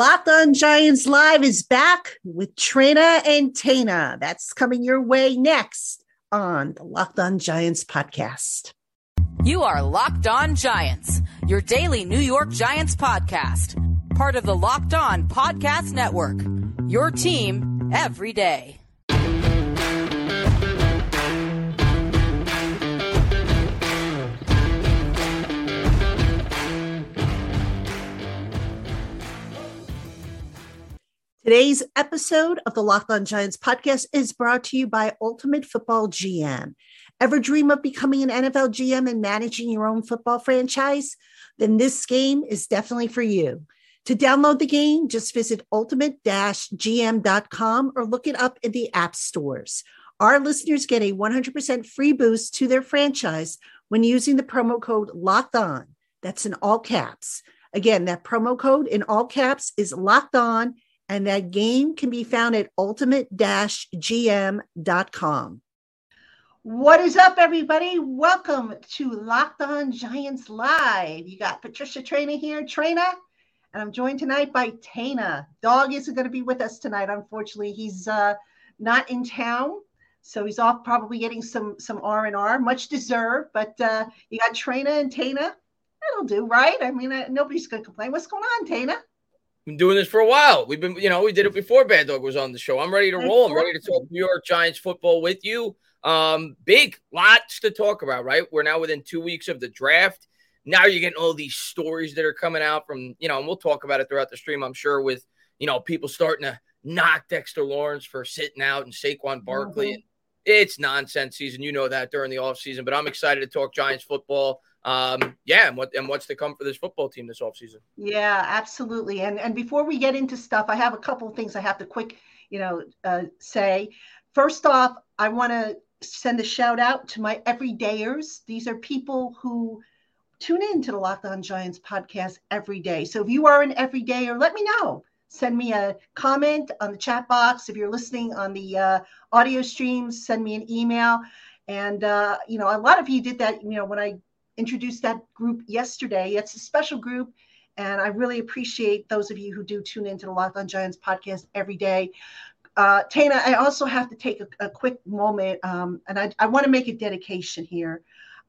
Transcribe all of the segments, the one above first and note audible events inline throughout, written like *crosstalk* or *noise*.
Locked on Giants Live is back with Traina and Tainah. That's coming your way next on the Locked on Giants podcast. You are Locked on Giants, your daily New York Giants podcast, part of the Locked on Podcast Network. Your team every day. Today's episode of the Locked On Giants podcast is brought to you by Ultimate Football GM. Ever dream of becoming an NFL GM and managing your own football franchise? Then this game is definitely for you. To download the game, just visit ultimate-gm.com or look it up in the app stores. Our listeners get a 100% free boost to their franchise when using the promo code Locked On. That's in all caps. Again, that promo code in all caps is Locked On and that game can be found at ultimate-gm.com. What is up, everybody? Welcome to Locked On Giants Live. You got Patricia Traina here, Traina, and I'm joined tonight by Tainah. Dog isn't going to be with us tonight, unfortunately. He's uh, not in town, so he's off probably getting some some R and R, much deserved. But uh, you got Traina and Tainah. That'll do, right? I mean, uh, nobody's going to complain. What's going on, Tainah? Been doing this for a while. We've been, you know, we did it before Bad Dog was on the show. I'm ready to roll. I'm ready to talk New York Giants football with you. Um, big lots to talk about, right? We're now within two weeks of the draft. Now you're getting all these stories that are coming out from, you know, and we'll talk about it throughout the stream, I'm sure, with, you know, people starting to knock Dexter Lawrence for sitting out and Saquon Barkley. Mm-hmm. It's nonsense season. You know that during the offseason, but I'm excited to talk Giants football um, yeah, and what and what's to come for this football team this offseason. Yeah, absolutely. And and before we get into stuff, I have a couple of things I have to quick, you know, uh, say. First off, I want to send a shout out to my everydayers. These are people who tune in to the Locked On Giants podcast every day. So if you are an everydayer, let me know. Send me a comment on the chat box. If you're listening on the uh, audio streams, send me an email. And uh, you know, a lot of you did that. You know, when I introduced that group yesterday. It's a special group, and I really appreciate those of you who do tune into the Locked On Giants podcast every day. Uh, Tainah, I also have to take a, a quick moment, um, and I, I want to make a dedication here.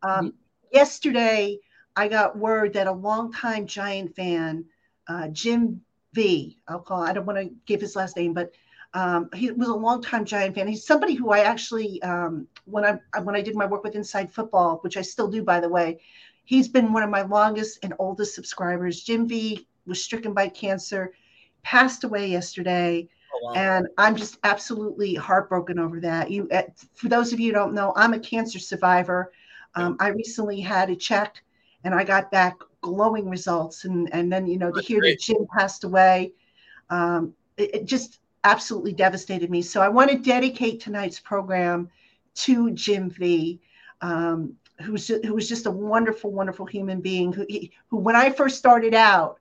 Um, mm-hmm. Yesterday, I got word that a longtime Giant fan, uh, Jim V, I'll call, I don't want to give his last name, but um, he was a longtime Giant fan. He's somebody who I actually, um, when I when I did my work with Inside Football, which I still do, by the way, he's been one of my longest and oldest subscribers. Jim V was stricken by cancer, passed away yesterday. Oh, wow. And I'm just absolutely heartbroken over that. You, uh, for those of you who don't know, I'm a cancer survivor. Um, I recently had a check, and I got back glowing results. And and then you know That's to hear great. that Jim passed away, um, it, it, just absolutely devastated me. So I want to dedicate tonight's program to Jim V, um, who's who was just a wonderful, wonderful human being. Who, who when I first started out,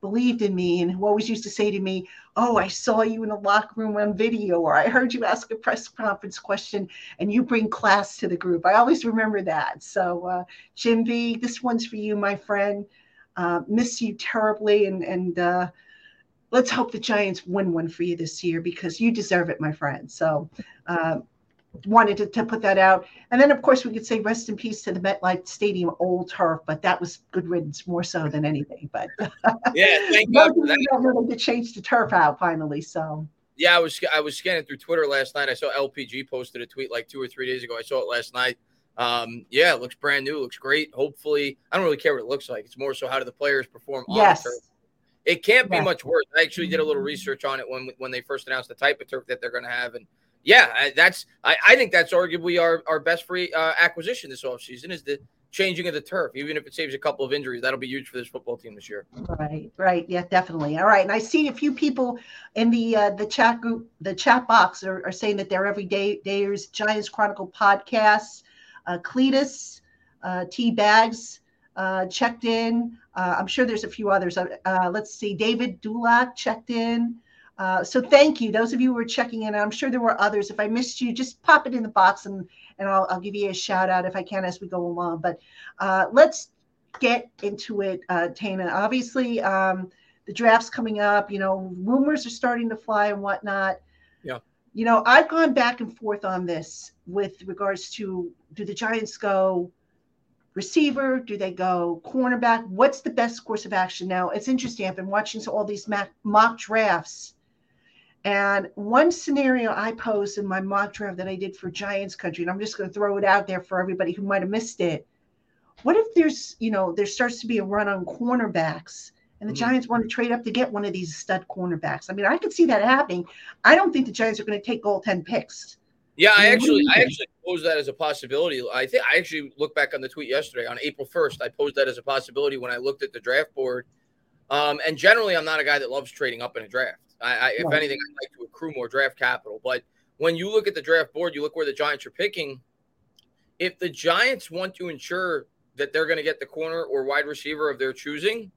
believed in me and who always used to say to me, "Oh, I saw you in the locker room on video, or I heard you ask a press conference question, and you bring class to the group." I always remember that. So, uh, Jim V, this one's for you, my friend. Uh, miss you terribly, and and uh, let's hope the Giants win one for you this year because you deserve it, my friend. So, uh, wanted to, to put that out. And then, of course, we could say rest in peace to the MetLife Stadium old turf, but that was good riddance more so than anything. But *laughs* yeah, thank God for that. Really to change the turf out finally. So. Yeah, I was I was scanning through Twitter last night. I saw LPG posted a tweet like two or three days ago. I saw it last night. Um, yeah, it looks brand new. It looks great. Hopefully, I don't really care what it looks like. It's more so how do the players perform yes. on the turf it can't be much worse. I actually did a little research on it when when they first announced the type of turf that they're going to have, and yeah, that's I, I think that's arguably our our best free uh, acquisition this offseason is the changing of the turf. Even if it saves a couple of injuries, that'll be huge for this football team this year. Right, right, yeah, definitely. All right, and I see a few people in the uh, the chat group, the chat box, are, are saying that they're everyday dayers Giants Chronicle podcasts. Uh, Cletus, uh, T Bags uh, checked in. Uh, I'm sure there's a few others. Uh, uh let's see. David Dulac checked in. Uh, so thank you, those of you who are checking in. I'm sure there were others. If I missed you, just pop it in the box and and I'll, I'll give you a shout out if I can as we go along. But uh, let's get into it, Tainah. Obviously, um, the draft's coming up. You know, rumors are starting to fly and whatnot. Yeah. You know, I've gone back and forth on this with regards to do the Giants go receiver? Do they go cornerback? What's the best course of action now? It's interesting. I've been watching all these mock drafts. And one scenario I posed in my mock draft that I did for Giants Country, and I'm just going to throw it out there for everybody who might have missed it. What if there's, you know, there starts to be a run on cornerbacks and the mm-hmm. Giants want to trade up to get one of these stud cornerbacks? I mean, I could see that happening. I don't think the Giants are going to take all 10 picks. Yeah, I actually, I actually posed that as a possibility. I think I actually looked back on the tweet yesterday on April first. I posed that as a possibility when I looked at the draft board. Um, and generally, I'm not a guy that loves trading up in a draft. I, I if anything, I like to accrue more draft capital. But when you look at the draft board, you look where the Giants are picking. If the Giants want to ensure that they're going to get the corner or wide receiver of their choosing,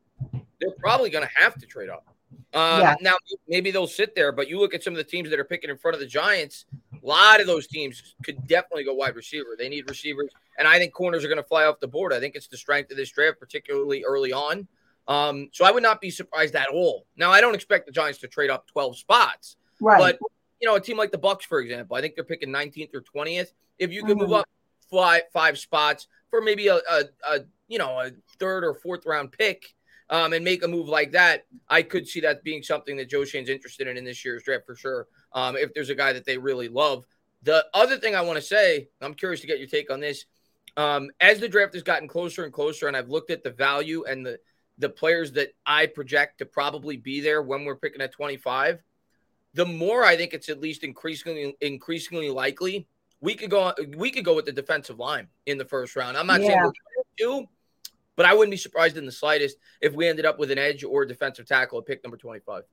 they're probably going to have to trade up. Um, yeah. Now, maybe they'll sit there, but you look at some of the teams that are picking in front of the Giants. A lot of those teams could definitely go wide receiver. They need receivers, and I think corners are going to fly off the board. I think it's the strength of this draft, particularly early on. Um, so I would not be surprised at all. Now, I don't expect the Giants to trade up 12 spots, right? But you know, a team like the Bucs, for example, I think they're picking 19th or 20th. If you could mm-hmm. move up five five spots for maybe a, a, a you know a third or fourth round pick um, and make a move like that, I could see that being something that Joe Schoen's interested in in this year's draft for sure. Um, if there's a guy that they really love. The other thing I want to say, I'm curious to get your take on this. Um, as the draft has gotten closer and closer, and I've looked at the value and the the players that I project to probably be there when we're picking at 25, the more I think it's at least increasingly increasingly likely we could go we could go with the defensive line in the first round. I'm not yeah. saying we're going to, but I wouldn't be surprised in the slightest if we ended up with an edge or defensive tackle at pick number 25.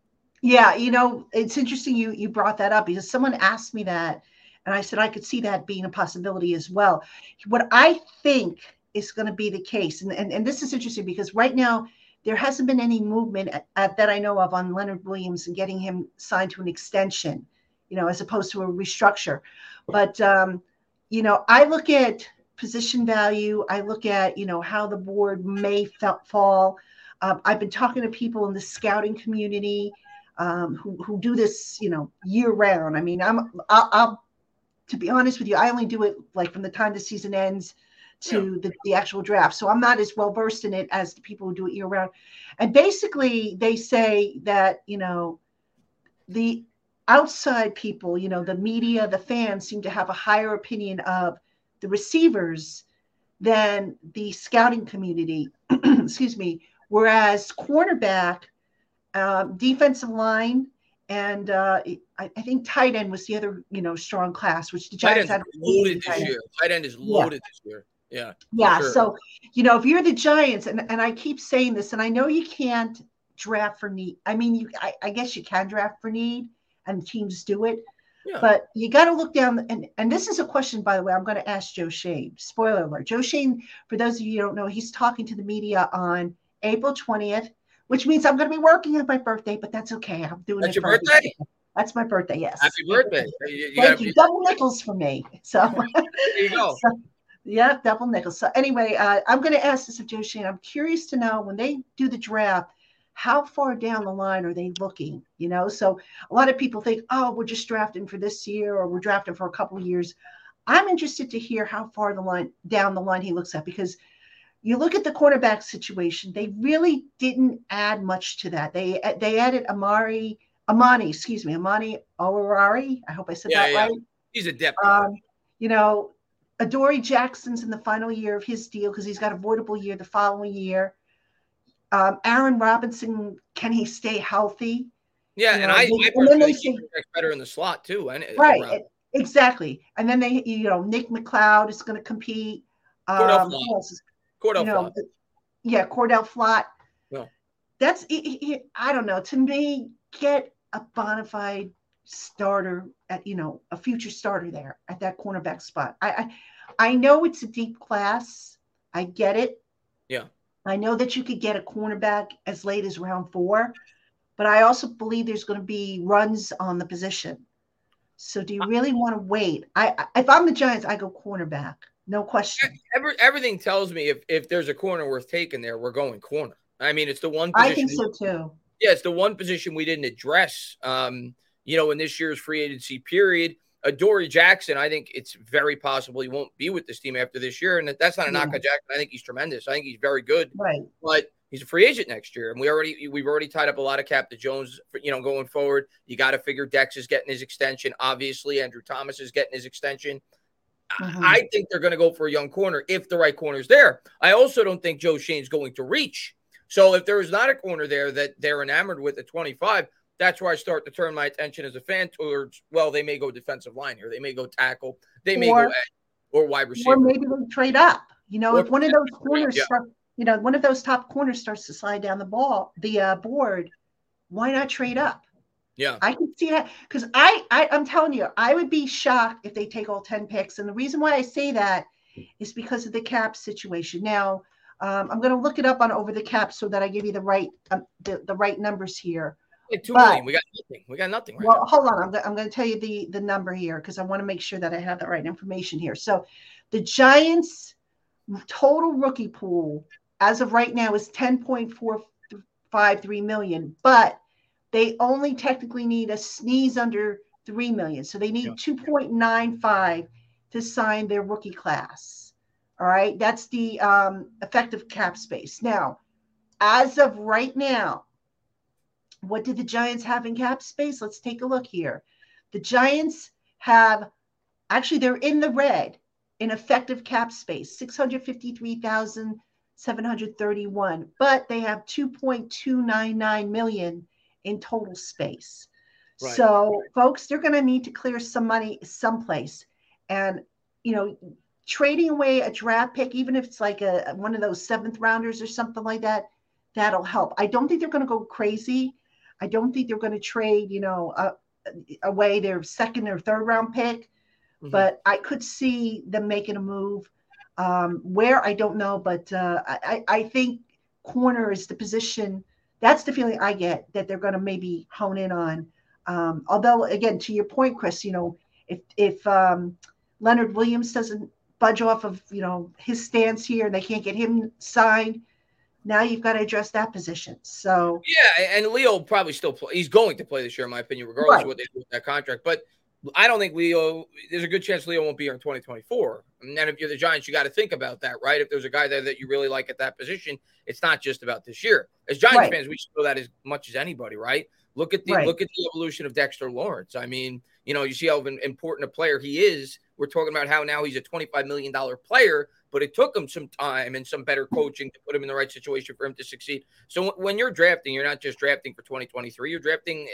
Yeah, you know, it's interesting you you brought that up because someone asked me that and I said I could see that being a possibility as well. What I think is going to be the case, and, and, and this is interesting because right now there hasn't been any movement at, at, that I know of on Leonard Williams and getting him signed to an extension, you know, as opposed to a restructure. But um, you know, I look at position value. I look at, you know, how the board may fall. Um, I've been talking to people in the scouting community um, who, who do this, you know, year round. I mean, I'm, I'll, I'll, to be honest with you, I only do it like from the time the season ends to yeah. the, the actual draft. So I'm not as well versed in it as the people who do it year round. And basically, they say that, you know, the outside people, you know, the media, the fans seem to have a higher opinion of the receivers than the scouting community. *clears throat* Excuse me. Whereas cornerback, uh, defensive line, and uh, I, I, think tight end was the other, you know, strong class, which the Giants had loaded this year. Tight end is loaded yeah. this year. Yeah. Yeah. Sure. So, you know, if you're the Giants, and, and I keep saying this, and I know you can't draft for need. I mean, you I, I guess you can draft for need, and teams do it. But you got to look down, and, and this is a question, by the way, I'm going to ask Joe Schoen. Spoiler alert. Joe Schoen, for those of you who don't know, he's talking to the media on April 20th, which means I'm going to be working on my birthday, but that's okay. I'm doing it. that's your birthday? That's my birthday, yes. Happy birthday. You, you Thank you. Be- double nickels for me. So *laughs* there you go. So, yeah, double nickels. So anyway, uh, I'm going to ask this of Joe Schoen. I'm curious to know when they do the draft, how far down the line are they looking? You know, so a lot of people think, oh, we're just drafting for this year or we're drafting for a couple of years. I'm interested to hear how far the line down the line he looks at because you look at the cornerback situation, they really didn't add much to that. They they added Amari Amani, excuse me, Amani Oruwariye. I hope I said yeah, that yeah. right. He's a depth. Um, you know, Adoree Jackson's in the final year of his deal because he's got a voidable year the following year. Um, Aaron Robinson, can he stay healthy? Yeah, you and know, I, I and then they say, better in the slot too. And right, exactly. And then they, you know, Nick McCloud is going to compete. Cordell um, Cordell you know, Yeah, Cordell Flott. Yeah. That's I don't know. To me, get a bona fide starter at you know a future starter there at that cornerback spot. I I, I know it's a deep class. I get it. Yeah. I know that you could get a cornerback as late as round four, but I also believe there's going to be runs on the position. So do you really want to wait? I if I'm the Giants, I go cornerback, no question. Every, everything tells me if if there's a corner worth taking there, we're going corner. I mean, it's the one. I think so too. Yeah, it's the one position we didn't address. Um, you know, in this year's free agency period. Adoree Jackson, I think it's very possible he won't be with this team after this year. And that's not a knock on Jackson. I think he's tremendous. I think he's very good. Right. But he's a free agent next year. And we already we've already tied up a lot of cap to Jones, for, you know, going forward. You got to figure Dex is getting his extension. Obviously, Andrew Thomas is getting his extension. Mm-hmm. I think they're going to go for a young corner if the right corner is there. I also don't think Joe Schoen's going to reach. So if there is not a corner there that they're enamored with at 25, that's where I start to turn my attention as a fan towards, well, they may go defensive line here. They may go tackle. They may or, go edge or wide receiver. Or maybe they trade up. You know, or, if one of those *laughs* corners, yeah. start, you know, one of those top corners starts to slide down the ball, the uh, board, why not trade up? Yeah, I can see that because I, I, I'm telling you, I would be shocked if they take all ten picks, and the reason why I say that is because of the cap situation. Now, um, I'm going to look it up on over the cap so that I give you the right, um, the, the right numbers here like two but, million. We got nothing. We got nothing. Right well, now. hold on. I'm, I'm going to tell you the the number here because I want to make sure that I have the right information here. So, the Giants' total rookie pool as of right now is 10.453 million, but they only technically need a sneeze under 3 million. So they need yeah. 2.95 to sign their rookie class. All right. That's the um, effective cap space. Now, as of right now, what did the Giants have in cap space? Let's take a look here. The Giants have actually they're in the red in effective cap space, 653,731, but they have 2.299 million in total space. Right. So, folks, they're going to need to clear some money someplace. And, you know, trading away a draft pick, even if it's like a one of those seventh rounders or something like that, that'll help. I don't think they're going to go crazy I don't think they're going to trade, you know, uh, away their second or third round pick, mm-hmm. but I could see them making a move. Um, where I don't know, but uh, I, I think corner is the position. That's the feeling I get that they're going to maybe hone in on. Um, although, again, to your point, Chris, you know, if if um, Leonard Williams doesn't budge off of you know his stance here and they can't get him signed, now you've got to address that position. So yeah, and Leo probably still play. He's going to play this year, in my opinion, regardless right. of what they do with that contract. But I don't think Leo. There's a good chance Leo won't be here in 2024. And then if you're the Giants, you got to think about that, right? If there's a guy there that you really like at that position, it's not just about this year. As Giants right. fans, we should know that as much as anybody, right? Look at the right. look at the evolution of Dexter Lawrence. I mean, you know, you see how important a player he is. We're talking about how now he's a 25 million dollar player, but it took him some time and some better coaching to put him in the right situation for him to succeed. So when you're drafting, you're not just drafting for 2023, you're drafting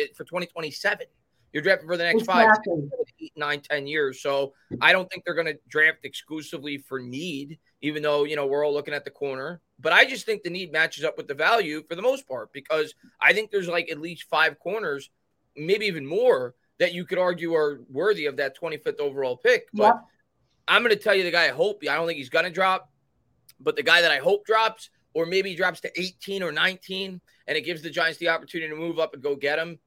eh, for 2027. You're drafting for the next exactly. five, eight, nine, ten years. So I don't think they're going to draft exclusively for need, even though, you know, we're all looking at the corner. But I just think the need matches up with the value for the most part because I think there's like at least five corners, maybe even more, that you could argue are worthy of that 25th overall pick. But I'm going to tell you the guy I hope. I don't think he's going to drop, but the guy that I hope drops, or maybe he drops to 18 or 19, and it gives the Giants the opportunity to move up and go get him.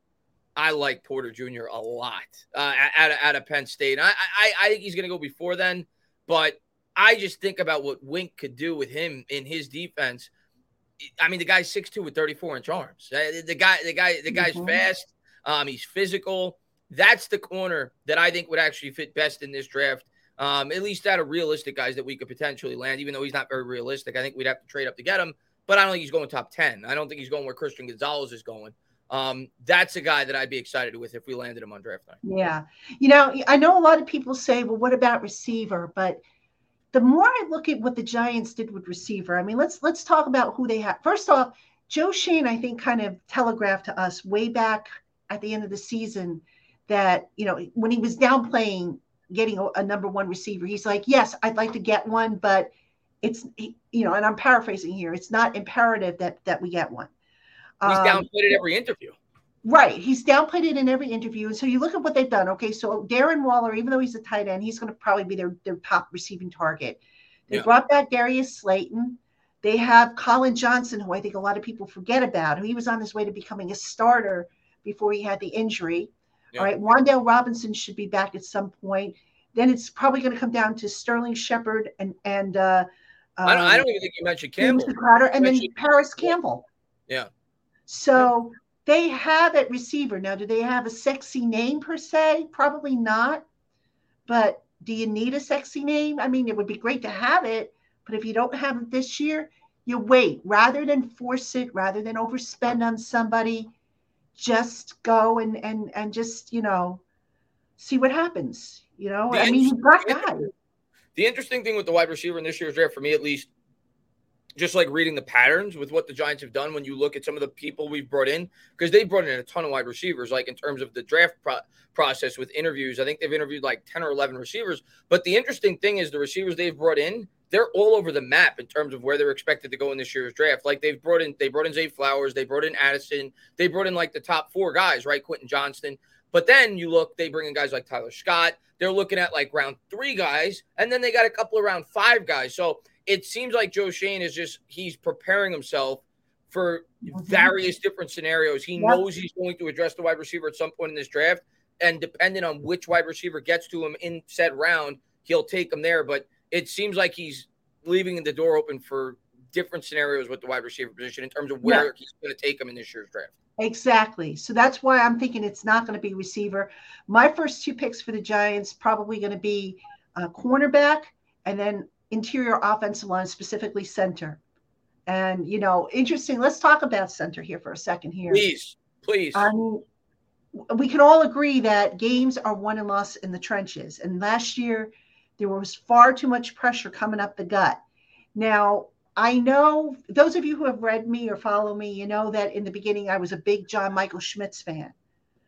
I like Porter Jr. a lot uh, at, at a Penn State. I, I, I think he's going to go before then, but I just think about what Wink could do with him in his defense. I mean, the guy's 6'2 with 34 inch arms. Uh, the guy, the guy, the guy's mm-hmm. fast. Um, he's physical. That's the corner that I think would actually fit best in this draft um, at least out of realistic guys that we could potentially land, even though he's not very realistic. I think we'd have to trade up to get him, but I don't think he's going top 10. I don't think he's going where Christian Gonzalez is going. Um, that's a guy that I'd be excited with if we landed him on draft night. Yeah. You know, I know a lot of people say, well, what about receiver? But the more I look at what the Giants did with receiver, I mean, let's let's talk about who they have. First off, Joe Schoen, I think, kind of telegraphed to us way back at the end of the season that, you know, when he was downplaying getting a, a, number one receiver. He's like, yes, I'd like to get one, but it's you know, and I'm paraphrasing here. It's not imperative that that we get one. He's um, downplayed it every interview. Right, he's downplayed it in every interview, and so you look at what they've done. Okay, so Darren Waller, even though he's a tight end, he's going to probably be their their top receiving target. They yeah. brought back Darius Slayton. They have Collin Johnson, who I think a lot of people forget about, who he was on his way to becoming a starter before he had the injury. Yeah. All right, Wan'Dale Robinson should be back at some point. Then it's probably going to come down to Sterling Shepard and and uh, I, don't, I don't um, even think you mentioned Campbell. Crowder, and then Parris Campbell. Yeah. So they have at receiver. Now, do they have a sexy name per se? Probably not. But do you need a sexy name? I mean, it would be great to have it, but if you don't have it this year, you wait rather than force it, rather than overspend on somebody. Just go and and and just you know see what happens. You know, the I mean, you've got guys. The interesting thing with the wide receiver in this year's draft, for me at least, just like reading the patterns with what the Giants have done when you look at some of the people we've brought in, because they brought in a ton of wide receivers, like in terms of the draft pro- process with interviews. I think they've interviewed like 10 or 11 receivers. But the interesting thing is the receivers they've brought in, they're all over the map in terms of where they're expected to go in this year's draft. Like they've brought in, they brought in Zay Flowers, they brought in Addison, they brought in like the top four guys, right? Quentin Johnston. But then you look, they bring in guys like Tyler Scott. They're looking at like round three guys, and then they got a couple of round five guys. So it seems like Joe Schoen is just he's preparing himself for mm-hmm. various different scenarios. He yep. knows he's going to address the wide receiver at some point in this draft, and depending on which wide receiver gets to him in said round, he'll take him there. But it seems like he's leaving the door open for different scenarios with the wide receiver position in terms of where he's going to take him in this year's draft. Exactly. So that's why I'm thinking it's not going to be receiver. My first two picks for the Giants probably going to be a cornerback and then interior offensive line, specifically center. And you know, interesting. Let's talk about center here for a second here. Please, please. Um, we can all agree that games are won and lost in the trenches. And last year, there was far too much pressure coming up the gut. Now, I know those of you who have read me or follow me, you know that in the beginning I was a big John Michael Schmitz fan.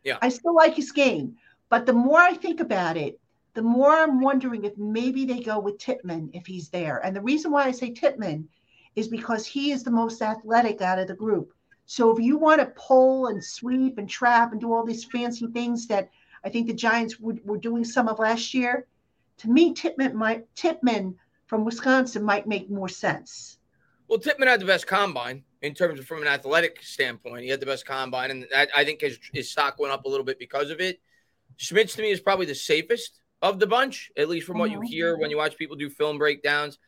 Yeah. I still like his game, but the more I think about it, the more I'm wondering if maybe they go with Tippmann if he's there. And the reason why I say Tippmann is because he is the most athletic out of the group. So if you want to pull and sweep and trap and do all these fancy things that I think the Giants would, were doing some of last year, to me, Tippmann might Tippmann from Wisconsin might make more sense. Well, Tippmann had the best combine in terms of from an athletic standpoint. He had the best combine, and I, I think his, his stock went up a little bit because of it. Schmitz to me is probably the safest of the bunch, at least from what you mm-hmm. hear when you watch people do film breakdowns.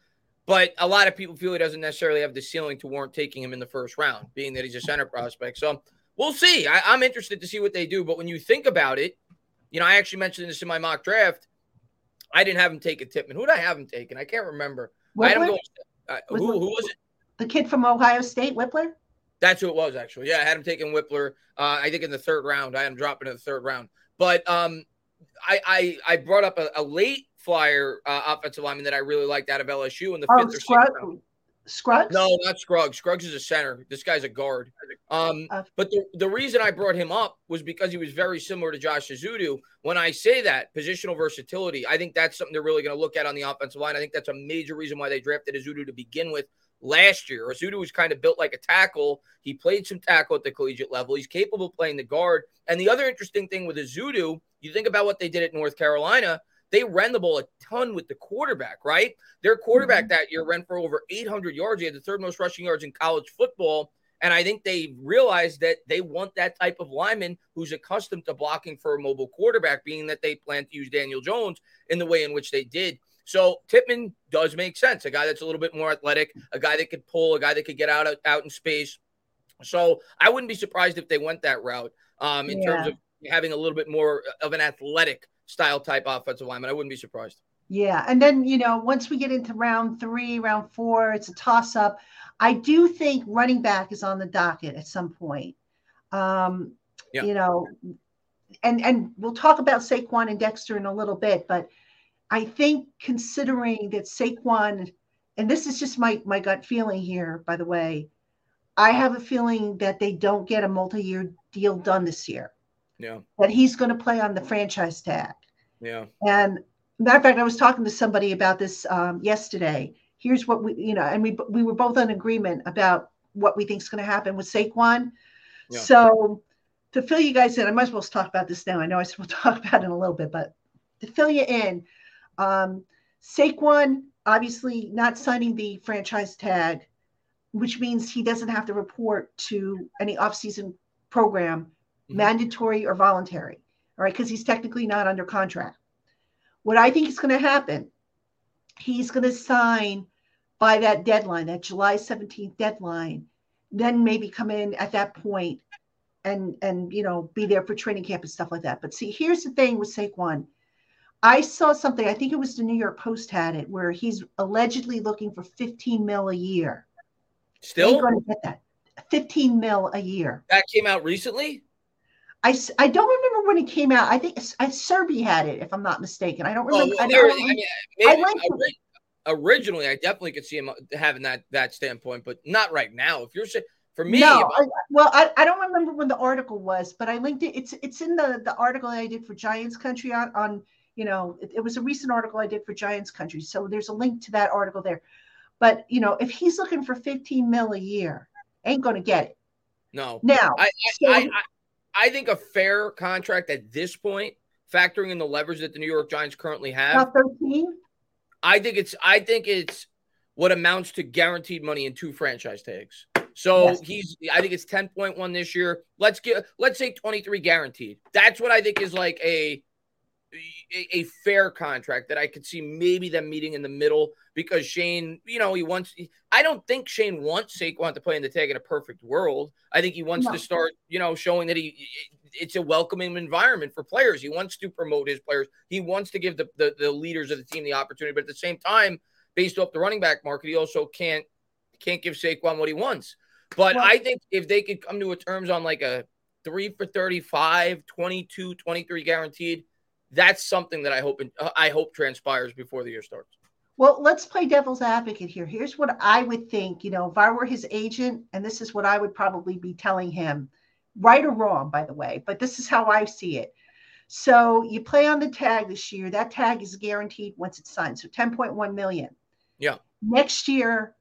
But a lot of people feel he doesn't necessarily have the ceiling to warrant taking him in the first round, being that he's a center prospect. So we'll see. I, am interested to see what they do. But when you think about it, you know, I actually mentioned this in my mock draft. I didn't have him take a Tippmann. Who did I have him taken? I can't remember. I had him going, uh, who, who was it? the kid from Ohio State, Wypler? That's who it was, actually. Yeah, I had him taking Wypler. Uh, I think in the third round. I had him dropping in the third round. But um, I, I I brought up a, a late flyer uh, offensive lineman that I really liked out of LSU in the oh, fifth or sixth round. Scruggs? No, not Scruggs. Scruggs is a center. This guy's a guard. Um, uh, but the, the reason I brought him up was because he was very similar to Josh Ezeudu. When I say that, positional versatility, I think that's something they're really going to look at on the offensive line. I think that's a major reason why they drafted Ezeudu to begin with last year. Ezeudu was kind of built like a tackle. He played some tackle at the collegiate level. He's capable of playing the guard. And the other interesting thing with Ezeudu, you think about what they did at North Carolina, they ran the ball a ton with the quarterback, right? Their quarterback mm-hmm. that year ran for over 800 yards. He had the third most rushing yards in college football. And I think they realized that they want that type of lineman who's accustomed to blocking for a mobile quarterback, being that they plan to use Daniel Jones in the way in which they did. So Tippmann does make sense. A guy that's a little bit more athletic, a guy that could pull, a guy that could get out out in space. So I wouldn't be surprised if they went that route um, in yeah. terms of having a little bit more of an athletic style type offensive lineman. I wouldn't be surprised. Yeah, and then you know once we get into round three, round four, it's a toss up. I do think running back is on the docket at some point. Um, yeah. You know, and and we'll talk about Saquon and Dexter in a little bit, but I think considering that Saquon, and this is just my my gut feeling here, by the way, I have a feeling that they don't get a multi-year deal done this year. Yeah. That he's going to play on the franchise tag. Yeah. And matter of fact, I was talking to somebody about this um, yesterday. Here's what we, you know, and we we were both in agreement about what we think is going to happen with Saquon. Yeah. So to fill you guys in, I might as well talk about this now. I know I said we'll *laughs* talk about it in a little bit, but to fill you in, um, Saquon obviously not signing the franchise tag, which means he doesn't have to report to any offseason program, mm-hmm. mandatory or voluntary, all right, because he's technically not under contract. What I think is going to happen, he's going to sign by that deadline, that July 17th deadline, then maybe come in at that point and and you know be there for training camp and stuff like that. But see, here's the thing with Saquon. I saw something, I think it was the New York Post had it, where he's allegedly looking for 15 mil a year. Still going to get that. 15 mil a year. That came out recently? I, I don't remember when it came out. I think I, Serby had it, if I'm not mistaken. I don't oh, remember. Well, I don't, I mean, I originally, I definitely could see him uh, having that that standpoint, but not right now. If you're saying for me, no, I, well, I, I don't remember when the article was, but I linked it. It's it's in the the article I did for Giants Country on on you know it, it was a recent article I did for Giants Country, so there's a link to that article there. But you know, if he's looking for 15 mil a year, ain't going to get it. No. Now, I, so, I, I, think a fair contract at this point, factoring in the leverage that the New York Giants currently have. About 13. I think it's I think it's what amounts to guaranteed money in two franchise tags. So yes. he's I think it's 10.1 this year. Let's get let's say 23 guaranteed. That's what I think is like a a, a fair contract that I could see maybe them meeting in the middle because Schoen, you know, he wants. I don't think Schoen wants Saquon to play in the tag in a perfect world. I think he wants no. to start, you know, showing that he it's a welcoming environment for players. He wants to promote his players. He wants to give the, the, the leaders of the team the opportunity, but at the same time, based off the running back market, he also can't can't give Saquon what he wants. But well, I think if they could come to a terms on like a three for 35, 22, 23 guaranteed, that's something that I hope I hope transpires before the year starts. Well, let's play devil's advocate here. Here's what I would think. You know, if I were his agent, and this is what I would probably be telling him, right or wrong, by the way, but this is how I see it. So you play on the tag this year. That tag is guaranteed once it's signed. So 10.1 million. Yeah. Next year,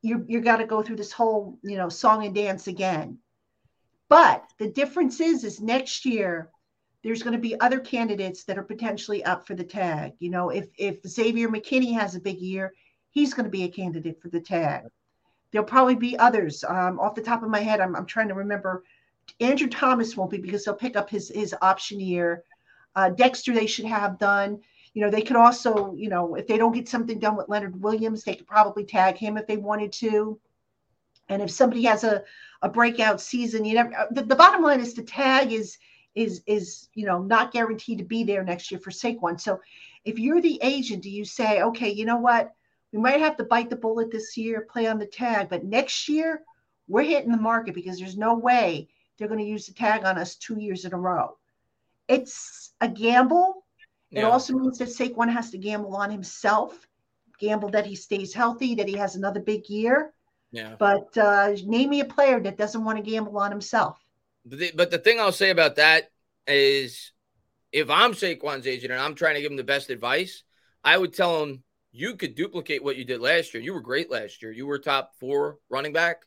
you you got to go through this whole you know song and dance again. But the difference is, is next year there's going to be other candidates that are potentially up for the tag. You know, if if Xavier McKinney has a big year, he's going to be a candidate for the tag. There'll probably be others. Um, off the top of my head, I'm, I'm trying to remember. Andrew Thomas won't be because he'll pick up his his option year. Uh, Dexter, they should have done. You know, they could also, you know, if they don't get something done with Leonard Williams, they could probably tag him if they wanted to. And if somebody has a, a breakout season, you never. The, the bottom line is the tag is is is you know not guaranteed to be there next year for Saquon. So if you're the agent, do you say, okay, you know what, we might have to bite the bullet this year, play on the tag, but next year we're hitting the market because there's no way they're going to use the tag on us two years in a row. It's a gamble. Yeah. It also means that Saquon has to gamble on himself, gamble that he stays healthy, that he has another big year. Yeah. But uh, name me a player that doesn't want to gamble on himself. But the, but the thing I'll say about that is if I'm Saquon's agent and I'm trying to give him the best advice, I would tell him you could duplicate what you did last year. You were great last year. You were top four running back,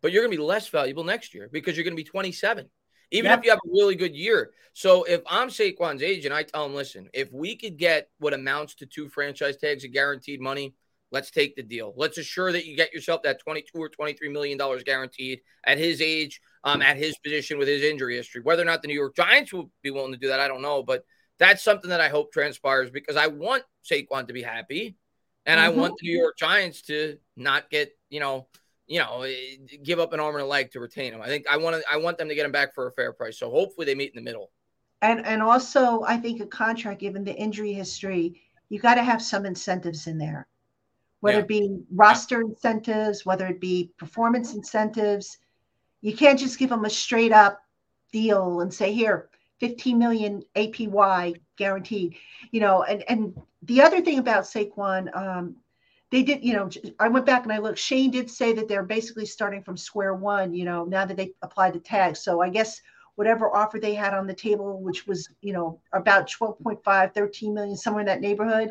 but you're going to be less valuable next year because you're going to be 27, even yep. if you have a really good year. So if I'm Saquon's agent, I tell him, listen, if we could get what amounts to two franchise tags of guaranteed money, let's take the deal. Let's assure that you get yourself that 22 or 23 million dollars guaranteed at his age um, at his position with his injury history. Whether or not the New York Giants will be willing to do that, I don't know. But that's something that I hope transpires because I want Saquon to be happy, and mm-hmm. I want the New York Giants to not get you know you know eh, give up an arm and a leg to retain him. I think I want to I want them to get him back for a fair price. So hopefully they meet in the middle. And and also I think a contract given the injury history, you got to have some incentives in there, whether yeah. it be roster incentives, whether it be performance incentives you can't just give them a straight up deal and say, here, 15 million APY guaranteed. You know, and and the other thing about Saquon, um, they did, you know, I went back and I looked. Schoen did say that they're basically starting from square one, you know, now that they applied the tag. So I guess whatever offer they had on the table, which was, you know, about 12.5, 13 million, somewhere in that neighborhood,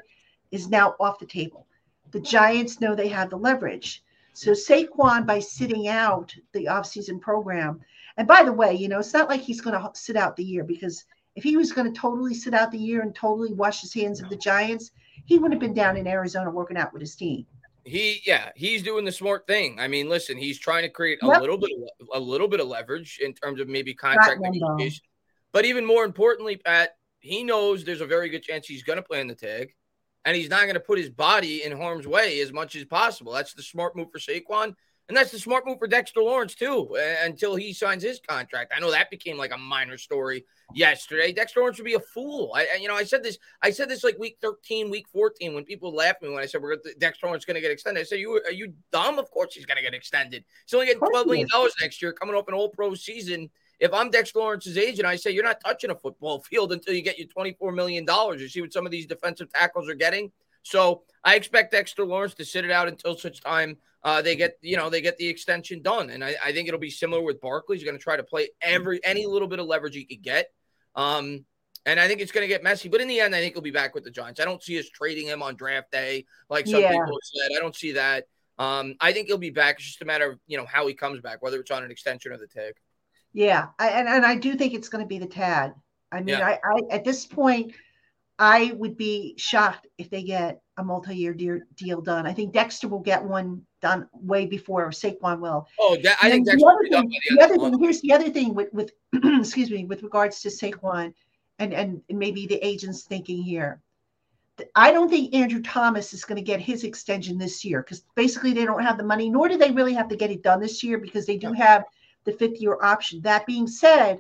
is now off the table. The Giants know they have the leverage. So Saquon, by sitting out the offseason program, and by the way, you know, it's not like he's going to sit out the year because if he was going to totally sit out the year and totally wash his hands of the Giants, he wouldn't have been down in Arizona working out with his team. He, yeah, he's doing the smart thing. I mean, listen, he's trying to create a yep. little bit, of, a little bit of leverage in terms of maybe contract negotiation. But even more importantly, Pat, he knows there's a very good chance he's going to play in the tag and he's not going to put his body in harm's way as much as possible. That's the smart move for Saquon. And that's the smart move for Dexter Lawrence, too, uh, until he signs his contract. I know that became like a minor story yesterday. Dexter Lawrence would be a fool. I, you know, I said this, I said this like week 13, week 14, when people laughed at me when I said we're Dexter Lawrence going to get extended. I said, you, are you dumb? Of course he's going to get extended. He's only getting $12 million next year coming up an all pro season. If I'm Dex Lawrence's agent, I say, you're not touching a football *laughs* field until you get your $24 million. You see what some of these defensive tackles are getting? So I expect Dexter Lawrence to sit it out until such time uh, they get you know they get the extension done, and I, I think it'll be similar with Barkley. He's going to try to play every any little bit of leverage he could get, um, and I think it's going to get messy. But in the end, I think he'll be back with the Giants. I don't see us trading him on draft day like some yeah. people said. I don't see that. Um, I think he'll be back. It's just a matter of you know how he comes back, whether it's on an extension or the tag. Yeah, I, and and I do think it's going to be the tag. I mean, yeah. I, I at this point, I would be shocked if they get a multi-year deal, deal done. I think Dexter will get one done way before Saquon will. Oh, that, I think Dexter the other, thing, the, the other thing, here's the other thing with with *clears throat* excuse me with regards to Saquon and and maybe the agents thinking here. I don't think Andrew Thomas is going to get his extension this year because basically they don't have the money, nor do they really have to get it done this year because they do have the fifth year option. That being said,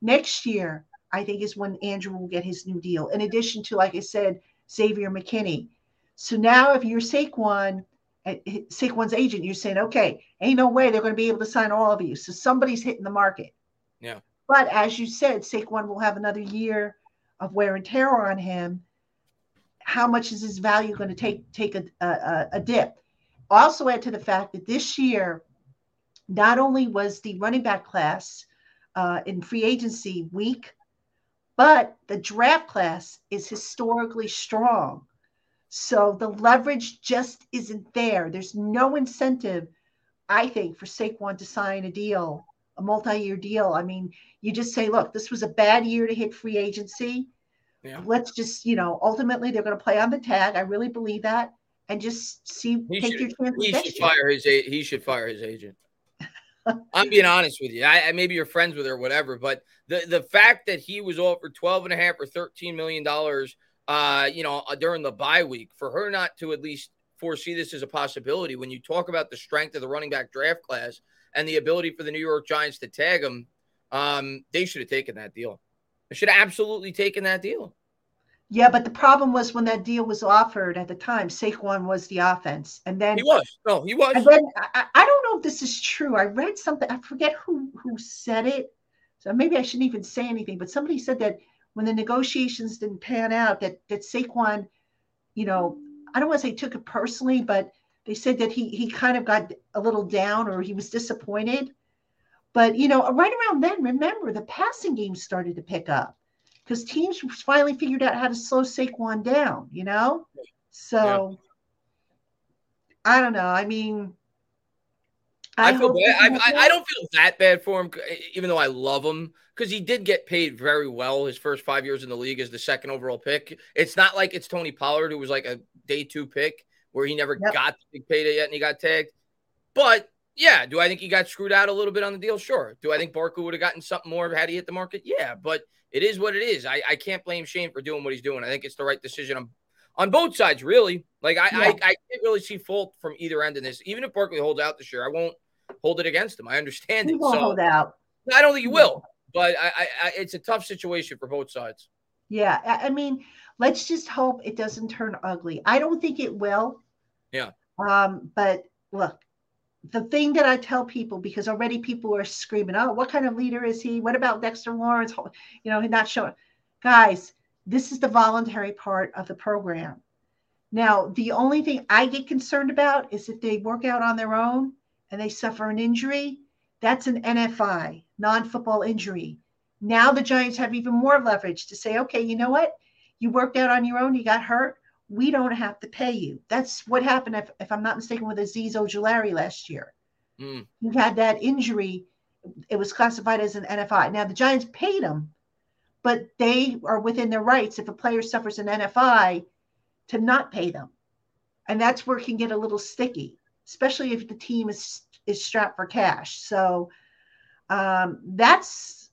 next year I think is when Andrew will get his new deal. In addition to, like I said, Xavier McKinney. So now, if you're Saquon, eh, Saquon's agent, you're saying, okay, ain't no way they're going to be able to sign all of you. So somebody's hitting the market. Yeah. But as you said, Saquon will have another year of wear and tear on him. How much is his value going to take take a, a, a dip? Also, add to the fact that this year, not only was the running back class uh, in free agency weak, but the draft class is historically strong. So the leverage just isn't there. There's no incentive, I think, for Saquon to sign a deal, a multi-year deal. I mean, you just say, look, this was a bad year to hit free agency. Yeah. Let's just, you know, ultimately they're going to play on the tag. I really believe that, and just see he take should, your chances. He should fire his. He should fire his agent. I'm being honest with you. I, I maybe you're friends with her or whatever, but the the fact that he was offered 12 and a half or 13 million dollars uh, you know, uh, during the bye week, for her not to at least foresee this as a possibility when you talk about the strength of the running back draft class and the ability for the New York Giants to tag him, um, they should have taken that deal. They should have absolutely taken that deal. Yeah, but the problem was when that deal was offered at the time, Saquon was the offense, and then he was. No, he was. And then I, I don't know if this is true. I read something. I forget who who said it. So maybe I shouldn't even say anything. But somebody said that when the negotiations didn't pan out, that that Saquon, you know, I don't want to say took it personally, but they said that he he kind of got a little down or he was disappointed. But you know, right around then, remember the passing game started to pick up because teams finally figured out how to slow Saquon down, you know? So yeah. I don't know. I mean, I, I feel bad. I, I, I, don't feel that bad for him, even though I love him because he did get paid very well his first five years in the league as the second overall pick. It's not like it's Tony Pollard who was like a day two pick where he never yep. got the big payday yet and he got tagged. But yeah, do I think he got screwed out a little bit on the deal? Sure. Do I think Barkley would have gotten something more had he hit the market? Yeah, but it is what it is. I, I can't blame Schoen for doing what he's doing. I think it's the right decision on, on both sides, really. Like, I, yeah. I, I can't really see fault from either end in this. Even if Barkley holds out this year, I won't hold it against him. I understand he it. Won't so, hold out. I don't think he will, but I, I, I, it's a tough situation for both sides. Yeah. I mean, let's just hope it doesn't turn ugly. I don't think it will. Yeah. Um, but look, the thing that I tell people because already people are screaming, "Oh, what kind of leader is he? What about Dexter Lawrence? You know, he's not showing." Guys, this is the voluntary part of the program. Now, the only thing I get concerned about is if they work out on their own and they suffer an injury, that's an NFI, non-football injury. Now the Giants have even more leverage to say, "Okay, you know what? You worked out on your own, you got hurt we don't have to pay you. That's what happened, if, if I'm not mistaken, with Azeez Ojulari last year. Mm. He had that injury. It was classified as an NFI. Now, the Giants paid him, but they are within their rights if a player suffers an NFI to not pay them. And that's where it can get a little sticky, especially if the team is, is strapped for cash. So um, that's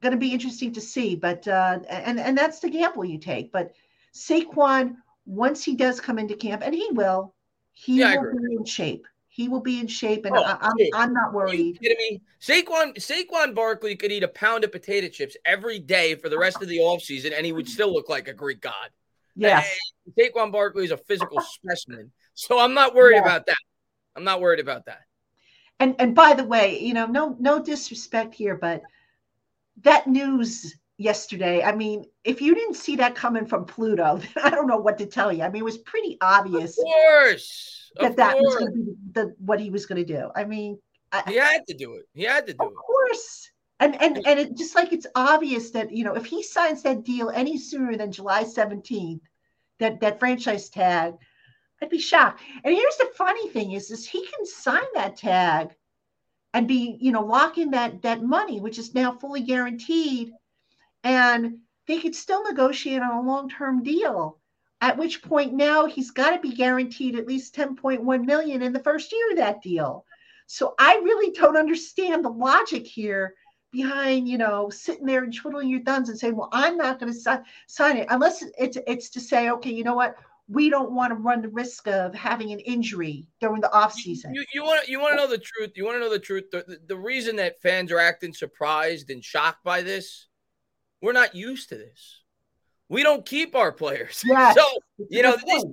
going to be interesting to see. But, uh, and, and that's the gamble you take. But Saquon once he does come into camp, and he will, he yeah, will be in shape. He will be in shape, and oh, I, am I'm not worried. Kidding me? Saquon Saquon Barkley could eat a pound of potato chips every day for the rest of the offseason, and he would still look like a Greek god. Yeah, Saquon Barkley is a physical *laughs* specimen, so I'm not worried yeah. about that. I'm not worried about that. And and by the way, you know, no no disrespect here, but that news yesterday. I mean, if you didn't see that coming from Pluto, *laughs* I don't know what to tell you. I mean, it was pretty obvious. Of course. That of that course. was going to be the, what he was going to do. I mean, he had to do it. He had to do of it. Of course. And and and it just like it's obvious that you know if he signs that deal any sooner than July 17th, that that franchise tag, I'd be shocked. And here's the funny thing is, is he can sign that tag and be, you know, lock in that that money, which is now fully guaranteed and they could still negotiate on a long-term deal at which point now he's got to be guaranteed at least 10.1 million in the first year of that deal so i really don't understand the logic here behind you know sitting there and twiddling your thumbs and saying well i'm not going to si- sign it unless it's it's to say okay you know what we don't want to run the risk of having an injury during the off season. You, you, want you want to know the truth. You want to know the truth. The, the, the reason that fans are acting surprised and shocked by this we're not used to this. We don't keep our players. *laughs* Yes. So you know this,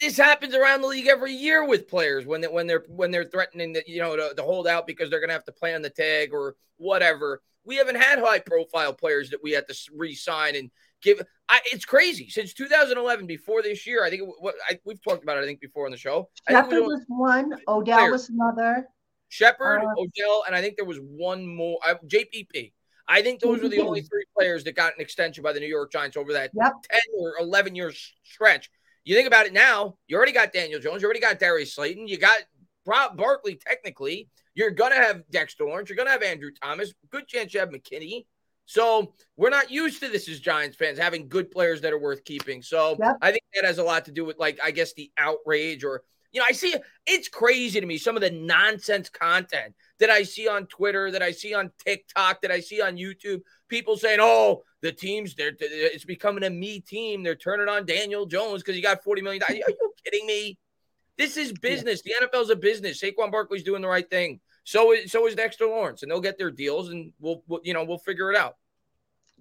this happens around the league every year with players when they, when they're when they're threatening that you know to, to hold out because they're going to have to play on the tag or whatever. We haven't had high profile players that we had to re-sign and give. I, it's crazy since 2011. Before this year, I think it, what I, we've talked about it. I think before on the show. Shepard was, was, one. Odell players. was another. Shepard, uh, Odell, and I think there was one more. Uh, JPP. I think those were the only *laughs* three players that got an extension by the New York Giants over that yep. 10 or 11 year stretch. You think about it now, you already got Daniel Jones, you already got Darius Slayton, you got Rob Barkley, technically. You're going to have Dexter Lawrence, you're going to have Andrew Thomas, good chance you have McKinney. So we're not used to this as Giants fans having good players that are worth keeping. So yep. I think that has a lot to do with, like, I guess the outrage or you know, I see it's crazy to me some of the nonsense content that I see on Twitter, that I see on TikTok, that I see on YouTube. People saying, "Oh, the teams, they're it's becoming a me team. They're turning on Daniel Jones because he got forty million dollars." Are you kidding me? This is business. The NFL's a business. Saquon Barkley's doing the right thing. So is so is Dexter Lawrence, and they'll get their deals, and we'll, we'll you know we'll figure it out.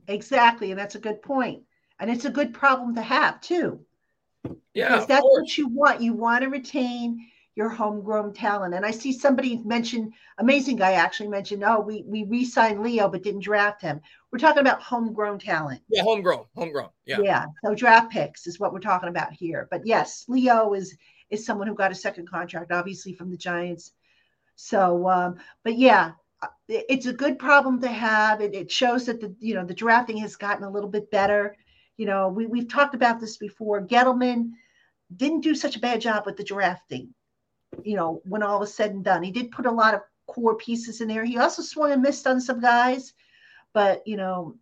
Exactly, and that's a good point, and it's a good problem to have too. Yeah, because that's what you want. You want to retain your homegrown talent. And I see somebody mention, amazing guy actually mentioned, oh, we we re-signed Leo but didn't draft him. We're talking about homegrown talent. Yeah, homegrown, homegrown. Yeah. Yeah. So draft picks is what we're talking about here. But yes, Leo is is someone who got a second contract, obviously from the Giants. So, um, but yeah, uh, it's a good problem to have. It, it shows that the you know the drafting has gotten a little bit better. You know, we we've talked about this before. Gettleman didn't do such a bad job with the drafting you know, when all was said and done. He did put a lot of core pieces in there. He also swung and missed on some guys, but you know,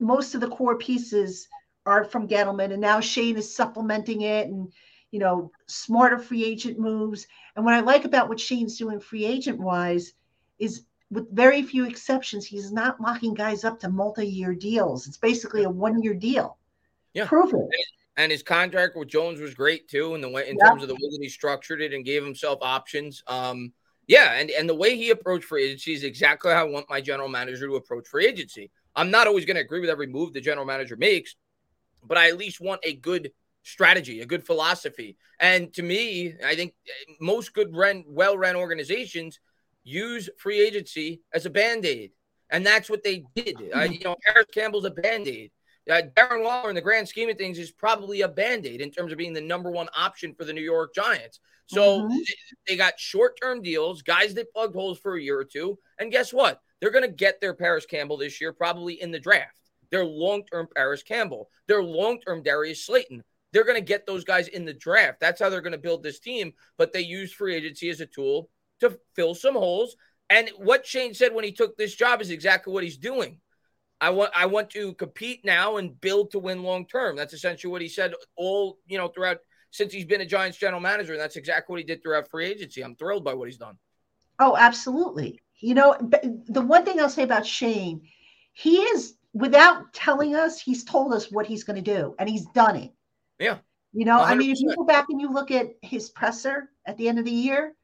most of the core pieces are from Gettleman, and now Schoen is supplementing it and you know, smarter free agent moves. And what I like about what Schoen's doing free agent wise is with very few exceptions, he's not locking guys up to multi-year deals. It's basically a one-year deal. Yeah. Prove it and his contract with Jones was great too, in the way in yep. terms of the way that he structured it and gave himself options. Um, yeah, and and the way he approached free agency is exactly how I want my general manager to approach free agency. I'm not always going to agree with every move the general manager makes, but I at least want a good strategy, a good philosophy. And to me, I think most good run, well-run organizations use free agency as a band-aid. And that's what they did. Uh, you know, Parris Campbell's a band-aid. Uh, Darren Waller, in the grand scheme of things, is probably a band aid in terms of being the number one option for the New York Giants. So mm-hmm. they got short term deals, guys that plugged holes for a year or two. And guess what? They're going to get their Parris Campbell this year, probably in the draft. Their long term Parris Campbell, their long term Darius Slayton. They're going to get those guys in the draft. That's how they're going to build this team. But they use free agency as a tool to fill some holes. And what Schoen said when he took this job is exactly what he's doing. I want I want to compete now and build to win long term. That's essentially what he said all you know throughout since he's been a Giants general manager, and that's exactly what he did throughout free agency. I'm thrilled by what he's done. Oh, absolutely. You know, the one thing I'll say about Schoen, he is without telling us, he's told us what he's going to do, and he's done it. Yeah. You know, 100%. I mean, if you go back and you look at his presser at the end of the year,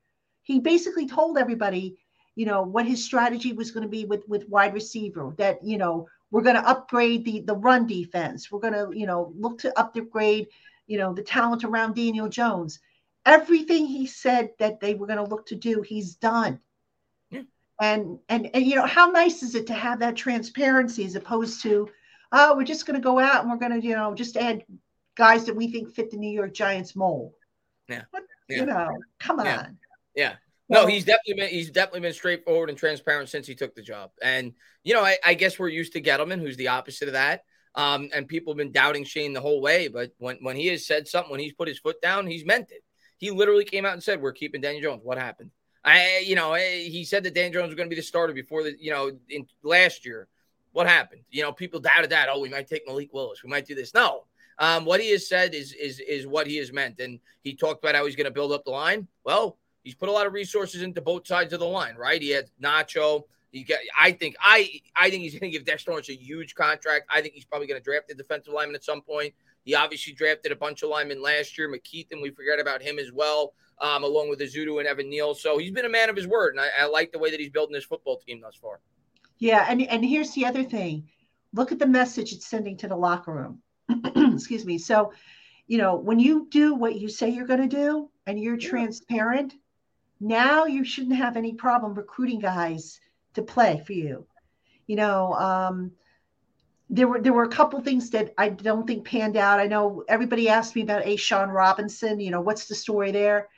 he basically told everybody, you know, what his strategy was going to be with with wide receiver. That you know we're going to upgrade the the run defense. We're going to you know look to upgrade you know the talent around Daniel Jones. Everything he said that they were going to look to do, he's done. Yeah. And, and and you know how nice is it to have that transparency as opposed to, oh, we're just going to go out and we're going to you know just add guys that we think fit the New York Giants mold. Yeah. What, yeah. You know, come yeah. on. Yeah. No, he's definitely been he's definitely been straightforward and transparent since he took the job. And you know, I, I guess we're used to Gettleman, who's the opposite of that. Um, and people have been doubting Schoen the whole way, but when when he has said something, when he's put his foot down, he's meant it. He literally came out and said, "We're keeping Daniel Jones." What happened? I, you know, he said that Daniel Jones was going to be the starter before the, you know, in last year. What happened? You know, people doubted that. Oh, we might take Malik Willis. We might do this. No, um, what he has said is is is what he has meant, and he talked about how he's going to build up the line. Well, he's put a lot of resources into both sides of the line, right? He had Nacho. He got. I think. I. I think he's going to give Dexter Lawrence a huge contract. I think he's probably going to draft a defensive lineman at some point. He obviously drafted a bunch of linemen last year. McKethan, we forget about him as well, um, along with Ezeudu and Evan Neal. So he's been a man of his word, and I, I like the way that he's building this football team thus far. Yeah, and and here's the other thing. Look at the message it's sending to the locker room. *clears throat* Excuse me. So, you know, when you do what you say you're going to do and you're yeah. transparent, now you shouldn't have any problem recruiting guys to play for you. You know, um, there were there were a couple things that I don't think panned out. I know everybody asked me about A'Shawn Robinson. You know, what's the story there?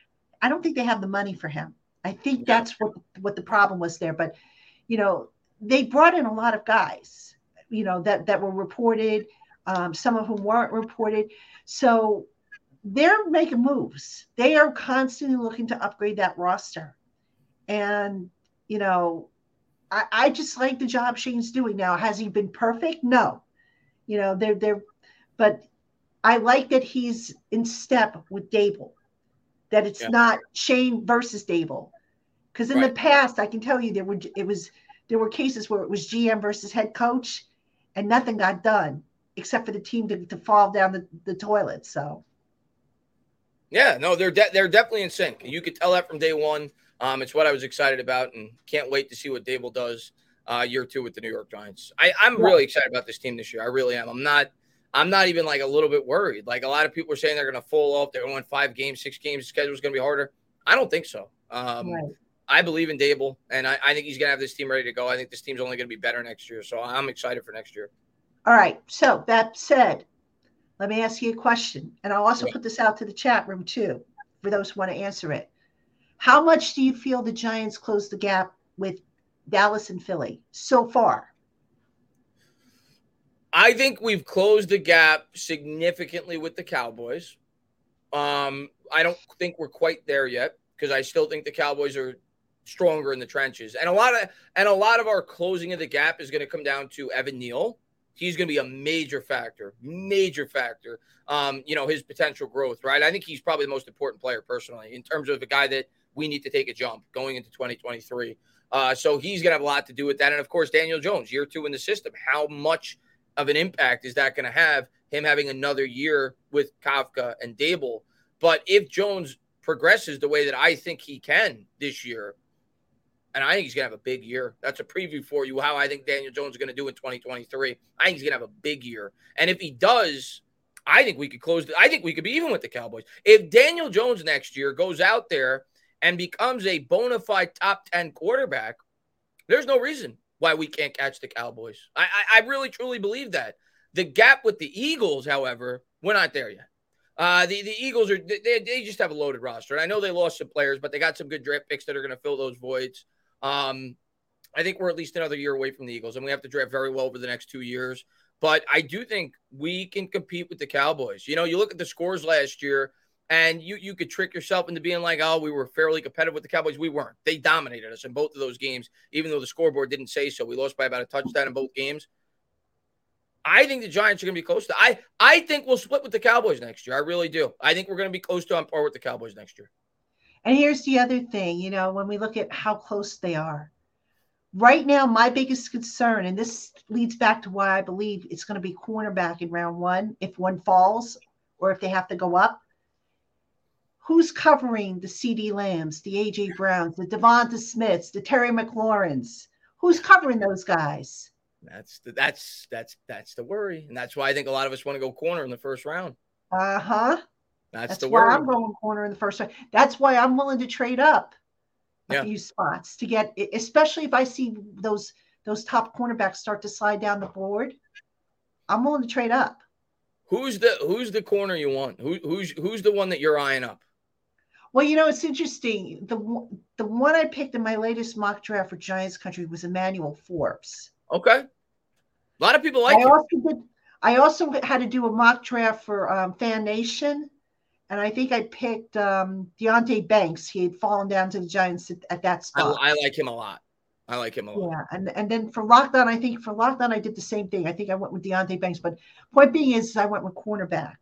I don't think they have the money for him. I think that's what what the problem was there. But you know, they brought in a lot of guys. You know that that were reported. Um, some of whom weren't reported. So they're making moves. They are constantly looking to upgrade that roster. And, you know, I, I just like the job Schoen's doing now. Has he been perfect? No. You know, they're they're but I like that he's in step with Daboll, that it's yeah. not Schoen versus Daboll. Because in right. the past, I can tell you there were it was there were cases where it was GM versus head coach, and nothing got done except for the team to, to fall down the, the toilet. So yeah, no, they're de- they're definitely in sync. You could tell that from day one. Um, it's what I was excited about, and can't wait to see what Daboll does uh, year two with the New York Giants. I, I'm yeah. really excited about this team this year. I really am. I'm not. I'm not even like a little bit worried. Like a lot of people are saying they're going to fall off. They're going to win five games, six games. The schedule is going to be harder. I don't think so. Um, right. I believe in Daboll, and I, I think he's going to have this team ready to go. I think this team's only going to be better next year. So I'm excited for next year. All right. So that said, let me ask you a question, and I'll also put this out to the chat room too for those who want to answer it. How much do you feel the Giants closed the gap with Dallas and Philly so far? I think we've closed the gap significantly with the Cowboys. Um, I don't think we're quite there yet because I still think the Cowboys are stronger in the trenches, and a lot of and a lot of our closing of the gap is going to come down to Evan Neal he's going to be a major factor, major factor. Um, you know, his potential growth, right? I think he's probably the most important player personally in terms of a guy that we need to take a jump going into 2023. Uh, so he's going to have a lot to do with that. And of course, Daniel Jones, year two in the system. How much of an impact is that going to have him having another year with Kafka and Daboll? But if Jones progresses the way that I think he can this year, and I think he's to have a big year. That's a preview for you how I think Daniel Jones is to do in 2023. I think he's to have a big year. And if he does, I think we could close. The, I think we could be even with the Cowboys. If Daniel Jones next year goes out there and becomes a bona fide top 10 quarterback, there's no reason why we can't catch the Cowboys. I, I, I really, truly believe that. The gap with the Eagles, however, we're not there yet. Uh, the, the Eagles are they, they just have a loaded roster. And I know they lost some players, but they got some good draft picks that are going to fill those voids. Um, I think we're at least another year away from the Eagles, and we have to draft very well over the next two years. But I do think we can compete with the Cowboys. You know, you look at the scores last year, and you you could trick yourself into being like, oh, we were fairly competitive with the Cowboys. We weren't. They dominated us in both of those games, even though the scoreboard didn't say so. We lost by about a touchdown in both games. I think the Giants are going to be close to. I I think we'll split with the Cowboys next year. I really do. I think we're going to be close to on par with the Cowboys next year. And here's the other thing, you know, when we look at how close they are. Right now, my biggest concern, and this leads back to why I believe it's going to be cornerback in round one if one falls or if they have to go up. who's covering the CeeDee Lambs, the AJ Browns, the Devonta Smiths, the Terry McLaurins? Who's covering those guys? That's the, that's that's that's the worry, and that's why I think a lot of us want to go corner in the first round. Uh huh. That's, That's why worry. I'm going corner in the first round. That's why I'm willing to trade up a Yeah. few spots to get, especially if I see those those top cornerbacks start to slide down the board. I'm willing to trade up. Who's the who's the corner you want? Who who's who's the one that you're eyeing up? Well, you know, it's interesting. The one- the one I picked in my latest mock draft for Giants Country was Emmanuel Forbes. Okay. A lot of people like I him. also did. I also had to do a mock draft for um, Fan Nation, and I think I picked um, Deonte Banks. He had fallen down to the Giants at, at that spot. I like him a lot. I like him a lot. Yeah, and and then for lockdown, I think for lockdown I did the same thing. I think I went with Deonte Banks, but point being is I went with cornerback,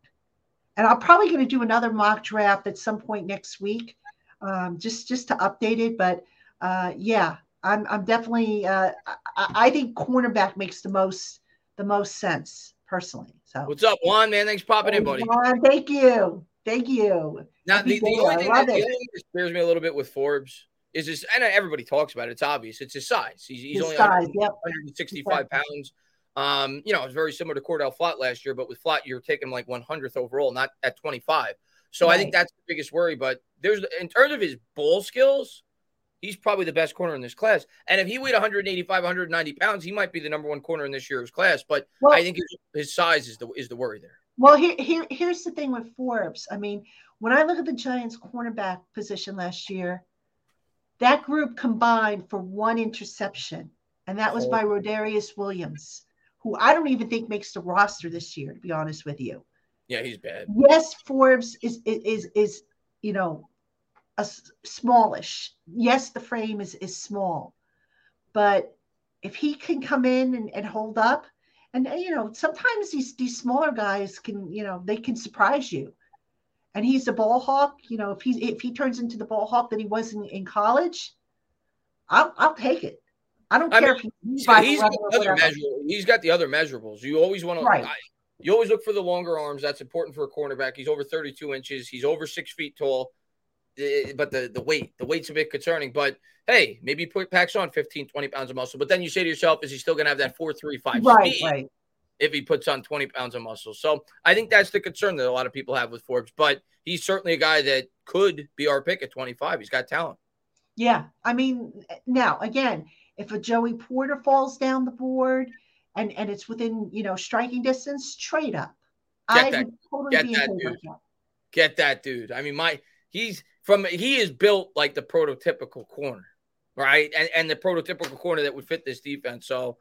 and I'm probably going to do another mock draft at some point next week, um, just just to update it. But uh, yeah, I'm I'm definitely uh, I, I think cornerback makes the most the most sense personally. So What's up, Juan? Man, thanks for popping in, buddy. Juan, thank you, thank you. Now, the, the only thing that, the only thing that scares me a little bit with Forbes is this, and everybody talks about it. It's obvious. It's his size. He's, he's His only size, yep. 165 pounds. Um, you know, it's very similar to Cordale Flott last year, but with Flat, you're taking like 100th overall, not at 25. So I think that's the biggest worry. But there's, in terms of his ball skills, he's probably the best corner in this class. And if he weighed 185, 190 pounds, he might be the number one corner in this year's class. But Well, I think his, his size is the is the worry there. Well, here, here, here's the thing with Forbes. I mean, when I look at the Giants' cornerback position last year, that group combined for one interception, and that was oh. by Rodarius Williams, who I don't even think makes the roster this year, to be honest with you. Yeah, he's bad. Yes, Forbes is is is, is you know a smallish. Yes, the frame is is small, but if he can come in and, and hold up, and you know sometimes these these smaller guys can you know they can surprise you, and he's a ball hawk. You know if he if he turns into the ball hawk that he was in, in college, I'll I'll take it. I don't I care mean, if he's So he's got the other measure, he's got the other measurables. You always want Right. to you always look for the longer arms. That's important for a cornerback. He's over 32 inches. He's over six feet tall. Eh, But the, the weight, the weight's a bit concerning. But hey, maybe put packs on 15, 20 pounds of muscle. But then you say to yourself, is he still gonna have that four three five Right, speed right. if he puts on 20 pounds of muscle? So I think that's the concern that a lot of people have with Forbes. But he's certainly a guy that could be our pick at 25. He's got talent. Yeah, I mean, now again, if a Joey Porter falls down the board and and it's within you know striking distance, trade up. Get I that- totally get that dude. that. Get that dude. I mean, my he's from he is built like the prototypical corner, right? And and the prototypical corner that would fit this defense. So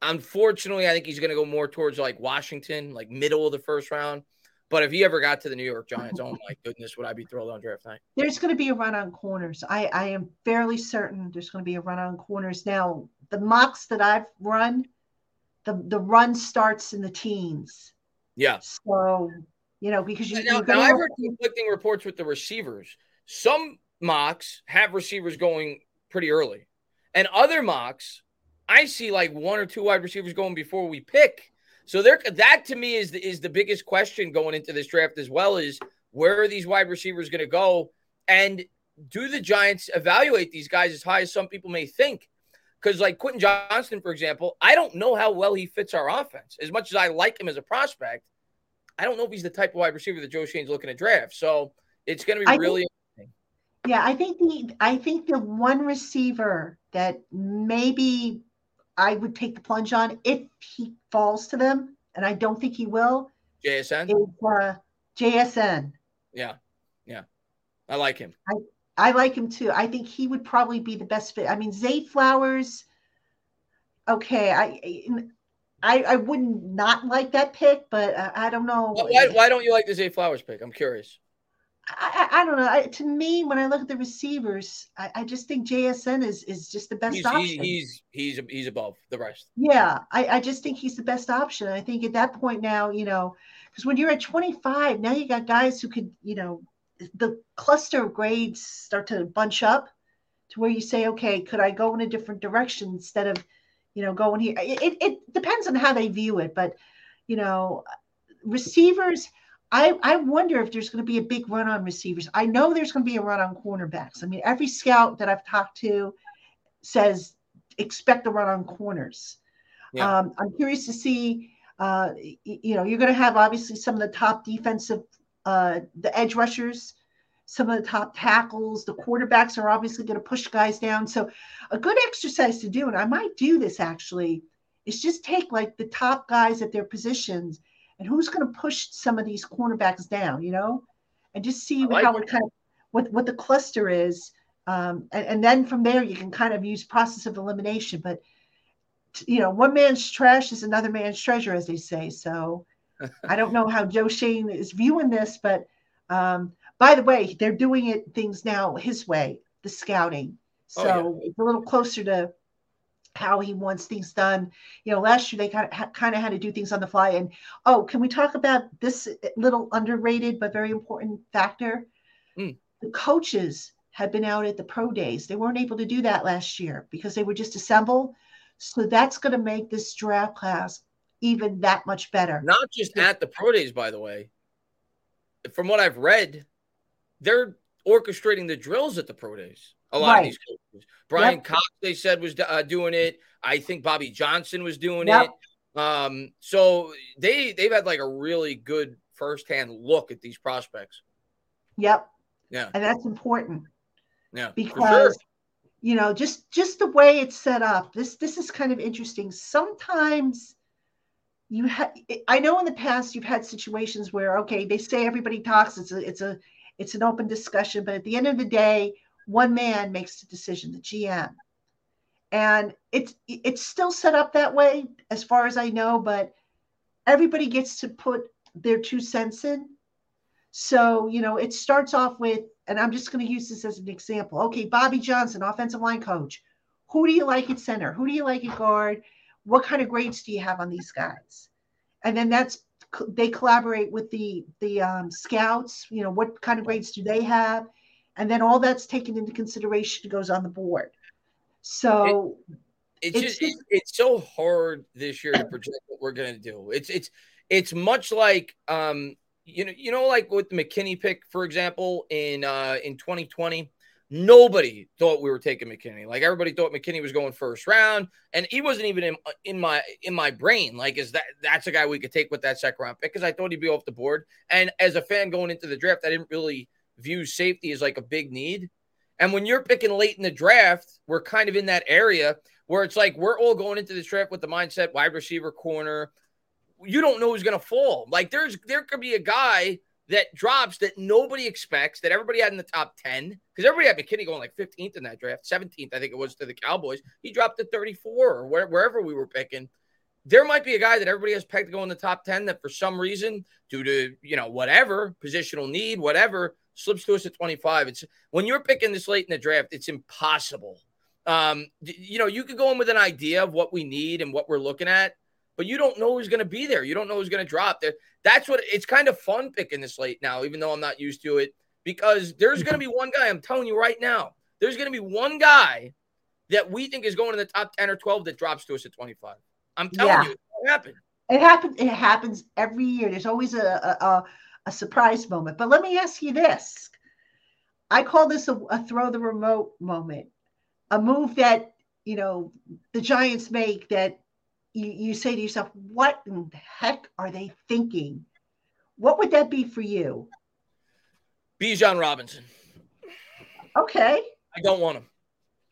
unfortunately, I think he's gonna go more towards like Washington, like middle of the first round. But if he ever got to the New York Giants, oh my goodness, would I be thrilled on draft night? There's going to be a run on corners. I I am fairly certain there's going to be a run on corners. Now the mocks that I've run, the the run starts in the teens. Yeah. So you know because you, Now, you're now I've heard conflicting reports with the receivers. Some mocks have receivers going pretty early, and other mocks, I see like one or two wide receivers going before we pick. So there, that to me is the, is the biggest question going into this draft as well. Is where are these wide receivers going to go, and do the Giants evaluate these guys as high as some people may think? Because like Quentin Johnston, for example, I don't know how well he fits our offense. As much as I like him as a prospect, I don't know if he's the type of wide receiver that Joe Schoen's looking to draft. So it's going to be I really Yeah, I think the I think the one receiver that maybe I would take the plunge on if he falls to them, and I don't think he will, JSN. is uh, JSN. Yeah, yeah, I like him. I I like him too. I think he would probably be the best fit. I mean, Zay Flowers. Okay, I I, I wouldn't not like that pick, but I, I don't know. Why, why don't you like the Zay Flowers pick? I'm curious. I, I, don't know. I, to me, when I look at the receivers, I, I just think JSN is is just the best He's, option. he's he's he's he's above the rest. Yeah, I, I just think he's the best option. I think at that point now, you know, because when you're at 25, now you got guys who could, you know, the cluster of grades start to bunch up to where you say, okay, could I go in a different direction instead of, you know, going here? It, it, it depends on how they view it, but, you know, receivers, I, I wonder if there's going to be a big run on receivers. I know there's going to be a run on cornerbacks. I mean, every scout that I've talked to says expect a run on corners. Yeah. Um, I'm curious to see. Uh, you know, you're going to have obviously some of the top defensive, uh, the edge rushers, some of the top tackles. The quarterbacks are obviously going to push guys down. So, a good exercise to do, and I might do this actually, is just take like the top guys at their positions and who's going to push some of these cornerbacks down, you know, and just see like how it kind of what what the cluster is, um, and, and then from there you can kind of use process of elimination. But you know, one man's trash is another man's treasure, as they say. So *laughs* I don't know how Joe Schoen is viewing this, but um, by the way, they're doing it things now his way, the scouting. So oh, yeah. it's a little closer to how he wants things done. You know, last year they kind of, kind of had to do things on the fly. And oh, can we talk about this little underrated but very important factor? Mm. The coaches have been out at the pro days. They weren't able to do that last year because they were just assembled. So that's going to make this draft class even that much better. Not just at the pro days, by the way. From what I've read, they're orchestrating the drills at the pro days. A lot right. of these coaches. Brian yep. Cox, they said, was uh, doing it. I think Bobby Johnson was doing yep. it. Um, so they they've had like a really good firsthand look at these prospects. Yep. Yeah. And that's important. Yeah. Because sure. you know, just just the way it's set up. This this is kind of interesting. Sometimes you have I know in the past you've had situations where okay, they say everybody talks, it's a it's a it's an open discussion, but at the end of the day, one man makes the decision, the GM. And it's it's still set up that way as far as I know, but everybody gets to put their two cents in. So, you know, it starts off with, and I'm just going to use this as an example. Okay, Bobby Johnson, offensive line coach. Who do you like at center? Who do you like at guard? What kind of grades do you have on these guys? And then that's they collaborate with the the um, scouts. You know, what kind of grades do they have? And then all that's taken into consideration goes on the board. So it, it's, it's just, it's so hard this year to project what we're going to do. It's it's it's much like um you know you know like with the McKinney pick for example in uh in 2020 nobody thought we were taking McKinney. Like everybody thought McKinney was going first round, and he wasn't even in, in my in my brain. Like, is that that's a guy we could take with that second round pick? Because I thought he'd be off the board. And as a fan going into the draft, I didn't really views safety as like a big need. And when you're picking late in the draft, we're kind of in that area where it's like we're all going into the draft with the mindset wide receiver corner. You don't know who's going to fall. Like there's there could be a guy that drops that nobody expects that everybody had in the top 10 because everybody had McKinney going like 15th in that draft, 17th, I think it was to the Cowboys. He dropped to 34 or where, wherever we were picking. There might be a guy that everybody has pegged to go in the top 10 that for some reason, due to, you know, whatever, positional need, whatever, slips to us at 25. It's when you're picking this late in the draft, it's impossible. Um, you know, you could go in with an idea of what we need and what we're looking at, but you don't know who's going to be there. You don't know who's going to drop there. That's what it's kind of fun picking this late now, even though I'm not used to it, because there's going to be one guy. I'm telling you right now, there's going to be one guy that we think is going in the top 10 or 12 that drops to us at 25. I'm telling yeah. you, it happened. It happens. It happens every year. There's always a, a, a a surprise moment. But let me ask you this I call this a, a throw the remote moment, a move that, you know, the Giants make that you, you say to yourself, what in the heck are they thinking? What would that be for you? Bijan Robinson. Okay. I don't want him.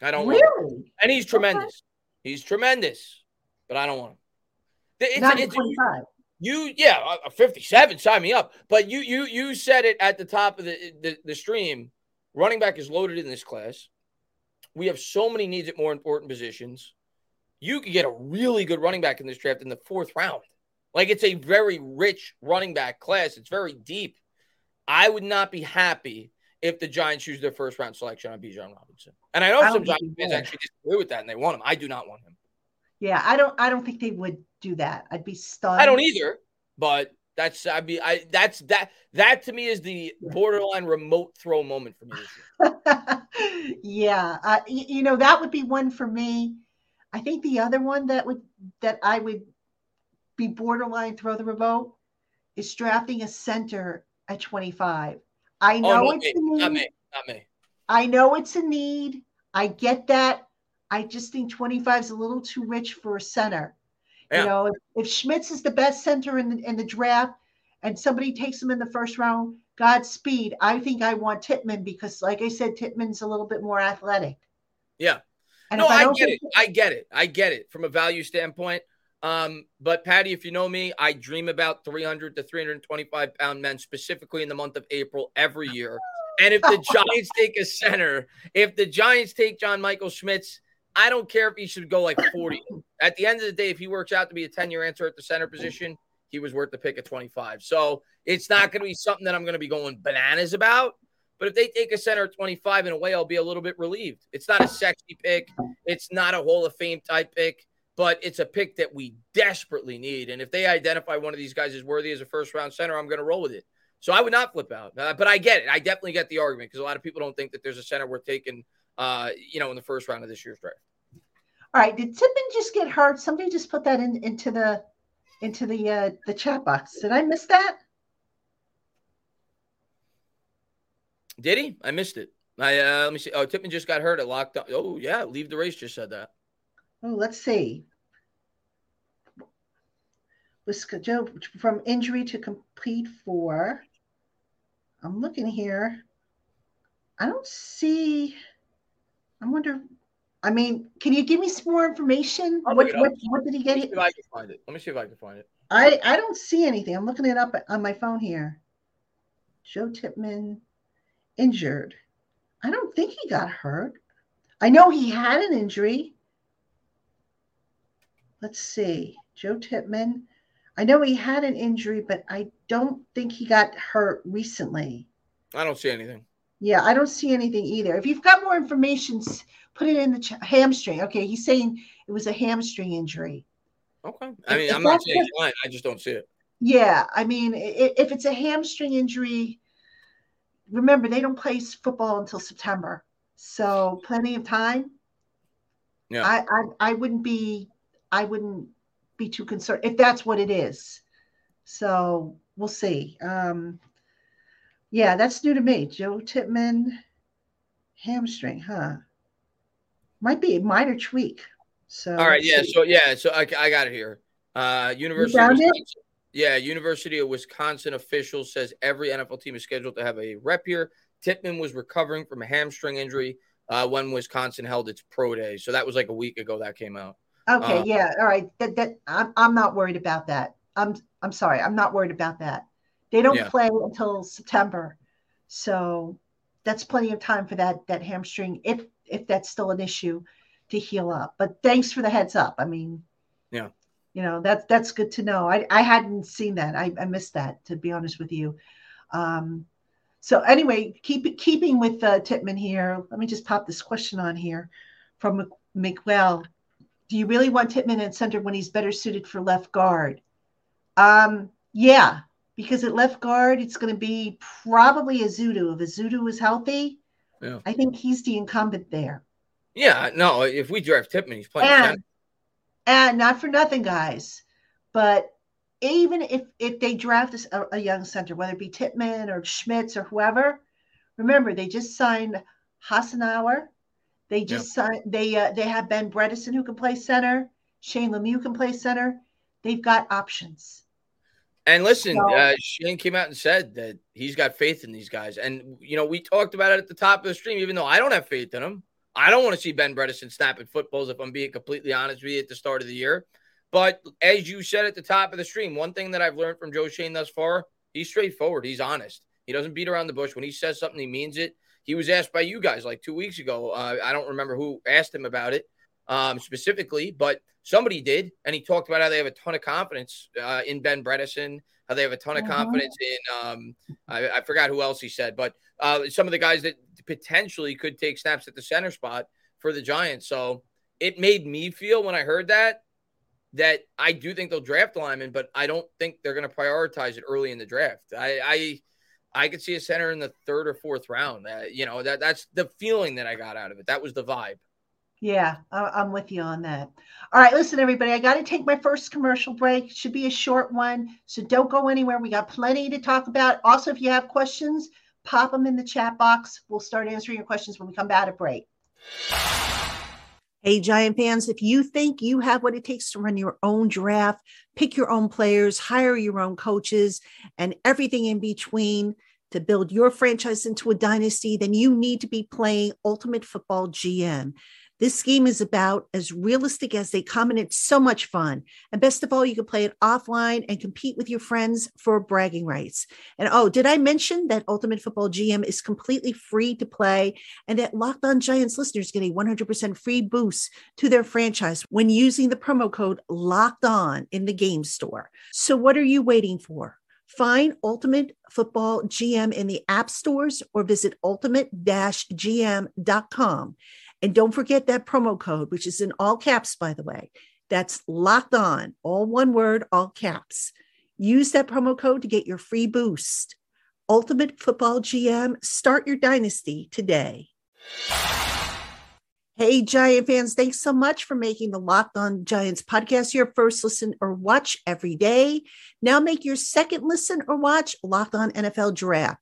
I don't really? want him. And he's tremendous. Okay. He's tremendous, but I don't want him. It's, Not it's, 25. You yeah, a 57, sign me up. But you you you said it at the top of the, the, the stream. Running back is loaded in this class. We have so many needs at more important positions. You could get a really good running back in this draft in the fourth round. Like it's a very rich running back class. It's very deep. I would not be happy if the Giants choose their first round selection on Bijan Robinson. And I know I some Giants fans actually disagree with that and they want him. I do not want him. Yeah, I don't. I don't think they would do that. I'd be stunned. I don't either. But that's I'd be I that's that that to me is the borderline remote throw moment for me. *laughs* yeah, uh, you, you know that would be one for me. I think the other one that would that I would be borderline throw the remote is drafting a center at 25. I oh, know oh, it's me. a need. Not me. Not me. I know it's a need. I get that. I just think 25 is a little too rich for a center. Yeah. You know, if, if Schmitz is the best center in the, in the draft and somebody takes him in the first round, Godspeed. I think I want Tippmann because, like I said, Tippmann's a little bit more athletic. Yeah. And no, I, I get it. I get it. I get it from a value standpoint. Um, but Patty, if you know me, I dream about 300 to 325 pound men, specifically in the month of April every year. And if the *laughs* Giants take a center, if the Giants take John Michael Schmitz, I don't care if he should go like 40. At the end of the day, if he works out to be a 10 year answer at the center position, he was worth the pick at 25. So it's not going to be something that I'm going to be going bananas about. But if they take a center at 25 in a way, I'll be a little bit relieved. It's not a sexy pick. It's not a Hall of Fame type pick but it's a pick that we desperately need. And if they identify one of these guys as worthy as a first round center, I'm going to roll with it. So I would not flip out. Uh, but I get it. I definitely get the argument because a lot of people don't think that there's a center worth taking, uh, you know, in the first round of this year's draft. All right. Did Tippmann just get hurt? Somebody just put that in into the into the uh, the chat box. Did I miss that? Did he? I missed it. I uh, let me see. Oh, Tippmann just got hurt at locked up. Oh yeah, leave the race. Just said that. Oh, let's see was from injury to complete for. I'm looking here. I don't see. I wonder. I mean, can you give me some more information? What, what, what, did he get? Let me see if I can find it. Let me see if I can find it. I, I don't see anything. I'm looking it up on my phone here. Joe Tippmann injured. I don't think he got hurt. I know he had an injury. Let's see. Joe Tippmann. I know he had an injury, but I don't think he got hurt recently. I don't see anything. Yeah, I don't see anything either. If you've got more information, put it in the ch- hamstring. Okay, he's saying it was a hamstring injury. Okay. I mean, if I'm not saying fine. I just don't see it. Yeah, I mean, if it's a hamstring injury, remember they don't play football until September, so plenty of time. Yeah, I, I, I wouldn't be, I wouldn't be too concerned if that's what it is. So we'll see. Um, yeah, that's new to me. Joe Tippmann, hamstring, huh? Might be a minor tweak. So all right, yeah. So yeah, so I, I got it here. Uh, University. Yeah, University of Wisconsin official says every NFL team is scheduled to have a rep here. Tippmann was recovering from a hamstring injury uh, when Wisconsin held its pro day. So that was like a week ago that came out. Okay, uh, yeah, all right. That that I'm I'm not worried about that. I'm I'm sorry, I'm not worried about that. They don't yeah. play until September, so that's plenty of time for that that hamstring if if that's still an issue to heal up. But thanks for the heads up. I mean, yeah, you know that's that's good to know. I I hadn't seen that. I, I missed that to be honest with you. Um, so anyway, keep keeping with uh, Tippmann here. Let me just pop this question on here from Miguel do you really want Tippmann at center when he's better suited for left guard? Um, yeah, because at left guard, it's going to be probably Ezeudu. If Ezeudu is healthy, yeah. I think he's the incumbent there. Yeah, no, if we draft Tippmann, he's playing. And, and not for nothing, guys, but even if if they draft a, a young center, whether it be Tippmann or Schmitz or whoever, remember they just signed Hassenauer they just yeah. signed. They uh, they have Ben Bredeson who can play center. Shane Lemieux can play center. They've got options. And listen, so, uh, Schoen came out and said that he's got faith in these guys. And you know, we talked about it at the top of the stream. Even though I don't have faith in him, I don't want to see Ben Bredeson snapping footballs. If I'm being completely honest with you, at the start of the year. But as you said at the top of the stream, one thing that I've learned from Joe Schoen thus far, he's straightforward. He's honest. He doesn't beat around the bush. When he says something, he means it. He was asked by you guys like two weeks ago. Uh, I don't remember who asked him about it um, specifically, but somebody did, and he talked about how they have a ton of confidence uh, in Ben Bredeson, how they have a ton of uh-huh. confidence in um, I, I, forgot who else he said, but uh, some of the guys that potentially could take snaps at the center spot for the Giants. So it made me feel when I heard that that I do think they'll draft linemen, but I don't think they're going to prioritize it early in the draft. I, I I could see a center in the third or fourth round. Uh, you know, that that's the feeling that I got out of it. That was the vibe. Yeah, I'm with you on that. All right, listen, everybody. I got to take my first commercial break. Should be a short one, so don't go anywhere. We got plenty to talk about. Also, if you have questions, pop them in the chat box. We'll start answering your questions when we come back to break. Hey, Giant fans, if you think you have what it takes to run your own draft, pick your own players, hire your own coaches, and everything in between to build your franchise into a dynasty, then you need to be playing Ultimate Football GM. This game is about as realistic as they come, and it's so much fun. And best of all, you can play it offline and compete with your friends for bragging rights. And oh, did I mention that Ultimate Football GM is completely free to play and that Locked On Giants listeners get a 100% free boost to their franchise when using the promo code Locked On in the game store. So, what are you waiting for? Find Ultimate Football GM in the app stores or visit ultimate-gm.com and don't forget that promo code, which is in all caps, by the way. That's locked on, all one word, all caps. Use that promo code to get your free boost. Ultimate Football GM, start your dynasty today. Hey, Giant fans, thanks so much for making the Locked On Giants podcast your first listen or watch every day. Now make your second listen or watch Locked On NFL Draft.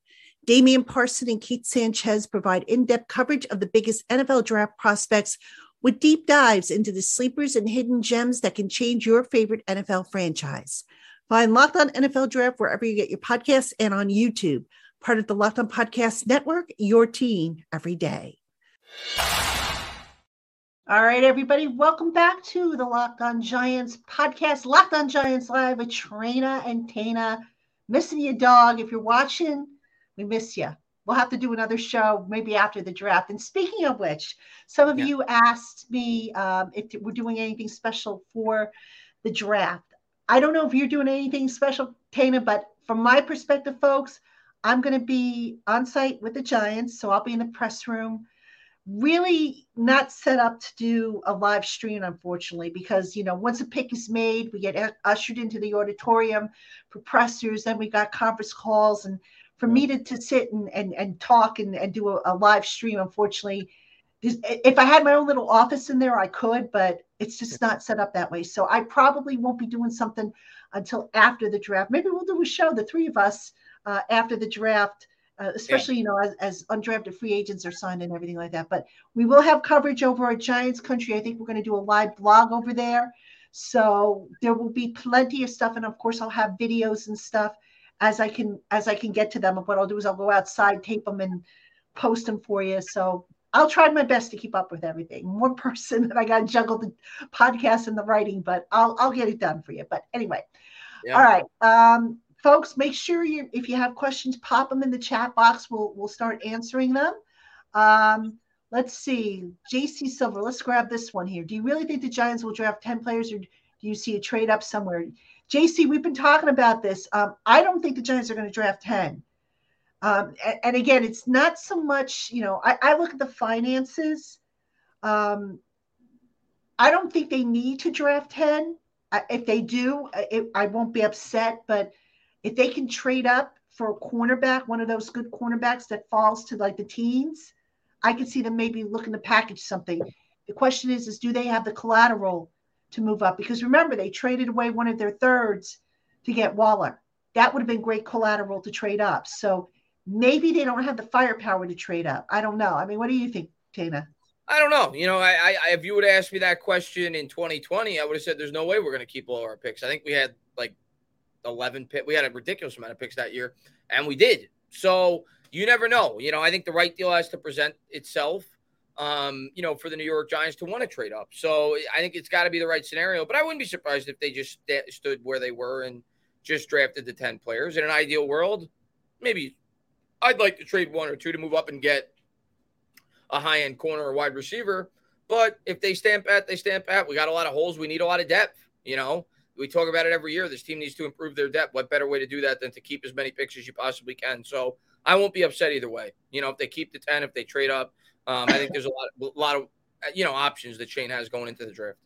Damian Parson and Keith Sanchez provide in depth coverage of the biggest NFL draft prospects with deep dives into the sleepers and hidden gems that can change your favorite NFL franchise. Find Locked On NFL Draft wherever you get your podcasts and on YouTube. Part of the Locked On Podcast Network, your team every day. All right, everybody, welcome back to the Locked On Giants podcast, Locked On Giants Live with Traina and Tainah. Missing your dog. If you're watching, we miss you. We'll have to do another show maybe after the draft. And speaking of which, some of yeah. you asked me um, if we're doing anything special for the draft. I don't know if you're doing anything special, Tainah, but from my perspective, folks, I'm going to be on site with the Giants. So I'll be in the press room. Really not set up to do a live stream, unfortunately, because, you know, once a pick is made, we get ushered into the auditorium for pressers, then we got conference calls and for me to, to sit and, and, and talk and, and do a, a live stream, unfortunately, if I had my own little office in there, I could, but it's just not set up that way. So I probably won't be doing something until after the draft. Maybe we'll do a show, the three of us, uh, after the draft, uh, especially yeah. you know as, as undrafted free agents are signed and everything like that. But we will have coverage over at Giants Country. I think we're going to do a live blog over there. So there will be plenty of stuff, and of course I'll have videos and stuff as I can as I can get to them. what I'll do is I'll go outside, tape them, and post them for you. So I'll try my best to keep up with everything. *laughs* One person that I got to juggle the podcast and the writing, but I'll I'll get it done for you. But anyway, yeah. all right, um, folks, make sure you if you have questions, pop them in the chat box. We'll we'll start answering them. Um, let's see, JC Silver. Let's grab this one here. Do you really think the Giants will draft ten players, or do you see a trade up somewhere? JC, we've been talking about this. Um, I don't think the Giants are going to draft 10. Um, and, and, again, it's not so much, you know, I, I look at the finances. Um, I don't think they need to draft 10. I, if they do, it, I won't be upset. But if they can trade up for a cornerback, one of those good cornerbacks that falls to like the teens, I can see them maybe looking to package something. The question is, is do they have the collateral to move up because remember they traded away one of their thirds to get Waller. That would have been great collateral to trade up. So maybe they don't have the firepower to trade up. I don't know. I mean, what do you think, Tainah? I don't know. You know, I, I if you would ask me that question in 2020, I would have said there's no way we're going to keep all our picks. I think we had like 11 pick. We had a ridiculous amount of picks that year, and we did. So you never know. You know, I think the right deal has to present itself um, you know, for the New York Giants to want to trade up. So I think it's got to be the right scenario. But I wouldn't be surprised if they just st- stood where they were and just drafted the 10 players. In an ideal world, maybe I'd like to trade one or two to move up and get a high end corner or wide receiver. But if they stamp at, they stamp at. We got a lot of holes. We need a lot of depth. You know, we talk about it every year. This team needs to improve their depth. What better way to do that than to keep as many picks as you possibly can? So I won't be upset either way. You know, if they keep the 10, if they trade up, um, I think there's a lot, a lot of you know options that Schoen has going into the draft.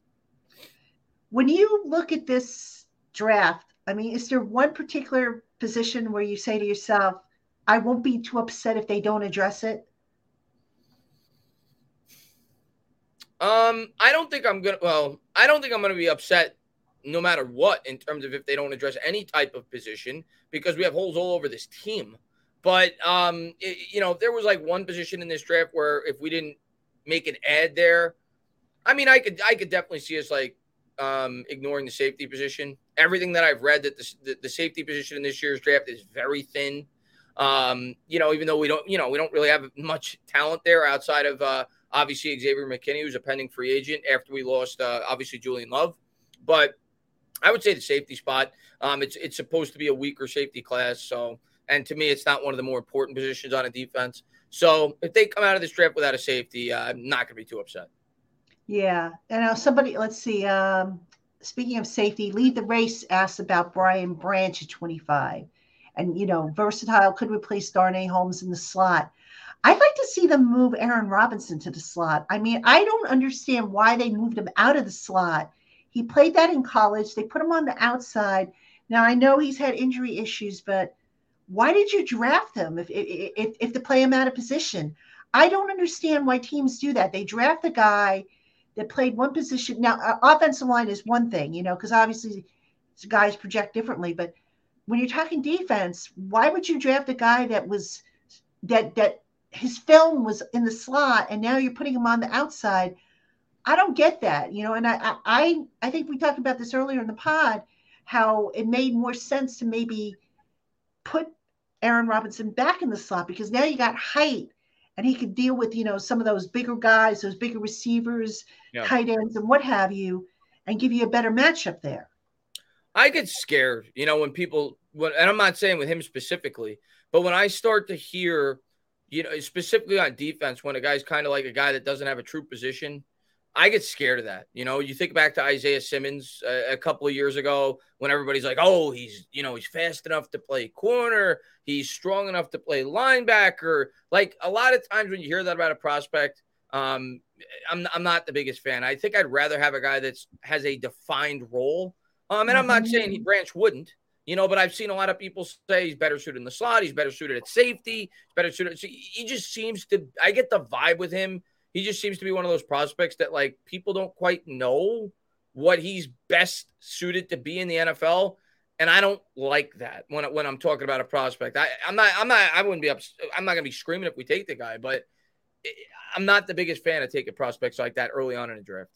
When you look at this draft, I mean, is there one particular position where you say to yourself, "I won't be too upset if they don't address it"? Um, I don't think I'm gonna. Well, I don't think I'm gonna be upset no matter what in terms of if they don't address any type of position because we have holes all over this team. But um, it, you know, there was like one position in this draft where if we didn't make an ad there, I mean, I could I could definitely see us like um, ignoring the safety position. Everything that I've read that the, the, the safety position in this year's draft is very thin. Um, you know, even though we don't, you know, we don't really have much talent there outside of uh, obviously Xavier McKinney, who's a pending free agent after we lost uh, obviously Julian Love. But I would say the safety spot. Um, it's it's supposed to be a weaker safety class, so and to me, it's not one of the more important positions on a defense. So if they come out of this draft without a safety, uh, I'm not going to be too upset. Yeah, and now somebody, let's see. Um, speaking of safety, lead the race asked about Brian Branch at 25, and you know, versatile could replace Darnay Holmes in the slot. I'd like to see them move Aaron Robinson to the slot. I mean, I don't understand why they moved him out of the slot. He played that in college. They put him on the outside. Now I know he's had injury issues, but why did you draft them if if if to play him out of position? I don't understand why teams do that. They draft a guy that played one position. Now, uh, offensive line is one thing, you know, because obviously guys project differently. But when you're talking defense, why would you draft a guy that was that that his film was in the slot and now you're putting him on the outside? I don't get that, you know. And I I I think we talked about this earlier in the pod how it made more sense to maybe put Aaron Robinson back in the slot because now you got height and he could deal with you know some of those bigger guys, those bigger receivers, yeah. tight ends, and what have you, and give you a better matchup there. I get scared, you know, when people, when, and I'm not saying with him specifically, but when I start to hear, you know, specifically on defense, when a guy's kind of like a guy that doesn't have a true position, I get scared of that. You know, you think back to Isaiah Simmons a, a, couple of years ago when everybody's like, "Oh, he's you know he's fast enough to play corner, he's strong enough to play linebacker." Like a lot of times when you hear that about a prospect, um, I'm I'm not the biggest fan. I think I'd rather have a guy that's has a defined role. Um, and I'm not saying he mm-hmm. Branch wouldn't, you know, but I've seen a lot of people say he's better suited in the slot, he's better suited at safety, better suited. he just seems to. I get the vibe with him he just seems to be one of those prospects that like people don't quite know what he's best suited to be in the NFL. And I don't like that when when I'm talking about a prospect. I, I'm not. I'm not. I wouldn't be up. I'm not gonna be screaming if we take the guy, but I'm not the biggest fan of taking prospects like that early on in a draft.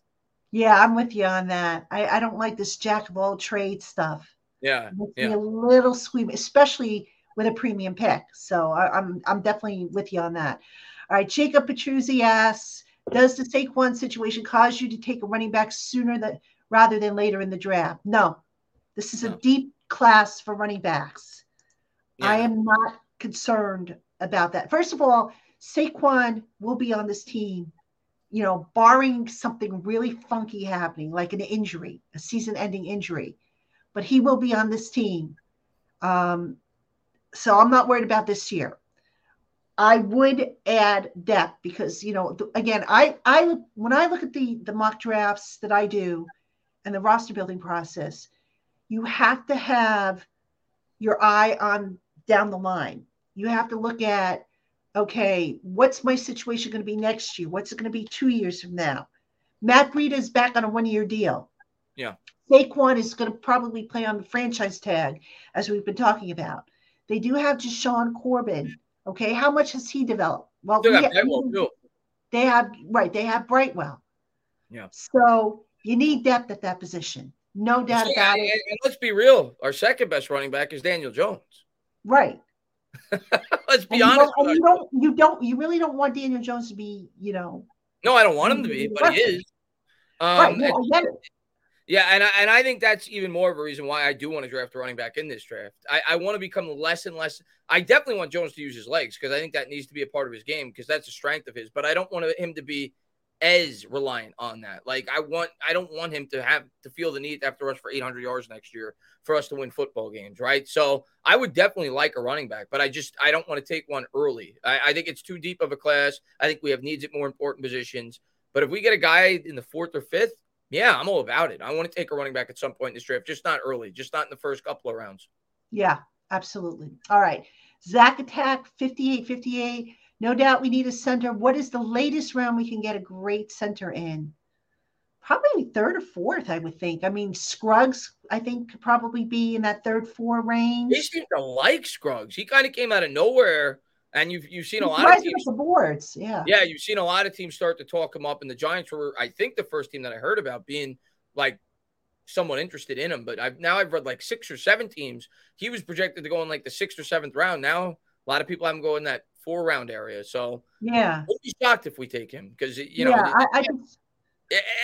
Yeah, I'm with you on that. I, I don't like this jack of all trades stuff. Yeah, yeah. a little sweet, especially with a premium pick. So I, I'm I'm definitely with you on that. All right, Jacob Petruzzi asks, does the Saquon situation cause you to take a running back sooner than rather than later in the draft? No. This is no. a deep class for running backs. Yeah. I am not concerned about that. First of all, Saquon will be on this team, you know, barring something really funky happening, like an injury, a season ending injury, but he will be on this team. Um, so I'm not worried about this year. I would add depth because you know again I I when I look at the the mock drafts that I do and the roster building process, you have to have your eye on down the line. You have to look at okay, what's my situation going to be next year? What's it going to be two years from now? Matt Breida is back on a one year deal. Yeah. Saquon is going to probably play on the franchise tag, as we've been talking about. They do have Jashaun Corbin Okay, how much has he developed? Well, we have, they have right. They have Brightwell. Yeah. So you need depth at that position, no doubt about it. And let's be real. Our second best running back is Daniel Jones. Right. *laughs* let's be and honest. You don't, you don't, you don't. You really don't want Daniel Jones to be. You know. No, I don't want him to be, but he is. Um, right. No, I get it. Yeah, and I, and I think that's even more of a reason why I do want to draft a running back in this draft. I, I want to become less and less. I definitely want Jones to use his legs because I think that needs to be a part of his game because that's a strength of his. But I don't want him to be as reliant on that. Like I want, I don't want him to have to feel the need to have to rush for 800 yards next year for us to win football games, right? So I would definitely like a running back, but I just I don't want to take one early. I, I think it's too deep of a class. I think we have needs at more important positions. But if we get a guy in the fourth or fifth, yeah, I'm all about it. I want to take a running back at some point in this draft, just not early, just not in the first couple of rounds. Yeah, absolutely. All right. Zach Attack 58 58. No doubt we need a center. What is the latest round we can get a great center in? probably third or fourth, I would think. I mean, Scruggs, I think, could probably be in that third four range. He seem to like Scruggs. He kind of came out of nowhere, and you've you've seen a lot of teams. the boards. Yeah. Yeah, you've seen a lot of teams start to talk him up, and the Giants were, I think, the first team that I heard about being like somewhat interested in him. But I've now I've read like six or seven teams. He was projected to go in like the sixth or seventh round. Now a lot of people have him go in that four round area. So Yeah. we'll be shocked if we take him because you know yeah. I, I just,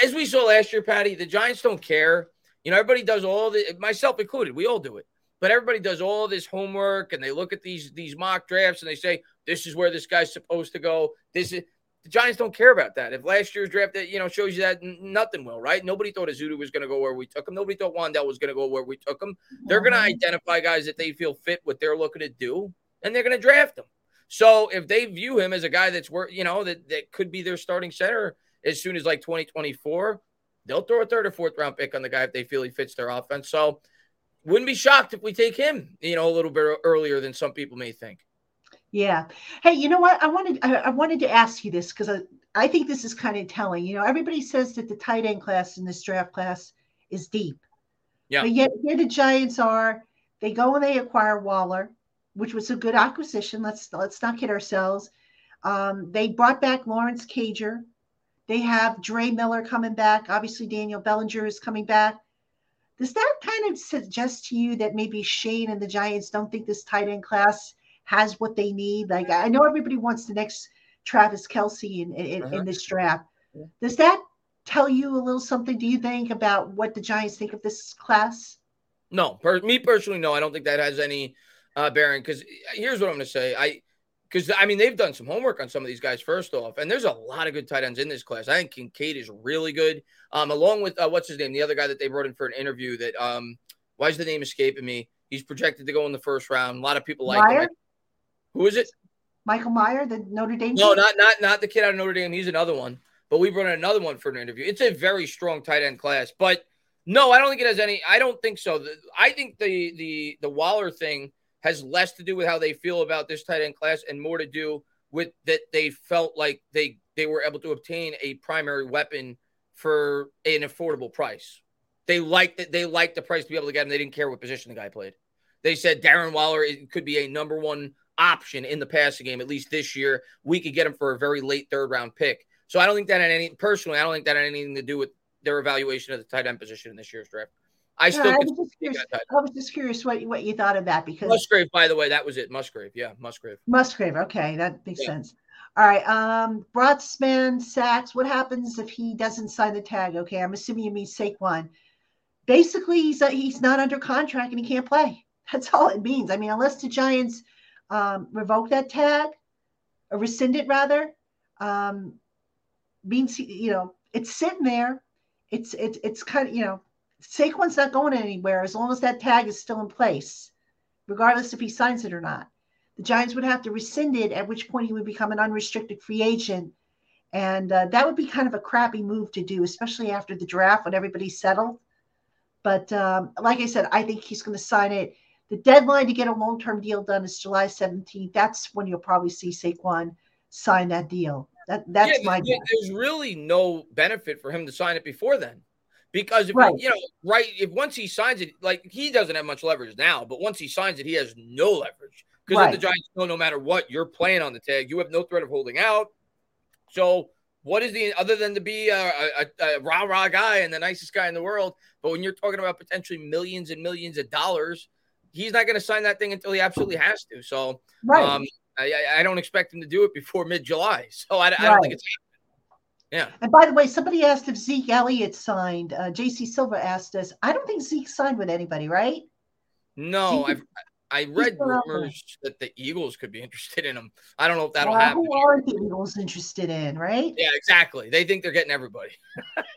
as we saw last year, Patty, the Giants don't care. You know, everybody does all the myself included. We all do it, but everybody does all this homework and they look at these these mock drafts and they say this is where this guy's supposed to go. This is the Giants don't care about that. If last year's draft, that you know, shows you that nothing will, right? Nobody thought Ezeudu was going to go where we took him. Nobody thought Wan'Dale was going to go where we took him. They're going to Mhm. identify guys that they feel fit what they're looking to do, and they're going to draft them. So if they view him as a guy that's worth, you know, that that could be their starting center as soon as like 2024, they'll throw a third or fourth round pick on the guy if they feel he fits their offense. So wouldn't be shocked if we take him, you know, a little bit earlier than some people may think. Yeah. Hey, you know what? I wanted I, I wanted to ask you this because I, I think this is kind of telling. You know, everybody says that the tight end class in this draft class is deep. Yeah. But yet here the Giants are, they go and they acquire Waller, which was a good acquisition. Let's let's not kid ourselves. Um, they brought back Lawrence Cager. They have Dre Miller coming back. Obviously, Daniel Bellinger is coming back. Does that kind of suggest to you that maybe Schoen and the Giants don't think this tight end class has what they need? Like I know everybody wants the next Travis Kelce in in, Uh-huh. in this draft. Does that tell you a little something? Do you think about what the Giants think of this class? No, per- me personally, no. I don't think that has any uh, bearing. Because here's what I'm going to say. I because I mean they've done some homework on some of these guys. First off, and there's a lot of good tight ends in this class. I think Kincaid is really good. Um, along with uh, what's his name, the other guy that they brought in for an interview. That um, why is the name escaping me? He's projected to go in the first round. A lot of people like Mayer, him. Who is it? Michael Mayer, the Notre Dame. No, kid? not not not the kid out of Notre Dame. He's another one. But we brought in another one for an interview. It's a very strong tight end class. But no, I don't think it has any. I don't think so. The- I think the the the Waller thing has less to do with how they feel about this tight end class and more to do with that they felt like they they were able to obtain a primary weapon for an affordable price. They liked that they liked the price to be able to get him. They didn't care what position the guy played. They said Darren Waller could be a number one option in the passing game, at least this year. We could get him for a very late third round pick. So I don't think that had any personally, I don't think that had anything to do with their evaluation of the tight end position in this year's draft. I Yeah, still I, was just curious, I was just curious what, what you thought of that because Musgrave, by the way, that was it. Musgrave. Yeah, Musgrave. Musgrave. Okay, that makes Yeah. sense. All right. Um, Brotsman, Sachs. What happens if he doesn't sign the tag? Okay, I'm assuming you mean Saquon. Basically, he's uh, he's not under contract and he can't play. *laughs* That's all it means. I mean, unless the Giants um, revoke that tag or rescind it, rather, um, means you know it's sitting there. It's it's it's kind of you know Saquon's not going anywhere as long as that tag is still in place, regardless if he signs it or not. The Giants would have to rescind it, at which point he would become an unrestricted free agent. And uh, that would be kind of a crappy move to do, especially after the draft when everybody's settled. But um, like I said, I think he's going to sign it. The deadline to get a long term deal done is July 17th. That's when you'll probably see Saquon sign that deal. That, that's Yeah, my guess. There's really no benefit for him to sign it before then. Because if Right. you know, right, if once he signs it, like he doesn't have much leverage now, but once he signs it, he has no leverage. Because Right. the Giants know no matter what, you're playing on the tag. You have no threat of holding out. So what is the other than to be a, a, a rah rah guy and the nicest guy in the world? But when you're talking about potentially millions and millions of dollars, he's not going to sign that thing until he absolutely has to. So Right. um, I, I- don't expect him to do it before mid July. *laughs* So I, I don't Right. think it's yeah. and by the way, somebody asked if Zeke Elliott signed. Uh, JC Silva asked us. I don't think Zeke signed with anybody, right? No, Zeke- I've I read rumors that the Eagles could be interested in him. I don't know if that'll Uh, happen. Who aren't the Eagles interested in, right? Yeah, exactly. They think they're getting everybody. *laughs*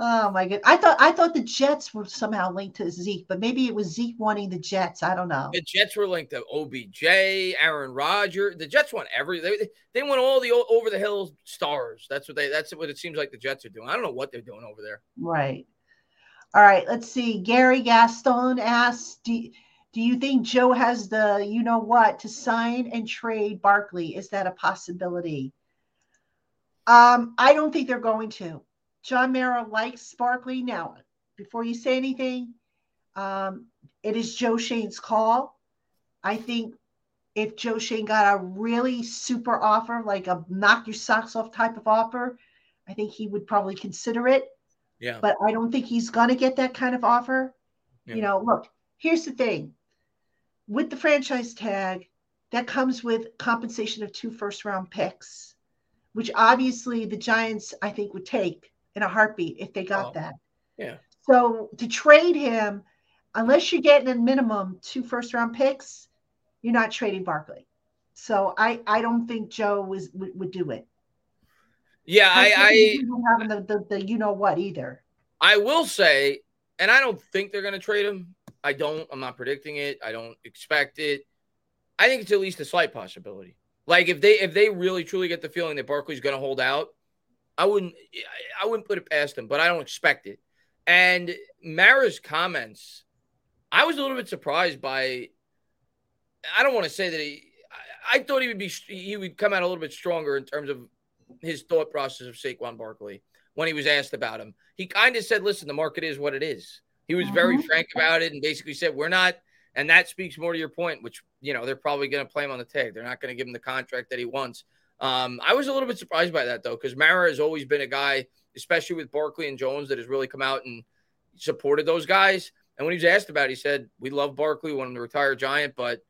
Oh my god! I thought I thought the Jets were somehow linked to Zeke, but maybe it was Zeke wanting the Jets. I don't know. The Jets were linked to OBJ, Aaron Rodgers. The Jets want every they, they want all the over the hill stars. That's what they that's what it seems like the Jets are doing. I don't know what they're doing over there. Right. All right. Let's see. Gary Gaston asks, do, do you think Joe has the you know what to sign and trade Barkley? Is that a possibility? Um, I don't think they're going to. John Mara likes Barkley. Now, before you say anything, um, it is Joe Schoen's call. I think if Joe Schoen got a really super offer, like a knock your socks off type of offer, I think he would probably consider it. Yeah. But I don't think he's going to get that kind of offer. Yeah. You know, look, here's the thing with the franchise tag, that comes with compensation of two first round picks, which obviously the Giants, I think, would take in a heartbeat if they got Oh, that. yeah. So to trade him, unless you're getting a minimum two first round picks, you're not trading Barkley. So I, I don't think Joe was would, would do it. Yeah, I, I having the, the, the you know what either. I will say, and I don't think they're going to trade him. I don't. I'm not predicting it. I don't expect it. I think it's at least a slight possibility. Like if they if they really truly get the feeling that Barkley's going to hold out, I wouldn't I wouldn't put it past them, but I don't expect it. And Mara's comments, I was a little bit surprised by. I don't want to say that he. I, I thought he would be he would come out a little bit stronger in terms of his thought process of Saquon Barkley when he was asked about him. He kind of said, "Listen, the market is what it is." He was very Mhm. frank about it and basically said, "We're not." And that speaks more to your point, which you know they're probably going to play him on the tag. They're not going to give him the contract that he wants. Um, I was a little bit surprised by that though, because Mara has always been a guy, especially with Barkley and Jones, that has really come out and supported those guys. And when he was asked about it, he said, "We love Barkley, want him to retire Giant, but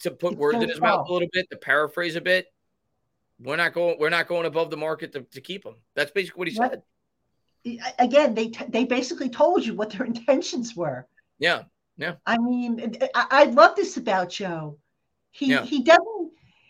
to put It's words so in his mouth a little bit, to paraphrase a bit, we're not going, we're not going above the market to, to keep him." That's basically what he said. Again, they t- they basically told you what their *laughs* intentions were. Yeah. Yeah, I mean, I, I love this about Joe. He Yeah. he doesn't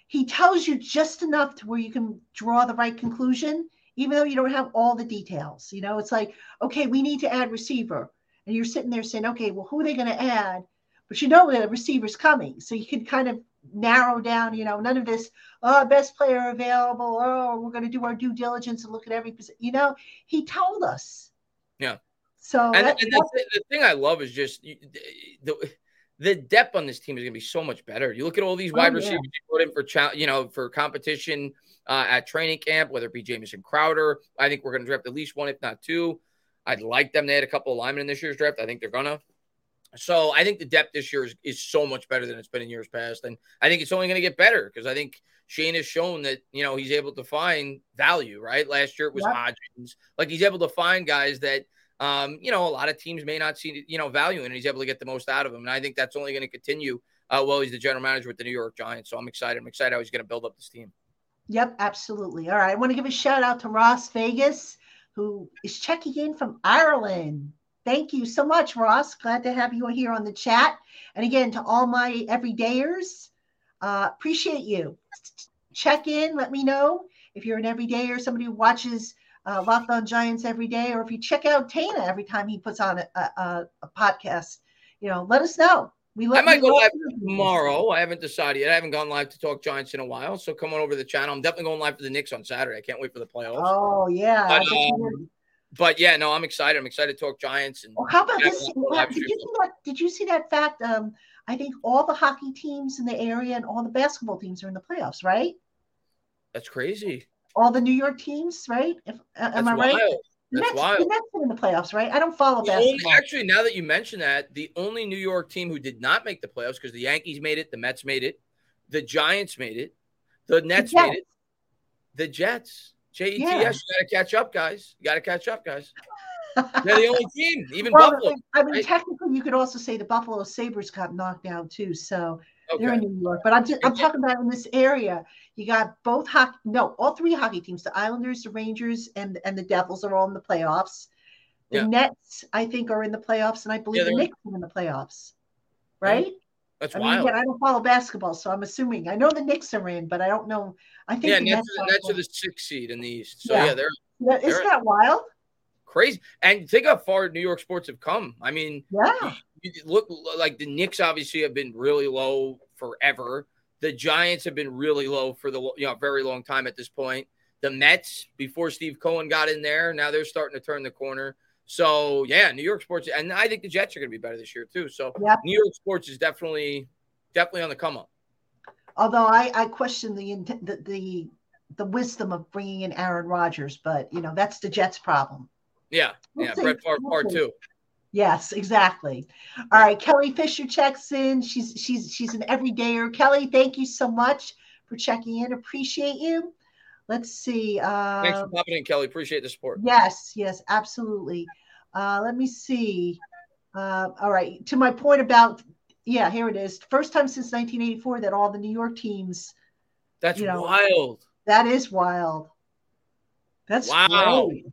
he tells you just enough to where you can draw the right conclusion, even though you don't have all the details. You know, it's like, okay, we need to add receiver. And you're sitting there saying, okay, well, who are they going to add? But you know that a receiver's coming. So you can kind of narrow down, you know, none of this, oh, best player available. Oh, we're going to do our due diligence and look at every position. You know, he told us. Yeah. So And, that- and the, the thing I love is just the the depth on this team is going to be so much better. You look at all these Oh, wide yeah. receivers you put in for cha- you know for competition uh, at training camp, whether it be Jamison Crowder. I think we're going to draft at least one, if not two. I'd like them to add a couple of linemen in this year's draft. I think they're gonna. So I think the depth this year is, is so much better than it's been in years past, and I think it's only going to get better because I think Schoen has shown that you know he's able to find value. Right, last year it was Yep. Hodgins. Like he's able to find guys that um, you know, a lot of teams may not see, you know, value in, and he's able to get the most out of them. And I think that's only going to continue uh, while he's the general manager with the New York Giants. So I'm excited. I'm excited how he's going to build up this team. Yep, absolutely. All right. I want to give a shout out to Ross Vegas, who is checking in from Ireland. Thank you so much, Ross. Glad to have you here on the chat. And again, to all my everydayers, uh, appreciate you. Check in, let me know if you're an everydayer, somebody who watches uh, Locked On Giants every day, or if you check out Tainah every time he puts on a, a, a- podcast. You know, let us know. We I let might we go live tomorrow. I haven't decided yet. I haven't gone live to talk Giants in a while. So come on over to the channel. I'm definitely going live for the Knicks on Saturday. I can't wait for the playoffs. Oh yeah. But, I um, But yeah, no, I'm excited. I'm excited to talk Giants. And Well, how about this? we'll Did you see that? Did you see that fact? Um, I think all the hockey teams in the area and all the basketball teams are in the playoffs, right? that's crazy. All the New York teams, right? If, uh, am I right? wild. The That's Nets, wild. the Nets in the playoffs, right? I don't follow The only- actually, now that you mention that, the only New York team who did not make the playoffs because the Yankees made it, the Mets made it, the Giants made it, the Nets Jets. made it, the Jets. J E T S. Yeah. You got to catch up, guys. You got to catch up, guys. *laughs* They're the only team, even well, Buffalo. I mean, right? technically, you could also say the Buffalo Sabres got knocked out too. So they're in New York. But I'm just, I'm talking about in this area. You got both hockey, no, all three hockey teams: the Islanders, the Rangers, and and the Devils are all in the playoffs. The Yeah. Nets, I think, are in the playoffs, and I believe Yeah, the Knicks are in the playoffs. Right? That's I mean, wild. again, I don't follow basketball, so I'm assuming. I know the Knicks are in, but I don't know. I think Yeah, the Nets, are, are Nets are the sixth seed in the East. So Yeah. yeah, they're Yeah, Isn't they're- that wild? crazy. And think how far New York sports have come. I mean, Yeah. Look like the Knicks obviously have been really low forever. The Giants have been really low for the you know very long time at this point. The Mets before Steve Cohen got in there, now they're starting to turn the corner. So yeah, New York sports, and I think the Jets are going to be better this year too. So Yep. New York sports is definitely definitely on the come up. Although I, I question the, the the the wisdom of bringing in Aaron Rodgers, but you know that's the Jets' problem. Yeah, we'll yeah, see. Brett Favre part two. Yes, exactly. All right, Kelly Fisher checks in. She's she's she's an everydayer. Kelly, thank you so much for checking in. Appreciate you. Let's see. Uh, Thanks for popping in, Kelly. Appreciate the support. Yes, yes, absolutely. Uh, let me see. Uh, all right. To my point about, yeah, here it is. First time since 1984 that all the New York teams. That's you know, wild. That is wild. That's wow. Great.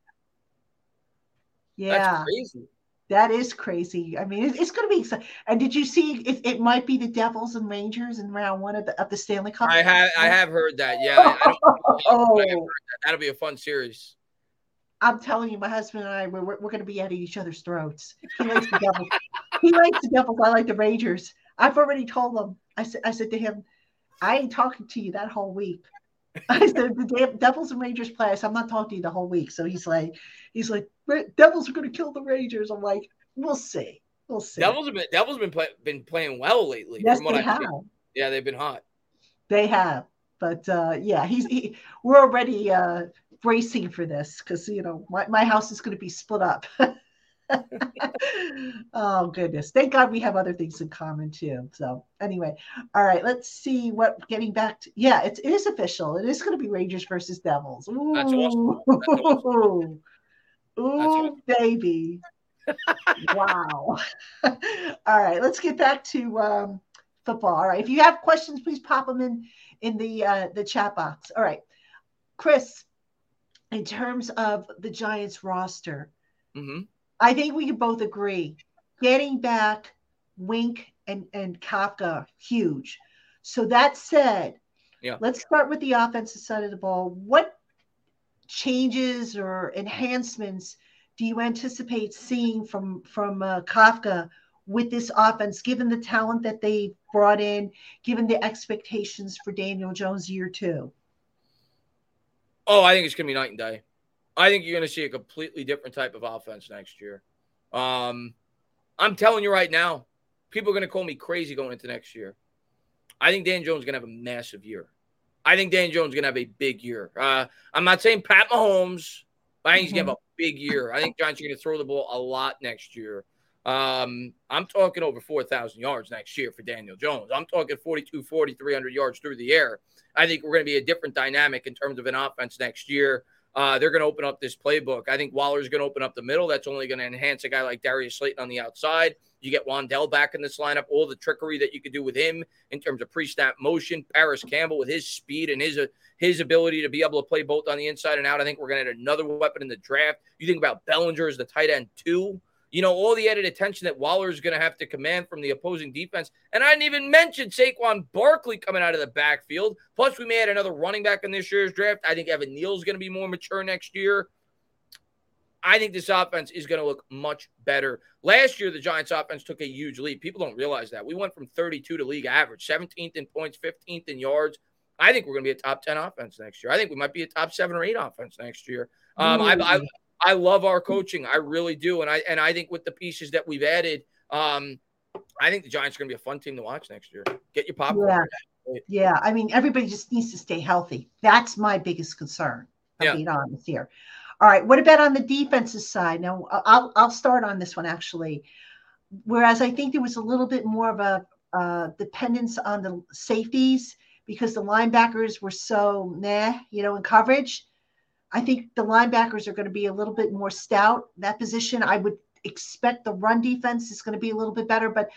Yeah. That's crazy. That is crazy. I mean, it's going to be exciting. And did you see it, it might be the Devils and Rangers in round one of the, of the Stanley Cup? I have I have heard that. Yeah. I, *laughs* oh, I that. that'll be a fun series. I'm telling you, my husband and I, we're, we're, going to be at each other's throats. He likes the Devils. he likes the Devils. I like the Rangers. I've already told him. I said, I said to him, I ain't talking to you that whole week. *laughs* I said the Devils and Rangers play. I said, I'm not talking to you the whole week. So he's like, he's like, Devils are going to kill the Rangers. I'm like, we'll see. We'll see. Devils have been Devils been play, been playing well lately. Yes, they I have. Yeah, they've been hot. They have, but uh, yeah, he's he, we're already uh, bracing for this because you know my, my house is going to be split up. *laughs* *laughs* oh goodness thank god we have other things in common too so anyway all right let's see what getting back to yeah it's, it is official it is going to be rangers versus devils Ooh. That's awesome. That's awesome. Ooh, baby. wow. *laughs* All right, let's get back to um, football. All right, if you have questions, please pop them in in the uh, the chat box. All right, Chris. In terms of the Giants roster, mm-hmm. I think we can both agree getting back Wink and and Kafka huge. So that said, yeah. let's start with the offensive side of the ball. What changes or enhancements do you anticipate seeing from from uh, Kafka with this offense, given the talent that they brought in, given the expectations for Daniel Jones year two? Oh, I think it's going to be night and day. I think you're going to see a completely different type of offense next year. Um, I'm telling you right now, people are going to call me crazy going into next year. I think Dan Jones is going to have a massive year. I think Dan Jones is going to have a big year. Uh, I'm not saying Pat Mahomes. I think he's going to have a big year. I think Giants are going to throw the ball a lot next year. Um, I'm talking over 4,000 yards next year for Daniel Jones. I'm talking 42, 40, 300 yards through the air. I think we're going to be a different dynamic in terms of an offense next year. Uh, they're going to open up this playbook. I think Waller's going to open up the middle. That's only going to enhance a guy like Darius Slayton on the outside. You get Wan'Dale back in this lineup. All the trickery that you could do with him in terms of pre-snap motion. Parris Campbell with his speed and his uh, his ability to be able to play both on the inside and out. I think we're going to add another weapon in the draft. You think about Bellinger as the tight end too. You know, all the added attention that Waller is going to have to command from the opposing defense. And I didn't even mention Saquon Barkley coming out of the backfield. Plus, we may add another running back in this year's draft. I think Evan Neal is going to be more mature next year. I think this offense is going to look much better. Last year, the Giants offense took a huge leap. People don't realize that. We went from 32 to league average, 17th in points, 15th in yards. I think we're going to be a top 10 offense next year. I think we might be a top seven or eight offense next year. Um, I, I, I love our coaching. I really do. And I and I think with the pieces that we've added, um, I think the Giants are going to be a fun team to watch next year. Get your popcorn. Yeah. yeah. I mean, everybody just needs to stay healthy. That's my biggest concern. I'm yeah. being honest here. All right. What about on the defensive side? Now, I'll I'll start on this one actually. Whereas I think there was a little bit more of a uh, dependence on the safeties because the linebackers were so meh, you know, in coverage. I think the linebackers are going to be a little bit more stout. That position, I would expect the run defense is going to be a little bit better. But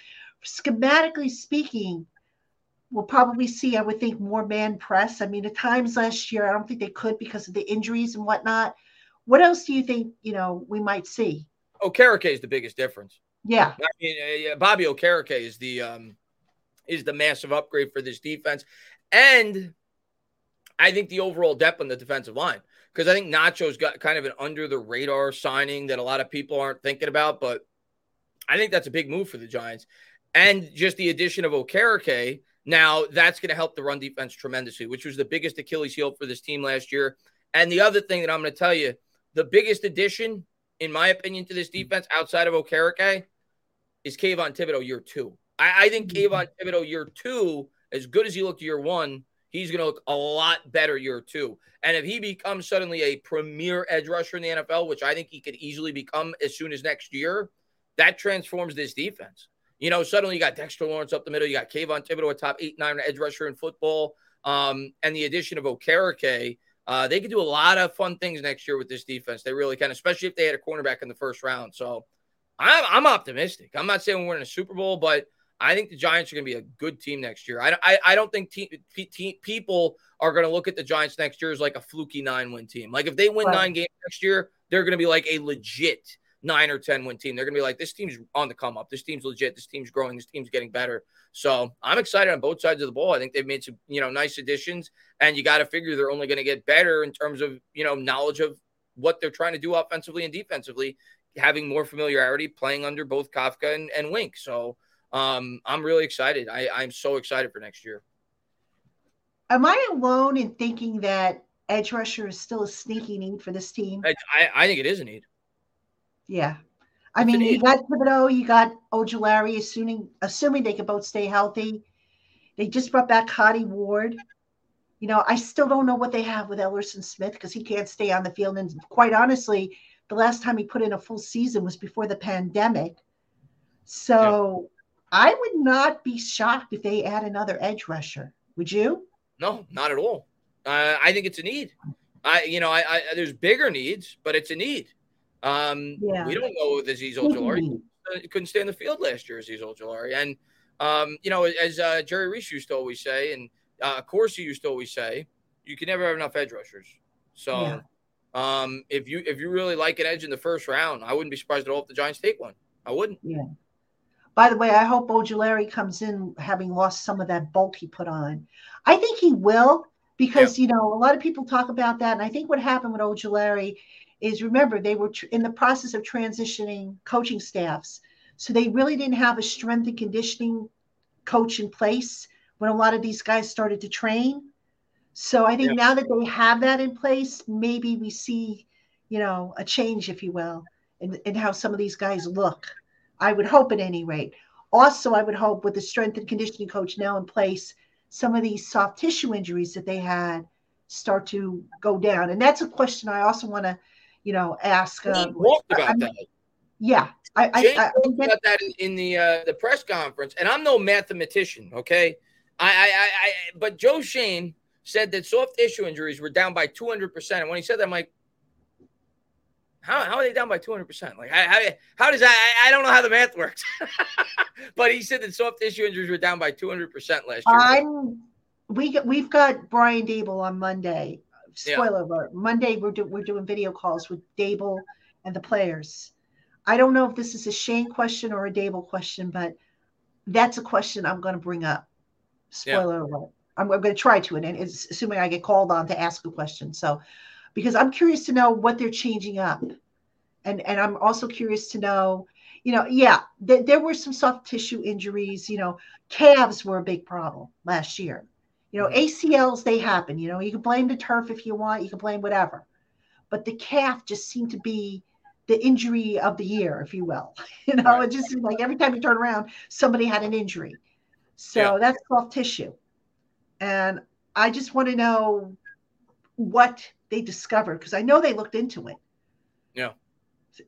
schematically speaking, we'll probably see, I would think, more man press. I mean, at times last year, I don't think they could because of the injuries and whatnot. What else do you think, you know, we might see? Okereke is the biggest difference. Yeah. I mean, uh, Bobby Okereke is the um, is the massive upgrade for this defense, and I think the overall depth on the defensive line because I think Nacho's got kind of an under the radar signing that a lot of people aren't thinking about, but I think that's a big move for the Giants. And just the addition of Okereke, now that's going to help the run defense tremendously, which was the biggest Achilles heel for this team last year. And the other thing that I'm going to tell you, the biggest addition, in my opinion, to this defense outside of Okereke is Kayvon Thibodeaux year two. I, I think mm-hmm. Kayvon Thibodeaux year two, as good as he looked year one, he's going to look a lot better year two. And if he becomes suddenly a premier edge rusher in the NFL, which I think he could easily become as soon as next year, that transforms this defense. You know, suddenly you got Dexter Lawrence up the middle, you got Kayvon Thibodeaux, a top eight, nine edge rusher in football, um, and the addition of Okereke. Uh, they could do a lot of fun things next year with this defense. They really can, especially if they had a cornerback in the first round. So I'm, I'm optimistic. I'm not saying we're in a Super Bowl, but I think the Giants are going to be a good team next year. I, I, I don't think te- te- people are going to look at the Giants next year as like a fluky nine win team. Like if they win right. nine games next year, they're going to be like a legit nine or 10 win team. They're going to be like, this team's on the come up. This team's legit. This team's growing. This team's getting better. So I'm excited on both sides of the ball. I think they've made some, you know, nice additions. And you got to figure they're only going to get better in terms of, you know, knowledge of what they're trying to do offensively and defensively, having more familiarity playing under both Kafka and, and Wink. So um, I'm really excited. I, I'm so excited for next year. Am I alone in thinking that edge rusher is still a sneaky need for this team? I, I think it is a need. Yeah. I it's mean, you got Thibodeaux, you got Ojulari, assuming assuming they can both stay healthy. They just brought back Hadi Ward. You know, I still don't know what they have with Elerson Smith because he can't stay on the field. And quite honestly, the last time he put in a full season was before the pandemic. So I would not be shocked if they add another edge rusher. Would you? No, not at all. Uh, I think it's a need. I, you know, I, I, there's bigger needs, but it's a need. Um, yeah. We don't know if Azeez Ojulari couldn't stay in the field last year, Azeez Ojulari. And, um, you know, as uh, Jerry Reese used to always say, and uh, of course he used to always say, you can never have enough edge rushers. So yeah. um, if you if you really like an edge in the first round, I wouldn't be surprised at all if the Giants take one. I wouldn't. Yeah. By the way, I hope Ojulari comes in having lost some of that bulk he put on. I think he will because, yeah. you know, a lot of people talk about that. And I think what happened with Ojulari is remember, they were tr- in the process of transitioning coaching staffs. So they really didn't have a strength and conditioning coach in place when a lot of these guys started to train. So I think yeah. now that they have that in place, maybe we see, you know, a change, if you will, in, in how some of these guys look. I would hope at any rate. Also, I would hope with the strength and conditioning coach now in place, some of these soft tissue injuries that they had start to go down. And that's a question I also want to, you know, ask. Uh, talked about I, that. Yeah, I, I, I talked about that in, in the uh, the press conference, and I'm no mathematician, okay? I, I, I, but Joe Schoen said that soft tissue injuries were down by 200 percent, and when he said that, I'm like, how, how are they down by 200%? Like, how, how, does that? I, I don't know how the math works. *laughs* but he said that soft tissue injuries were down by 200% last year. I'm, we, we've got Brian Daboll on Monday. Spoiler yeah. alert. Monday, we're, do, we're doing video calls with Daboll and the players. I don't know if this is a Schoen question or a Daboll question, but that's a question I'm going to bring up. Spoiler yeah. alert. I'm, I'm going to try to, and it's assuming I get called on to ask a question. So, because I'm curious to know what they're changing up. And, and I'm also curious to know, you know, yeah, th- there were some soft tissue injuries. You know, calves were a big problem last year. You know, mm-hmm. ACLs, they happen. You know, you can blame the turf if you want, you can blame whatever. But the calf just seemed to be the injury of the year, if you will. *laughs* You know, right. it just seemed like every time you turn around, somebody had an injury. So yeah. that's soft tissue. And I just want to know what they discovered because I know they looked into it. Yeah.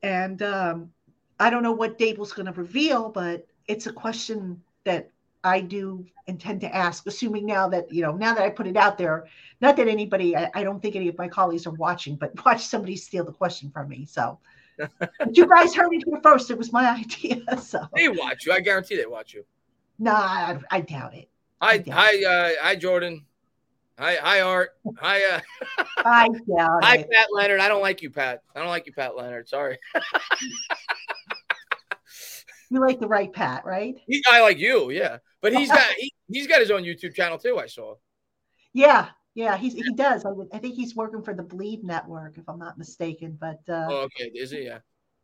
And um, I don't know what Daboll's going to reveal, but it's a question that I do intend to ask, assuming now that, you know, now that I put it out there, not that anybody, I, I don't think any of my colleagues are watching, but *laughs* watch somebody steal the question from me. So *laughs* you guys heard it here first. It was my *laughs* idea. So they watch you. I guarantee they watch you. No, nah, I, I, doubt it. Hi, hi, uh, hi, Jordan. Hi, hi, Art. Hi, uh, *laughs* hi, hi, Pat Leonard. I don't like you, Pat. I don't like you, Pat Leonard. Sorry. *laughs* you like the right Pat, right? He, I like you, yeah. But he's got *laughs* he, has got his own YouTube channel too. I saw. Yeah, yeah, he's he does. I, I think he's working for the Bleav Network, if I'm not mistaken. But uh, oh, okay, is he? Yeah.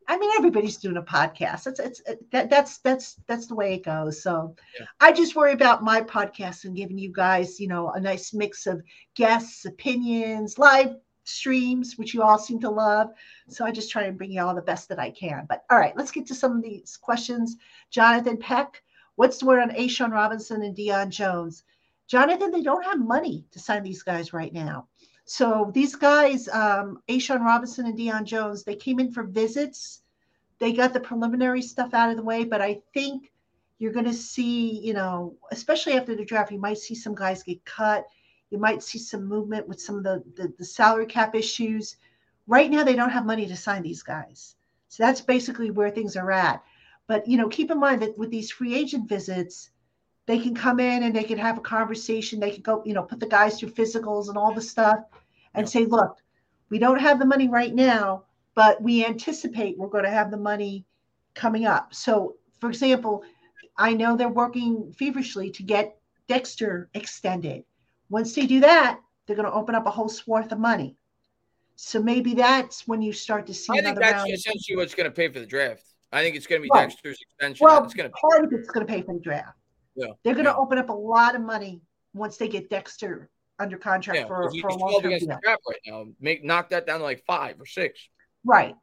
I mean, everybody's doing a podcast. It's it's that that's that's that's the way it goes. So, yeah. I just worry about my podcast and giving you guys, you know, a nice mix of guests, opinions, live streams, which you all seem to love. So I just try and bring you all the best that I can. But all right, let's get to some of these questions. Jonathan Peck, what's the word on A'Shawn Robinson and Deion Jones? Jonathan, they don't have money to sign these guys right now. So these guys, um, A'Shawn Robinson and Deion Jones, they came in for visits. They got the preliminary stuff out of the way, but I think you're going to see, you know, especially after the draft, you might see some guys get cut. You might see some movement with some of the, the, the salary cap issues. Right now, they don't have money to sign these guys. So that's basically where things are at. But, you know, keep in mind that with these free agent visits, they can come in and they can have a conversation. They can go, you know, put the guys through physicals and all the stuff and say, look, we don't have the money right now, but we anticipate we're going to have the money coming up. So, for example, I know they're working feverishly to get Dexter extended. Once they do that, they're going to open up a whole swath of money. So maybe that's when you start to see. I think that's round. essentially what's going to pay for the draft. I think it's going to be right. Dexter's extension. Well, it's going to part of it's going to pay for the draft. Yeah. They're going to yeah. open up a lot of money once they get Dexter under contract yeah, for, for a long term deal. right now. Make knock that down to like five or six. Right.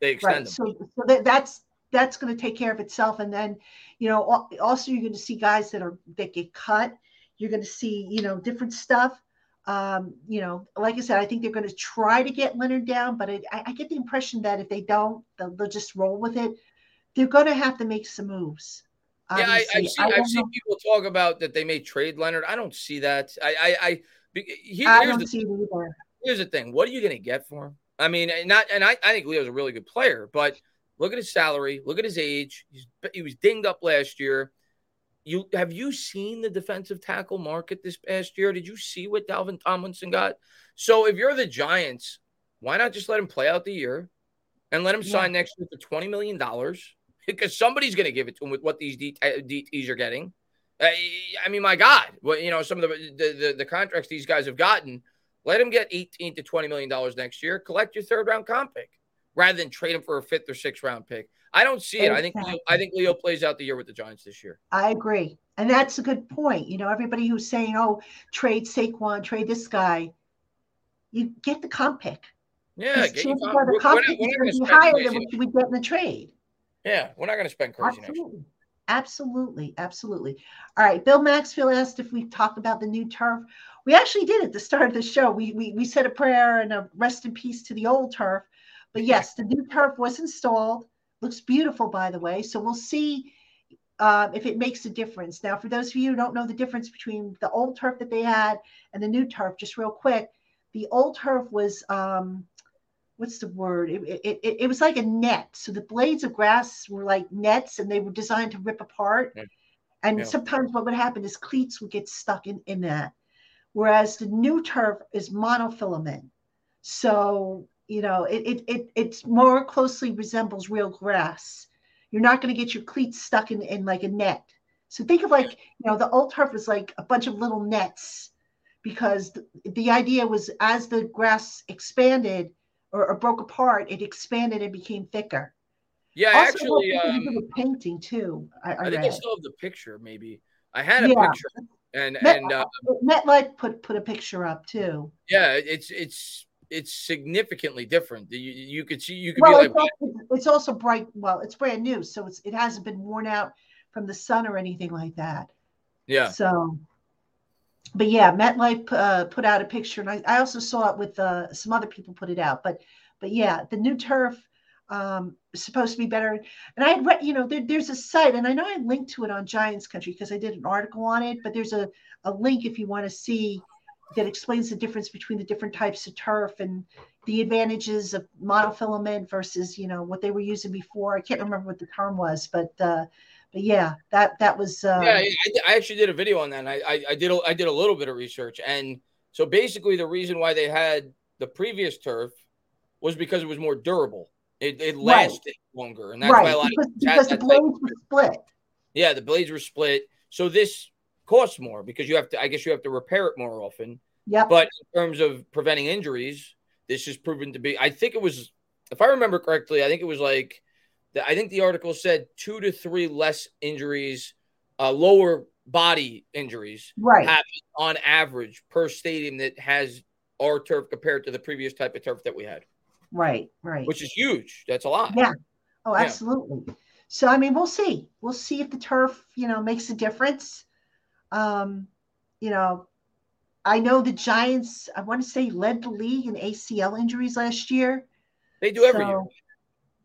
They extend right. Them. So, so that, that's that's going to take care of itself. And then, you know, also you're going to see guys that are that get cut. You're going to see, you know, different stuff. Um, you know, like I said, I think they're going to try to get Leonard down, but it, I, I, get the impression that if they don't, they'll, they'll just roll with it. They're going to have to make some moves. Yeah, I, I, see. I have seen people talk about that they may trade Leonard. I don't see that. I, I, I, here, I don't the. Here's the thing: what are you going to get for him? I mean, not, and I, I think Leo's a really good player, but look at his salary, look at his age. He's, he was dinged up last year. You have you seen the defensive tackle market this past year? Did you see what Dalvin Tomlinson got? So if you're the Giants, why not just let him play out the year and let him yeah. sign next year for twenty million dollars? Because somebody's going to give it to him with what these DTs are getting. Uh, I mean, my God, well, you know, some of the, the, the contracts these guys have gotten. Let him get eighteen to twenty million dollars next year. Collect your third round comp pick rather than trade him for a fifth or sixth round pick. I don't see it. Exactly. I think Leo, I think Leo plays out the year with the Giants this year. I agree, and that's a good point. You know, everybody who's saying, "Oh, trade Saquon, trade this guy," you get the comp pick. Yeah, get you the comp pick is going to be higher than what you would get in the trade. Yeah, we're not going to spend crazy absolutely. Absolutely, absolutely. All right, Bill Maxfield asked if we talked about the new turf. We actually did at the start of the show. We we we said a prayer and a rest in peace to the old turf. But yes, the new turf was installed. Looks beautiful, by the way. So we'll see uh, if it makes a difference. Now, for those of you who don't know the difference between the old turf that they had and the new turf, just real quick, the old turf was um, what's the word? It, it, it, it, was like a net. So the blades of grass were like nets and they were designed to rip apart. Yeah. And yeah. sometimes what would happen is cleats would get stuck in, in that. Whereas the new turf is monofilament. So, you know, it, it, it it's more closely resembles real grass. You're not going to get your cleats stuck in, in like a net. So think of like, you know, the old turf was like a bunch of little nets because the, the idea was as the grass expanded, or, or broke apart, it expanded and became thicker. Yeah, also, actually, um, painting too. I, I, I think I still have the picture. Maybe I had a yeah. picture, and Met, and uh, MetLife put put a picture up too. Yeah, it's it's it's significantly different. You, you could see you could well, be like, it's also, it's also bright. Well, it's brand new, so it's it hasn't been worn out from the sun or anything like that. Yeah. So but yeah, MetLife uh, put out a picture, and I, I also saw it with uh, some other people put it out. But but yeah, the new turf um, is supposed to be better. And I had read, you know, there, there's a site, and I know I linked to it on Giants Country because I did an article on it. But there's a a link if you want to see that explains the difference between the different types of turf and the advantages of monofilament versus you know what they were using before. I can't remember what the term was, but uh, but yeah, that that was. Uh, yeah, I, I, actually did a video on that. And I, I I did a, I did a little bit of research, and so basically the reason why they had the previous turf was because it was more durable. It, it lasted right. longer, and that's right. why a lot because, of because the blades were split. Yeah, the blades were split, so this costs more because you have to. I guess you have to repair it more often. Yeah. But in terms of preventing injuries, this has proven to be. I think it was, if I remember correctly, I think it was like I think the article said two to three less injuries, uh, lower body injuries, right, on average per stadium that has our turf compared to the previous type of turf that we had. Right, right. Which is huge. That's a lot. Yeah. Oh, absolutely. Yeah. So I mean, we'll see. We'll see if the turf, you know, makes a difference. Um, you know, I know the Giants, I want to say, led the league in ACL injuries last year. They do every so, year.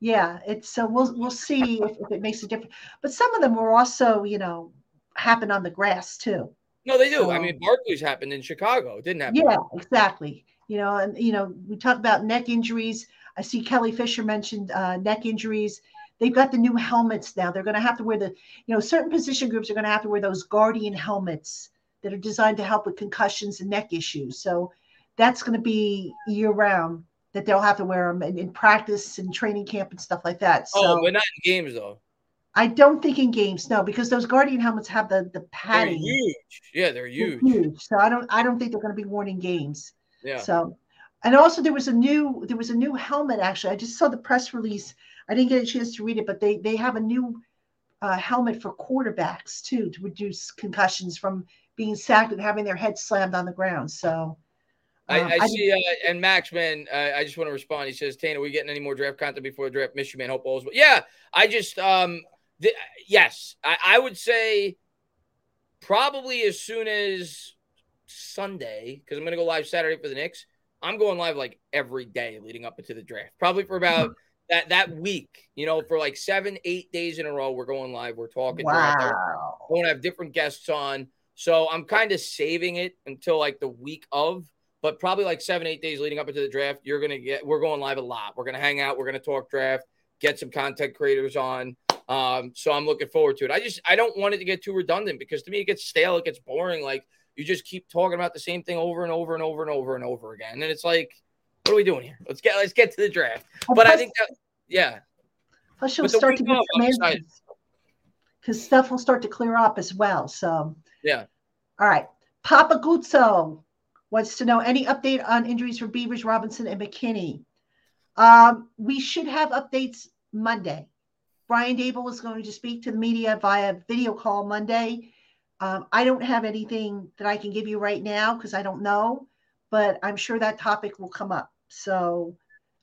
Yeah, it's so we'll we'll see if, if it makes a difference. But some of them were also, you know, happen on the grass too. No, they do. So, I mean, Barkley's happened in Chicago. It didn't happen. Yeah, exactly. You know, and you know, we talk about neck injuries. I see Kelly Fisher mentioned uh, neck injuries. They've got the new helmets now. They're going to have to wear the, you know, certain position groups are going to have to wear those Guardian helmets that are designed to help with concussions and neck issues. So that's going to be year round that they'll have to wear them in, in practice and training camp and stuff like that. Oh, so, oh, but not in games though. I don't think in games, no, because those Guardian helmets have the the padding. They're huge. Yeah, they're huge. They're huge. So I don't I don't think they're going to be worn in games. Yeah. So, and also there was a new there was a new helmet. Actually, I just saw the press release. I didn't get a chance to read it, but they they have a new uh, helmet for quarterbacks too to reduce concussions from being sacked and having their head slammed on the ground. So. Um, I, I, see, uh, and Max, man, uh, I just want to respond. He says, "Tainah, are we getting any more draft content before the draft?" Michigan, hope all's well. Yeah, I just, um, th- yes, I, I would say probably as soon as Sunday because I'm going to go live Saturday for the Knicks. I'm going live like every day leading up into the draft, probably for about that that week. You know, for like seven, eight days in a row, we're going live. We're talking. Wow. We're going to have different guests on. So I'm kind of saving it until like the week of, but probably like seven, eight days leading up into the draft. You're gonna get. We're going live a lot. We're gonna hang out. We're gonna talk draft. Get some content creators on. Um, so I'm looking forward to it. I just I don't want it to get too redundant because to me it gets stale. It gets boring. Like you just keep talking about the same thing over and over and over and over and over again. And it's like, what are we doing here? Let's get let's get to the draft. Well, but I think that yeah. Plus you'll start to get because stuff will start to clear up as well. So yeah. All right. Papa Guzzo wants to know any update on injuries for Beavers, Robinson, and McKinney. Um, we should have updates Monday. Brian Daboll is going to speak to the media via video call Monday. Um, I don't have anything that I can give you right now because I don't know, but I'm sure that topic will come up. So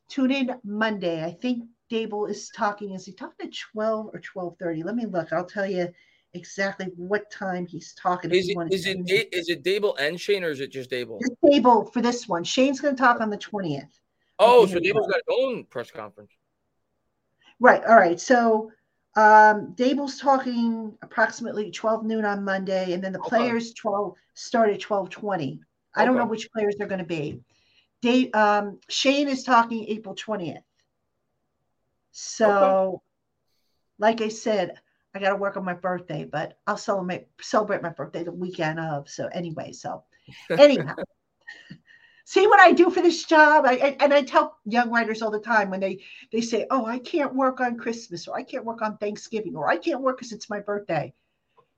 tune in Monday. I think Dable is talking. Is he talking at 12 or 12:30? Let me look. I'll tell you exactly what time he's talking. Is it is it, it is it Daboll and Schoen or is it just Daboll? Just Daboll for this one. Schoen's going to talk on the 20th. Oh, so Daboll's got his own press conference. Right. All right. So um, Daboll's talking approximately 12 noon on Monday, and then the okay. players 12 start at 12:20. I don't know which players they're going to be. Dave, um, Schoen is talking April 20th. So, okay. like I said, I got to work on my birthday, but I'll celebrate celebrate my birthday the weekend of. So anyway, so *laughs* anyhow, see what I do for this job. I, I, and I tell young writers all the time when they they say, "Oh, I can't work on Christmas, or I can't work on Thanksgiving, or I can't work because it's my birthday."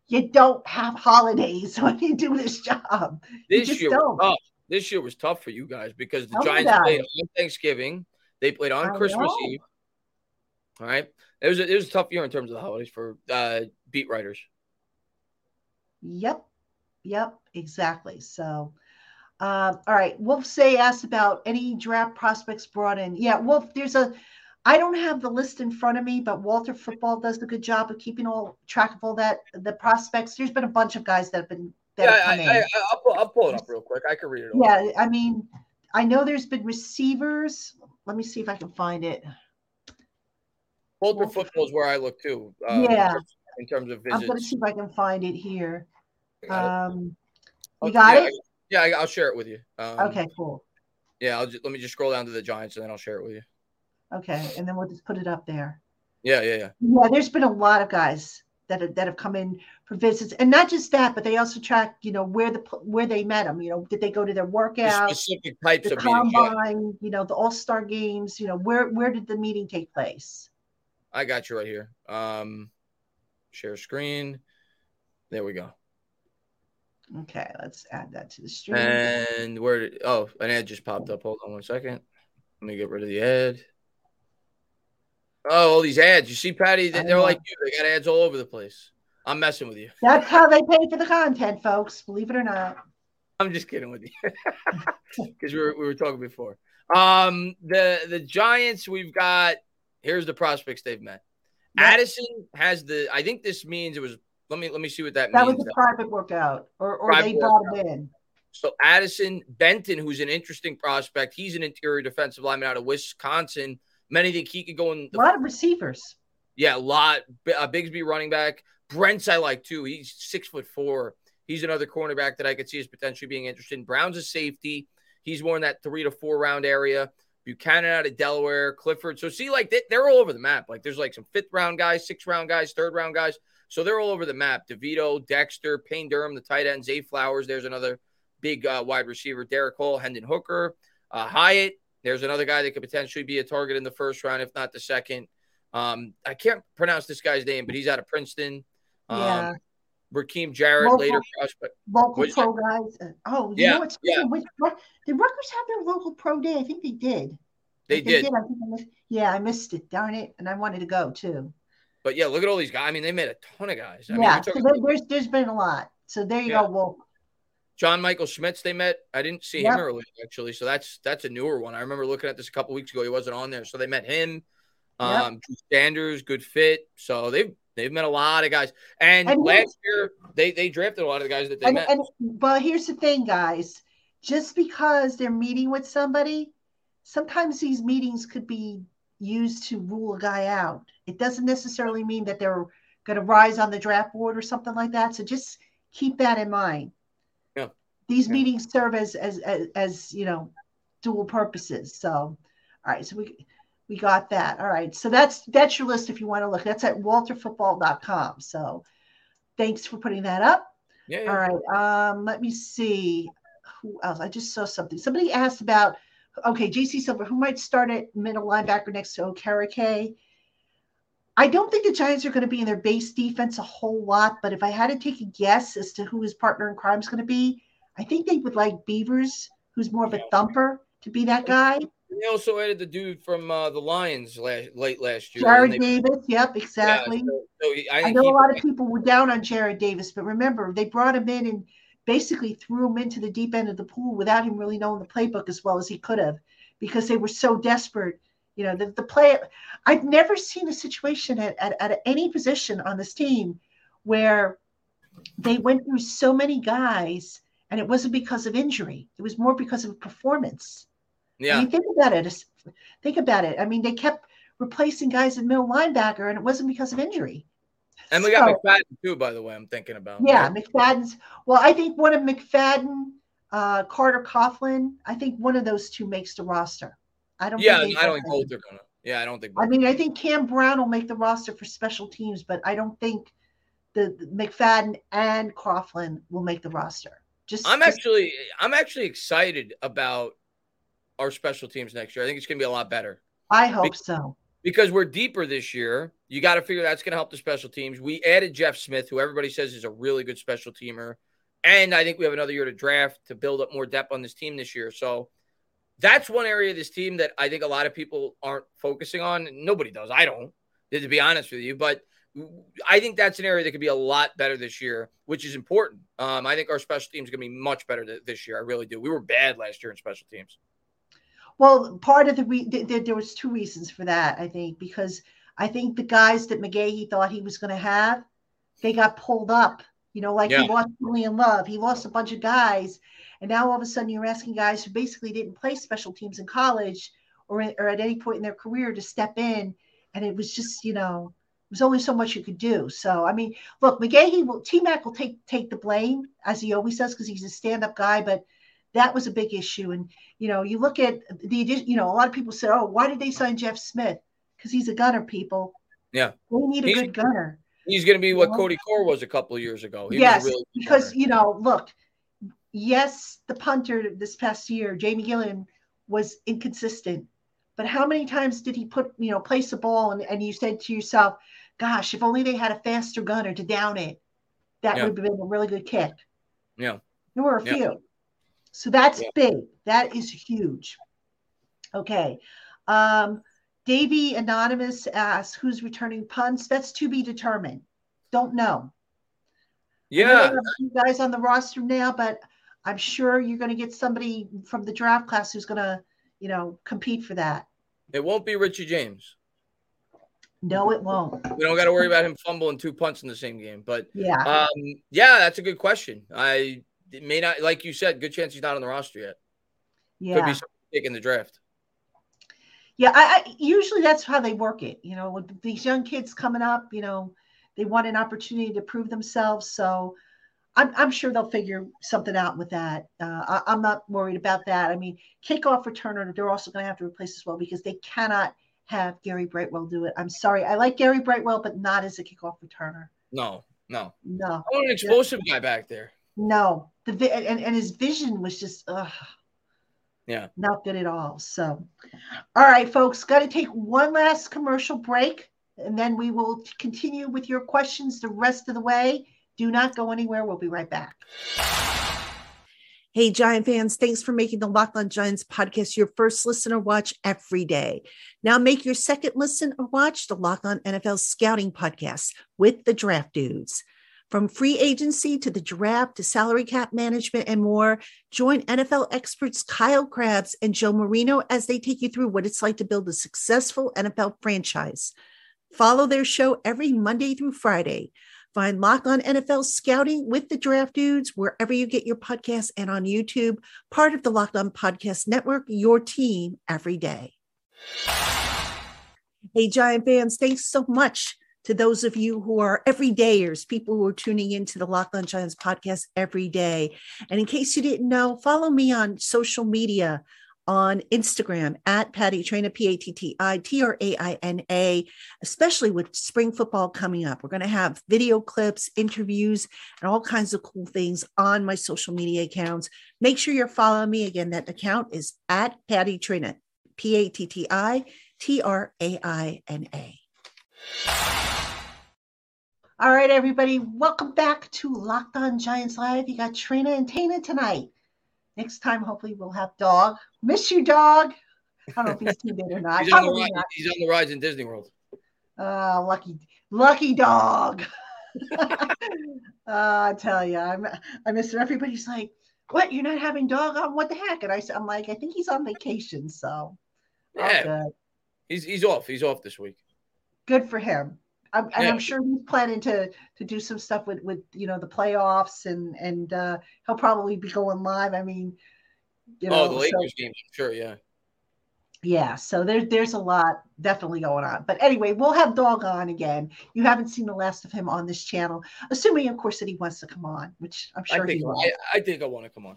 You don't have holidays *laughs* when you do this job. This year, don't. Was tough. This year was tough for you guys because the oh, Tell Giants played on Thanksgiving. They played on I Christmas know. Eve. All right, it was a, it was a tough year in terms of the holidays for uh, beat writers. Yep, yep, exactly. So, uh, all right. Wolf say asked about any draft prospects brought in. Yeah, Wolf, there's a. I don't have the list in front of me, but Walter Football does a good job of keeping all track of all that the prospects. There's been a bunch of guys that have been that yeah, have I. I, will pull, I'll pull it up real quick. I can read it. Yeah, I mean, I know there's been receivers. Let me see if I can find it. Walter Football is where I look too. Um, yeah. In terms of visits. I'm going to see if I can find it here. Um, you got yeah, it? Yeah, I'll share it with you. Um, okay, cool. Yeah, I'll just, let me just scroll down to the Giants and then I'll share it with you. Okay, and then we'll just put it up there. Yeah, yeah, yeah. Yeah, there's been a lot of guys that have, that have come in for visits, and not just that, but they also track, you know, where the where they met them. You know, did they go to their workout? The specific types the of combine, meetings, yeah. you know, the All Star games. You know, where where did the meeting take place? I got you right here. Um, share screen. There we go. Okay, let's add that to the stream. And where? Did, oh, an ad just popped up. Hold on one second. Let me get rid of the ad. Oh, all these ads. You see, Patti, they're like you. They got ads all over the place. I'm messing with you. That's how they pay for the content, folks. Believe it or not. I'm just kidding with you *laughs* because we were, we were talking before. Um, the the Giants, we've got Here's the prospects they've met. Addison has the. I think this means it was Let me let me see what that, That means. That was a private workout, or or Private they brought workout. him in. So Addison Benton, who's an interesting prospect, he's an interior defensive lineman out of Wisconsin. Many think he could go in A lot of receivers. yeah, a lot. Uh, Bigsby running back. Brents I like too. He's six foot four. He's another cornerback that I could see as potentially being interested. Brown's a safety. He's more in that three to four round area. Buchanan out of Delaware, Clifford. So see, like they, they're all over the map. Like there's like some fifth round guys, sixth round guys, third round guys. So they're all over the map. DeVito, Dexter, Payne Durham, the tight end, Zay Flowers. There's another big uh, wide receiver. Derick Hall, Hendon Hooker, uh, Hyatt. There's another guy that could potentially be a target in the first round, if not the second. Um, I can't pronounce this guy's name, but he's out of Princeton. Um, Yeah. Rakim Jarrett, Local- later prospect. Local pro guys. Oh, you Yeah, know what's yeah. which, did Rutgers have their local pro day? I think they did. They If did. I think I missed, yeah, I missed it. Darn it! And I wanted to go too. But yeah, look at all these guys. I mean, they made a ton of guys. I yeah, you're so there, there's there's been a lot. So there you Yeah. go, Wolf. John Michael Schmitz, they met. I didn't see Yep. him earlier, actually. So that's that's a newer one. I remember looking at this a couple weeks ago. He wasn't on there. So they met him. Yep. Um, Drew Sanders, good fit. So they've they've met a lot of guys. And, And last year they they drafted a lot of the guys that they And, met. and but here's the thing, guys. Just because they're meeting with somebody, sometimes these meetings could be used to rule a guy out. It doesn't necessarily mean that they're going to rise on the draft board or something like that. So just keep that in mind. Yeah. These Yeah. meetings serve as, as as as you know dual purposes. So, all right. So we we got that. All right. So that's that's your list if you want to look. That's at walterfootball.com. So thanks for putting that up. yeah, yeah. All right. Um, let me see. Who else? I just saw something. Somebody asked about okay, JC Silver, who might start at middle linebacker next to Okereke. I don't think the Giants are going to be in their base defense a whole lot, but if I had to take a guess as to who his partner in crime is going to be, I think they would like Beavers, who's more of a thumper, to be that guy. They also added the dude from uh, the Lions last, late last year. Jarrad they- Davis. Yep, yeah, exactly. so- so he- I, I know he- a lot of people were down on Jarrad Davis, but remember, they brought him in and basically threw him into the deep end of the pool without him really knowing the playbook as well as he could have because they were so desperate. You know, the, the play, I've never seen a situation at, at, at any position on this team where they went through so many guys and it wasn't because of injury, it was more because of performance. I yeah, mean, think about it. Think about it. I mean, they kept replacing guys in middle linebacker and it wasn't because of injury. and we got So- McFadden too, by the way. I'm thinking about. Yeah, right? McFadden's. Well, I think one of McFadden, uh, Carter Coughlin. I think one of those two makes the roster. I don't. yeah. think I don't think both both are gonna. Yeah, I don't think. I mean, I think Cam Brown will make the roster for special teams, but I don't think the, the McFadden and Coughlin will make the roster. Just I'm just- actually I'm actually excited about our special teams next year. I think it's gonna be a lot better. I hope so. because we're deeper this year. You got to figure that's going to help the special teams. We added Jeff Smith, who everybody says is a really good special teamer. And I think we have another year to draft to build up more depth on this team this year. So that's one area of this team that I think a lot of people aren't focusing on. Nobody does. I don't, to be honest with you. But I think that's an area that could be a lot better this year, which is important. Um, I think our special teams are going to be much better th- this year. I really do. We were bad last year in special teams. Well, part of the re- th- th- there was two reasons for that. I think because I think the guys that McGaughey thought he was going to have, they got pulled up. You know, like Yeah. he lost Julian Love, he lost a bunch of guys, and now all of a sudden you're asking guys who basically didn't play special teams in college or or at any point in their career to step in, and it was just you know there's only so much you could do. So I mean, look, McGaughey will T Mac will take take the blame as he always does because he's a stand up guy, but that was a big issue. And you know, you look at the. You know, a lot of people said, "Oh, why did they sign Jeff Smith? Because he's a gunner." People, Yeah. they need a He's- good gunner. He's going to be what Cody Core was a couple of years ago. He yes, really because gunner. you know, look, yes, the punter this past year, Jamie Gillan, was inconsistent. But how many times did he put, you know, place a ball and, and you said to yourself, gosh, if only they had a faster gunner to down it, that Yeah. would have been a really good kick. Yeah. There were a Yeah. few. So that's Yeah. big. That is huge. Okay. Um, Davy Anonymous asks, who's returning punts? That's to be determined. Don't know. I know they Yeah. few guys on the roster now, but I'm sure you're going to get somebody from the draft class who's going to, you know, compete for that. It won't be Richie James. No, it won't. We don't got to worry about him fumbling two punts in the same game. But Yeah. um, yeah, that's a good question. I it may not, like you said, good chance he's not on the roster yet. Could Yeah. be taking the draft. Yeah, I, I usually that's how they work it. You know, with these young kids coming up, you know, they want an opportunity to prove themselves. So I'm, I'm sure they'll figure something out with that. Uh, I, I'm not worried about that. I mean, kickoff returner, they're also going to have to replace as well because they cannot have Gary Brightwell do it. I'm sorry. I like Gary Brightwell, but not as a kickoff returner. No, no. No, I want an explosive guy back there. No. The vi- and, and his vision was just, ugh. Yeah. not good at all. So, all right, folks, got to take one last commercial break, and then we will continue with your questions the rest of the way. Do not go anywhere. We'll be right back. Hey, Giant fans, thanks for making the Locked On Giants podcast your first listen or watch every day. Now make your second listen or watch the Locked On NFL Scouting podcast with the Draft Dudes. From free agency to the draft to salary cap management and more, join NFL experts Kyle Crabbs and Joe Marino as they take you through what it's like to build a successful NFL franchise. Follow their show every Monday through Friday. Find Lock On NFL Scouting with the Draft Dudes wherever you get your podcasts and on YouTube, part of the Locked On Podcast Network, your team every day. Hey, Giant fans, thanks so much to those of you who are everydayers, people who are tuning into the Locked On Giants podcast every day. And in case you didn't know, follow me on social media on Instagram at Patti Traina, P A T T I T R A I N A, especially with spring football coming up. We're going to have video clips, interviews, and all kinds of cool things on my social media accounts. Make sure you're following me. Again, that account is at Patti Traina, P A T T I T R A I N A. All right, everybody, welcome back to Locked On Giants Live. You got Traina and Tainah tonight. Next time, hopefully, we'll have Dog. Miss you, Dog. I don't know if he's tuned in or not. He's on, the ride, not. he's on the rides in Disney World. Uh, lucky, lucky dog. uh, *laughs* I tell you, I'm, I miss it. Everybody's like, "What? You're not having dog on? What the heck?" And I, said, I'm like, "I think he's on vacation, so Yeah, he's he's off. He's off this week. good for him." I'm, and. I'm sure he's planning to to do some stuff with with you know the playoffs, and and uh, he'll probably be going live. I mean, you know, oh, the so- Lakers game. I'm sure. Yeah. Yeah, so there, there's a lot definitely going on. But anyway, we'll have Dog on again. You haven't seen the last of him on this channel, assuming, of course, that he wants to come on, which I'm sure I think he will. I, I think I want to come on.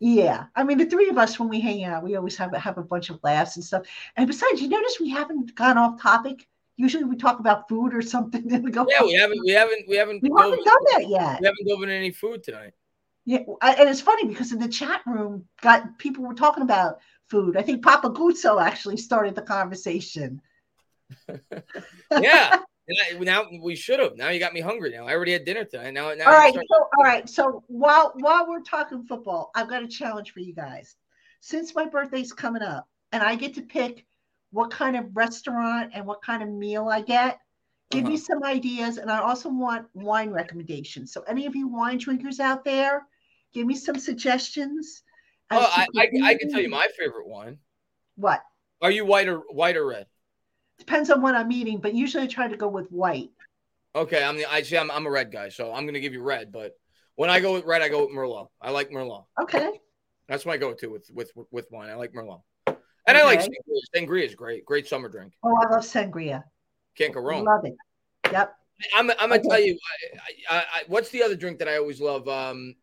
Yeah, I mean, the three of us when we hang out, we always have have a bunch of laughs and stuff. And besides, you notice we haven't gone off topic. Usually, we talk about food or something, and we go. Yeah, we haven't we haven't we haven't We haven't done that yet. we haven't into any food tonight. Yeah, and it's funny because in the chat room, got people were talking about food. I think Papa Guzzo actually started the conversation. *laughs* Yeah. *laughs* Now we should have. Now you got me hungry. Now I already had dinner tonight. Now, now all right, so all right. So while while we're talking football, I've got a challenge for you guys. Since my birthday's coming up, and I get to pick what kind of restaurant and what kind of meal I get, give me Uh-huh. some ideas, and I also want wine recommendations. So any of you wine drinkers out there, give me some suggestions. Oh, I, I, I can tell you my favorite one. what Are you white or white or red? depends on what I'm eating, but usually I try to go with white. Okay, I'm the I see I'm, I'm a red guy, so I'm gonna give you red. But when I go with red, I go with Merlot. I like Merlot. Okay. That's my go-to with with with wine. I like Merlot, and I like sangria. Sangria is great. Great summer drink. Oh, I love sangria. Can't go wrong. Love it. Yep. I'm, I'm gonna Okay. tell you, I, I, I, what's the other drink that I always love? Um,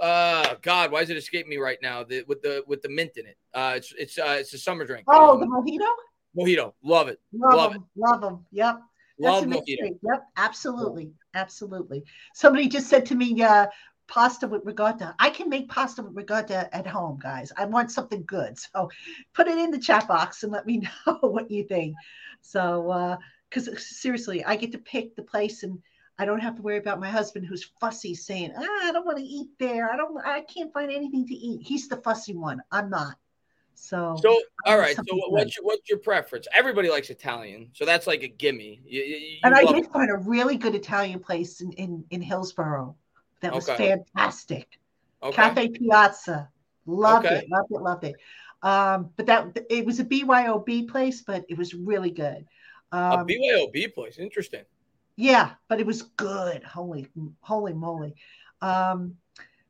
uh, God, why does it escape me right now? The, with the with the mint in it. Uh, it's it's uh, it's a summer drink. Oh, Um, the mojito. mojito. Love it. Love, Love them. Love them. Yep. Love a mojito. Yep. Absolutely. Absolutely. Somebody just said to me, uh, pasta with ricotta. I can make pasta with ricotta at home, guys. I want something good. *laughs* So put it in the chat box and let me *laughs* know what you think. So, uh, because seriously, I get to pick the place and I don't have to worry about my husband who's fussy saying, ah, I don't want to eat there. I don't, I can't find anything to eat. He's the fussy one. I'm not. So, So, all right. So, what's your what's your preference? Everybody likes Italian, so that's like a gimme. You, you, you and I did it. find a really good Italian place in in, in Hillsboro that was Okay. fantastic. Okay. Cafe Piazza, loved Okay. it, loved it, loved it. Um, but that it was a BYOB place, but it was really good. a Um, BYOB place. Interesting. yeah, but it was good. Holy, holy moly. Um,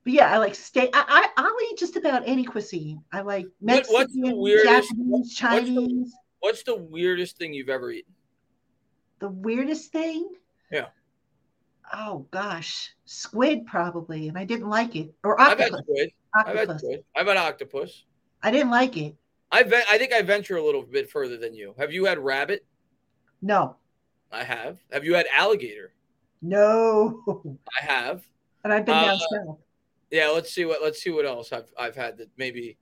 but yeah, I like steak. I, I I'll eat just about any cuisine. I like What- what's the Mexican, weirdest- Japanese, what's the- Chinese. What's the weirdest thing you've ever eaten? The weirdest thing? Yeah. Oh gosh, squid probably, and I didn't like it. Or octopus. I've had octopus. squid. I've had Octopus. squid. I've had octopus. I didn't like it. I ve- I think I venture a little bit further than you. Have you had rabbit? No, I have. Have you had alligator? no. I have. And I've been Uh, down south. Yeah, let's see what let's see what else I've I've had that maybe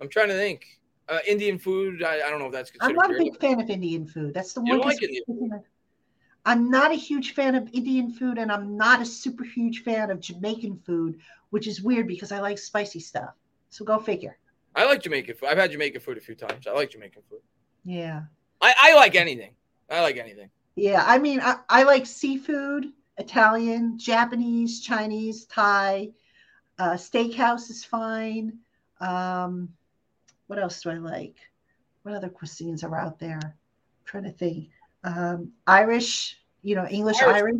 I'm trying to think. Uh, Indian food, I, I don't know if that's I'm not a big fan of Indian food. That's the You one. like Indian I'm not a huge fan of Indian food, and I'm not a super huge fan of Jamaican food, which is weird because I like spicy stuff. So go figure. I like Jamaican food. I've had Jamaican food a few times. I like Jamaican food. Yeah. I, I like anything. I like anything. Yeah. I mean, I, I like seafood, Italian, Japanese, Chinese, Thai. Uh, steakhouse is fine. Um, what else do I like? What other cuisines are out there? I'm trying to think. Um, Irish, you know, English Irish- Irish.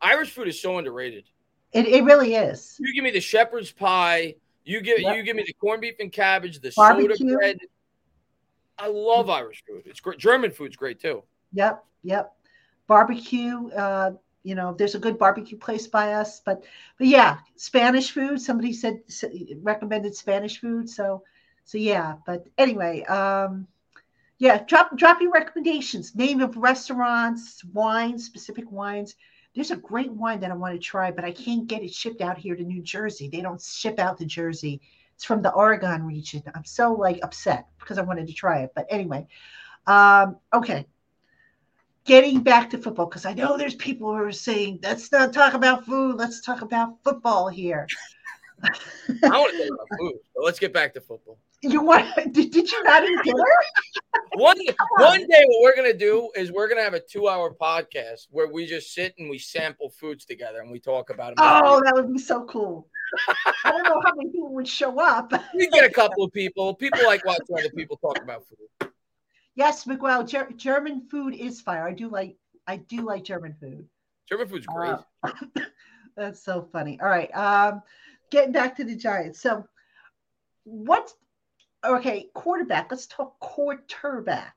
Irish food is so underrated. It, it really is. You give me the shepherd's pie. You give Yep. you give me the corned beef and cabbage, the Barbecue. soda bread. I love Irish food. It's great. German food's great too. Yep, yep. Barbecue. Uh, you know, there's a good barbecue place by us, but but yeah, Spanish food. Somebody said recommended Spanish food, so so yeah. But anyway, um, yeah, drop drop your recommendations. Name of restaurants, wines, specific wines. There's a great wine that I want to try, but I can't get it shipped out here to New Jersey. They don't ship out to Jersey. It's from the Oregon region. I'm so like upset because I wanted to try it. But anyway, um, okay getting back to football because I know there's people who are saying let's not talk about food, let's talk about football here. *laughs* I want to talk about food, but let's get back to football. You want? *laughs* Did, did you not eat dinner? *laughs* One one day, what we're gonna do is we're gonna have a two-hour podcast where we just sit and we sample foods together and we talk about them. Oh, that would be so cool. I don't know how many people would show up. *laughs* we get a couple of people. People like watching other people talk about food. Yes, Miguel, Ger- German food is fire. I do like I do like German food. German food's great. Uh, that's so funny. All right. Um, getting back to the Giants. So what's okay, quarterback. Let's talk quarterback.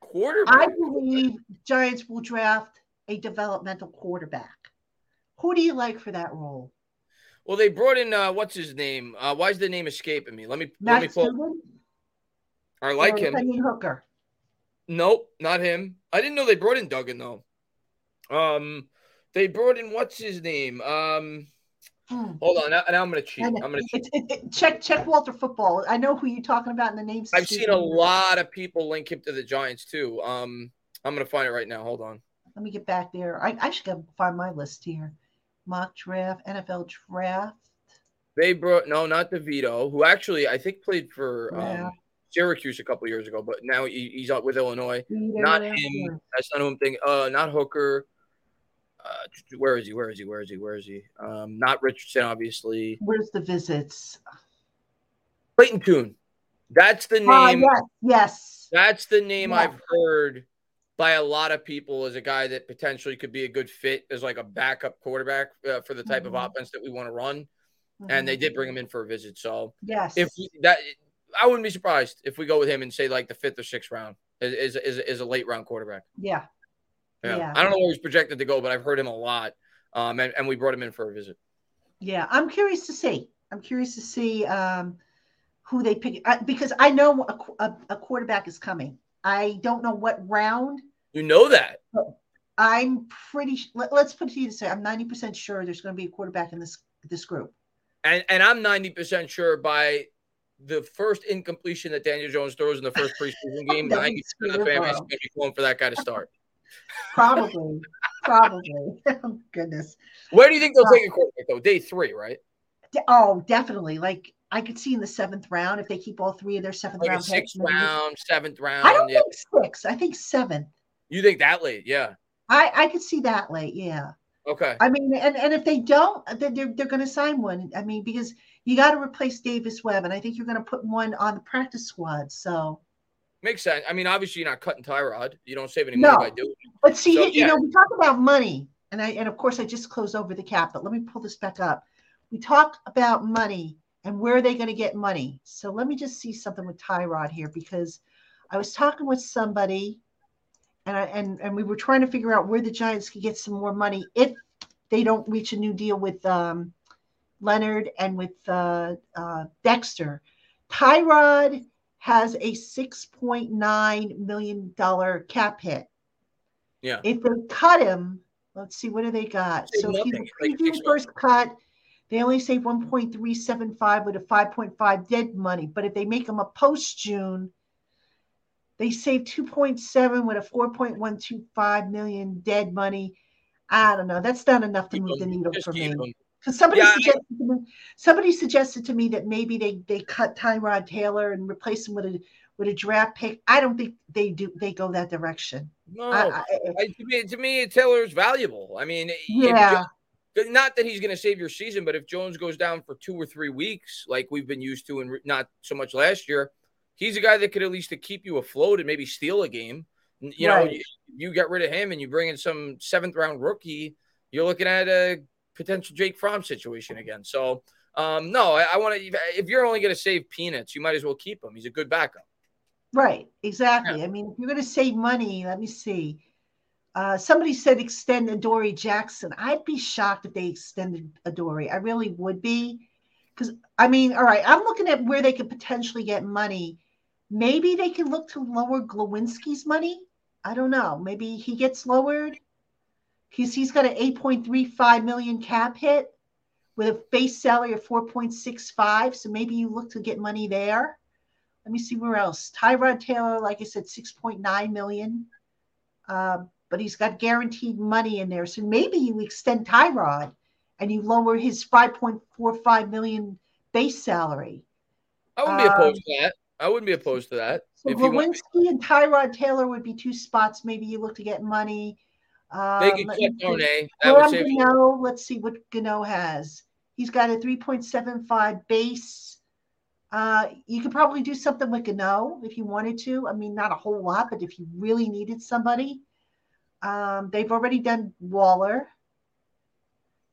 Quarterback. I believe Giants will draft a developmental quarterback. Who do you like for that role? Well, they brought in uh, what's his name? Uh, why is the name escaping me? Let me let me Matt pull. Duggan? I like him. Hendon Hooker. Nope, not him. I didn't know they brought in Duggan though. Um, they brought in what's his name? Um, Hmm. hold on. Now, now I'm gonna cheat. I'm gonna. it- it- it- check check Walter Football. I know who you're talking about in the names. I've seen a lot of people link him to the Giants too. Um, I'm gonna find it right now. Hold on. Let me get back there. I, I should go find my list here. Mock draft, NFL draft. They brought no, not DeVito, who actually I think played for Yeah. um, Syracuse a couple years ago, but now he, he's out with Illinois. Not him. That's not who I'm thinking. Uh, not Hooker. Uh, where is he? Where is he? Where is he? Where is he? Um, not Richardson, obviously. Where's the visits? Clayton Tune. That's the Ah, name. yes, yes. That's the name Yeah. I've heard by a lot of people as a guy that potentially could be a good fit as like a backup quarterback uh, for the type Mhm. of offense that we want to run. And they Mhm. did bring him in for a visit. So Yes. if we, that, I wouldn't be surprised if we go with him and say like the fifth or sixth round is is, is, is a late round quarterback. yeah. Yeah. Yeah. I don't know where he's projected to go, but I've heard him a lot. Um, and, and we brought him in for a visit. Yeah, I'm curious to see. I'm curious to see um, who they pick I, because I know a, a, a quarterback is coming. I don't know what round. You know that. I'm pretty. Let, let's put it to you this way: I'm 90 percent sure there's going to be a quarterback in this this group. And and I'm 90% sure by the first incompletion that Daniel Jones throws in the first preseason *laughs* game, 90% of the fan base is going to be calling for that guy to start. Probably, probably. *laughs* Oh, goodness. Where do you think they'll Uh, take a quarterback though? Day three, right? De- oh, definitely. Like I could see in the seventh round if they keep all three of their seventh Like round sixth picks, maybe. round, seventh I round. don't Yeah. think six. I think seventh. You think that late? Yeah. I I could see that late. Yeah. Okay. I mean, and, and if they don't, then they're, they're going to sign one. I mean, because you got to replace Davis Webb, and I think you're going to put one on the practice squad. So, Makes sense. I mean, obviously, you're not cutting Tyrod. You don't save any No. money by doing it. But see, So, you yeah. know, we talk about money, and I and of course I just closed over the cap, but let me pull this back up. We talk about money and where are they going to get money. So let me just see something with Tyrod here because I was talking with somebody, and I and and we were trying to figure out where the Giants could get some more money if they don't reach a new deal with um, Leonard and with uh, uh, Dexter. Tyrod has a six point nine million dollar cap hit. Yeah. If they cut him, let's see, what do they got? Save so if you nothing, like first cut, they only save 1.375 with a 5.5 dead money. But if they make him a post June, they save 2.7 with a 4.125 million dead money. I don't know. That's not enough to move the needle for me. them. Because somebody Yeah, I- suggested to me, somebody suggested to me that maybe they they cut Tyrod Taylor and replace him with a with a draft pick. I don't think they do. They go that direction. No, I, I, I, to me, to me, Taylor's valuable. I mean, yeah, not that he's going to save your season, but if Jones goes down for two or three weeks, like we've been used to, and not so much last year, he's a guy that could at least keep you afloat and maybe steal a game. You know, you, you get rid of him and you bring in some seventh round rookie, you're looking at a potential Jake Fromm situation again. So, um, no, I, I want to. If you're only going to save peanuts, you might as well keep him. He's a good backup. right, exactly. I mean, if you're going to save money, let me see. Uh, somebody said extend Adoree Jackson. I'd be shocked if they extended Adoree. I really would be, because I mean, all right, I'm looking at where they could potentially get money. Maybe they can look to lower Glowinski's money. I don't know. Maybe he gets lowered because he's got an 8.35 million cap hit with a base salary of 4.65. So maybe you look to get money there. Let me see where else. Tyrod Taylor, like I said, 6.9 million. Um, but he's got guaranteed money in there. So maybe you extend Tyrod and you lower his 5.45 million base salary. I wouldn't be opposed Um, to that. I wouldn't be opposed to that. So If you want- Glowinski and Tyrod Taylor would be two spots. Maybe you look to get money. Um, They could let cut me see. Darnay. That would Graham save you. Gano, let's see what Gano has. He's got a 3.75 base. Uh, you could probably do something with Gano if you wanted to. I mean, not a whole lot, but if you really needed somebody. Um, they've already done Waller.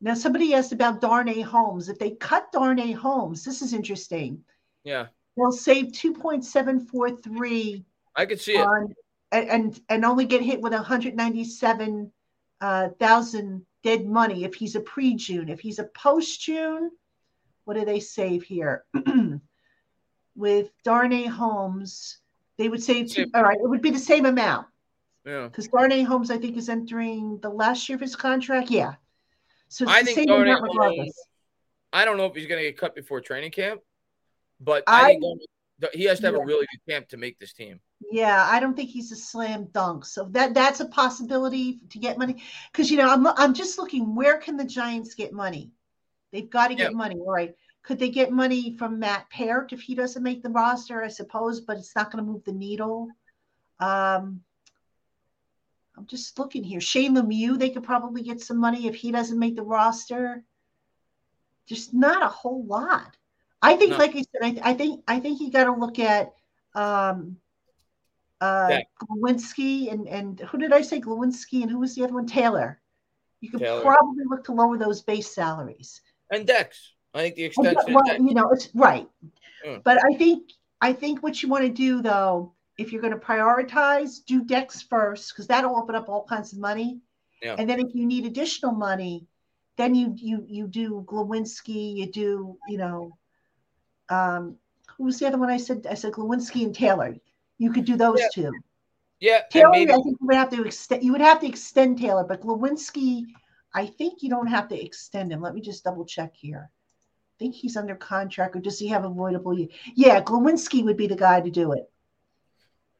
Now, somebody asked about Darnay Holmes. If they cut Darnay Holmes, this is interesting. Yeah, They'll save 2.743 I could see it. on and and, and only get hit with 197 uh, thousand dead money if he's a pre-June. If he's a post-June, what do they save here? *clears throat* With Darnay Holmes, they would save two, all right, it would be the same amount Yeah. because Darnay Holmes, I think, is entering the last year of his contract. Yeah. So it's I the think same Darnay regardless. Holmes- I don't know if he's going to get cut before training camp, but I- I, think he has to have Yeah. a really good camp to make this team. Yeah, I don't think he's a slam dunk. So that that's a possibility to get money. Because you know, I'm I'm just looking where can the Giants get money? They've got to get Yeah. money. All right. Could they get money from Matt Peart if he doesn't make the roster? I suppose, but it's not going to move the needle. Um, I'm just looking here. Shane Lemieux, they could probably get some money if he doesn't make the roster. Just not a whole lot. I think, No. like I said, I, I think I think you got to look at um, uh, Yeah. Glowinski and and who did I say Glowinski and who was the other one? Taylor. You could Taylor. probably look to lower those base salaries. And Dex, I think the And, extension. well, you know, it's right. Yeah. But I think I think what you want to do though, if you're going to prioritize, do Dex first because that'll open up all kinds of money. Yeah. And then if you need additional money, then you you you do Glowinski, you do you know, um, who was the other one I said? I said Glowinski and Taylor. You could do those Yeah. two. yeah, and Taylor, maybe I think you would have to extend. You would have to extend Taylor, but Glowinski, I think you don't have to extend him. Let me just double check here. I think he's under contract, or does he have avoidable? ye- Yeah, Glowinski would be the guy to do it.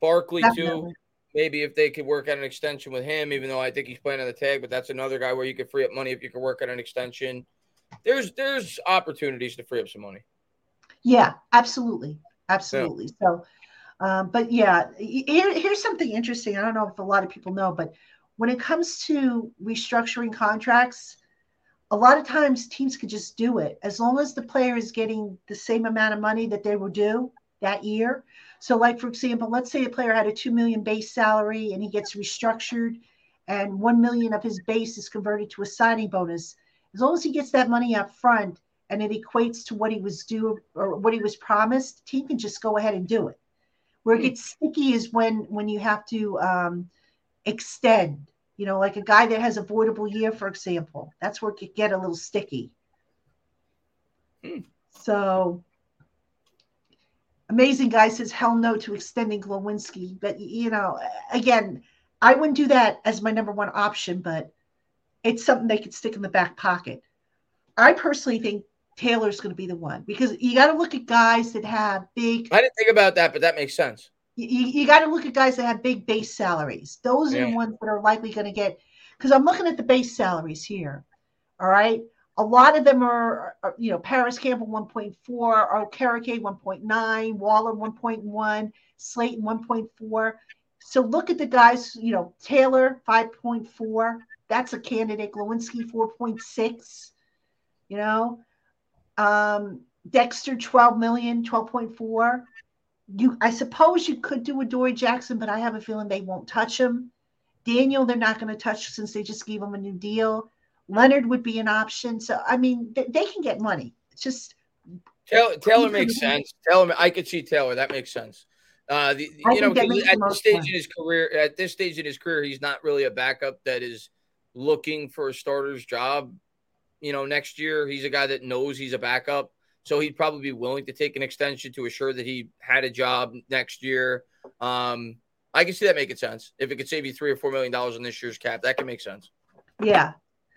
Barkley too. Maybe if they could work on an extension with him, even though I think he's playing on the tag, but that's another guy where you could free up money if you could work on an extension. There's there's opportunities to free up some money. Yeah, absolutely, absolutely. So, um, but yeah, here, here's something interesting. I don't know if a lot of people know, but when it comes to restructuring contracts, a lot of times teams could just do it as long as the player is getting the same amount of money that they were due that year. So, like for example, let's say a player had a two million base salary and he gets restructured, and one million of his base is converted to a signing bonus. As long as he gets that money up front and it equates to what he was due or what he was promised, team can just go ahead and do it. Where it hmm. gets sticky is when when you have to um, extend. You know, like a guy that has a voidable year, for example. That's where it could get a little sticky. Hmm. So amazing guy says hell no to extending Glowinski. But you know, again, I wouldn't do that as my number one option, but it's something they could stick in the back pocket. I personally think Taylor's going to be the one because you got to look at guys that have big. I didn't think about that, but that makes sense. You, you got to look at guys that have big base salaries. Those are yeah. the ones that are likely going to get. Because I'm looking at the base salaries here. All right. A lot of them are, are you know, Parris Campbell 1.4, or Okereke 1.9, Waller 1.1, Slayton 1.4. So look at the guys, you know, Taylor 5.4. That's a candidate. Glowinski 4.6. You know, um, Dexter 12 million, 12.4. You, I suppose you could do Adoree Jackson, but I have a feeling they won't touch him. Daniel, they're not going to touch since they just gave him a new deal. Leonard would be an option. So I mean, they, they can get money. It's just Taylor, Taylor makes sense. Taylor, I could see Taylor. That makes sense. Uh, the, you know, at this stage sense. in his career, at this stage in his career, he's not really a backup that is looking for a starter's job. You know, next year he's a guy that knows he's a backup, so he'd probably be willing to take an extension to assure that he had a job next year. Um, I can see that making sense. If it could save you three or four million dollars on this year's cap, that can make sense. Yeah,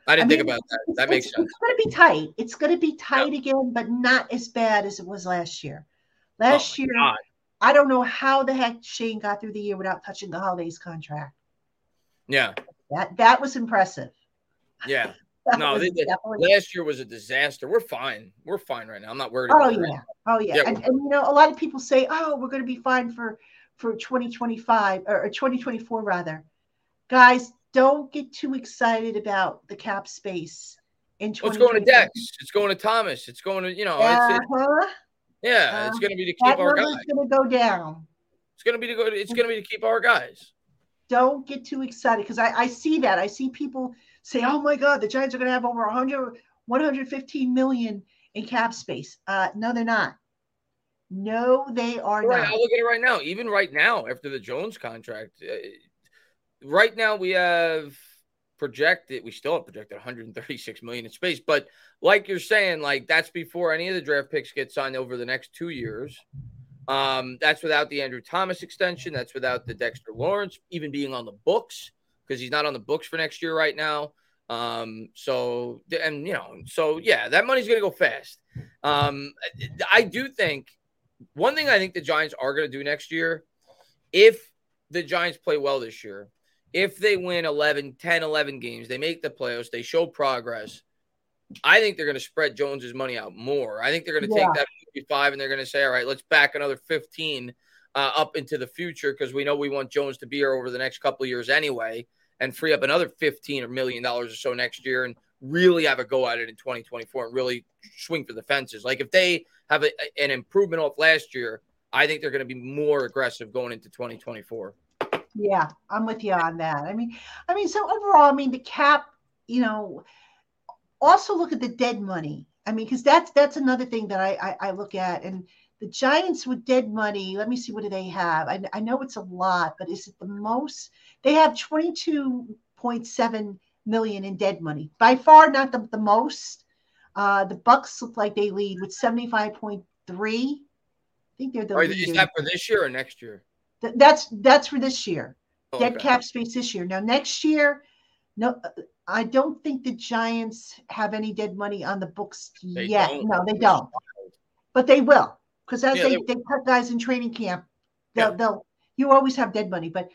I didn't I mean, think about that. That makes sense. It's going to be tight. It's going to be tight yeah. again, but not as bad as it was last year. Last oh year, God. I don't know how the heck Schoen got through the year without touching the Golladay's contract. Yeah, that that was impressive. Yeah. No, they, last year was a disaster. We're fine. We're fine right now. I'm not worried. Oh yeah. Right oh yeah. yeah and, and, you know, a lot of people say, "Oh, we're going to be fine for for 2025 or, or 2024 rather." Guys, don't get too excited about the cap space in well, it's going to Dex. It's going to Thomas. It's going to you know. Uh-huh. It's, yeah, uh, it's going to be to keep our guys. It's going to go down. It's going to be to go. It's going to be to keep our guys. Don't get too excited because I, I see that. I see people say, "Oh my God, the Giants are going to have over 100, 115 million in cap space." Uh, no, they're not. No, they are right, not. I'll look at it right now. Even right now, after the Jones contract, uh, right now we have projected we still have projected 136 million in space but like you're saying like that's before any of the draft picks get signed over the next two years um that's without the andrew thomas extension that's without the dexter lawrence even being on the books because he's not on the books for next year right now um so and you know so yeah that money's gonna go fast um i do think one thing i think the giants are gonna do next year if the giants play well this year if they win 11, 10, 11 games, they make the playoffs, they show progress. I think they're going to spread Jones's money out more. I think they're going to yeah. take that 55 and they're going to say, all right, let's back another 15 uh, up into the future because we know we want Jones to be here over the next couple of years anyway and free up another 15 or million dollars or so next year and really have a go at it in 2024 and really swing for the fences. Like if they have a, an improvement off last year, I think they're going to be more aggressive going into 2024. Yeah, I'm with you on that. I mean, I mean, so overall, I mean, the cap, you know, also look at the dead money. I mean, because that's that's another thing that I, I, I look at, and the Giants with dead money. Let me see, what do they have? I, I know it's a lot, but is it the most? They have 22.7 million in dead money. By far, not the, the most. Uh, the Bucs look like they lead with 75.3. I think they're the. Are Is that for this year or next year? that's that's for this year. Oh, Dead cap space this year. Now next year, no, I don't think the Giants have any dead money on the books they yet. Don't. No, they don't. But they will, because as yeah, they, they, they cut guys in training camp, they'll yeah. they'll you always have dead money. But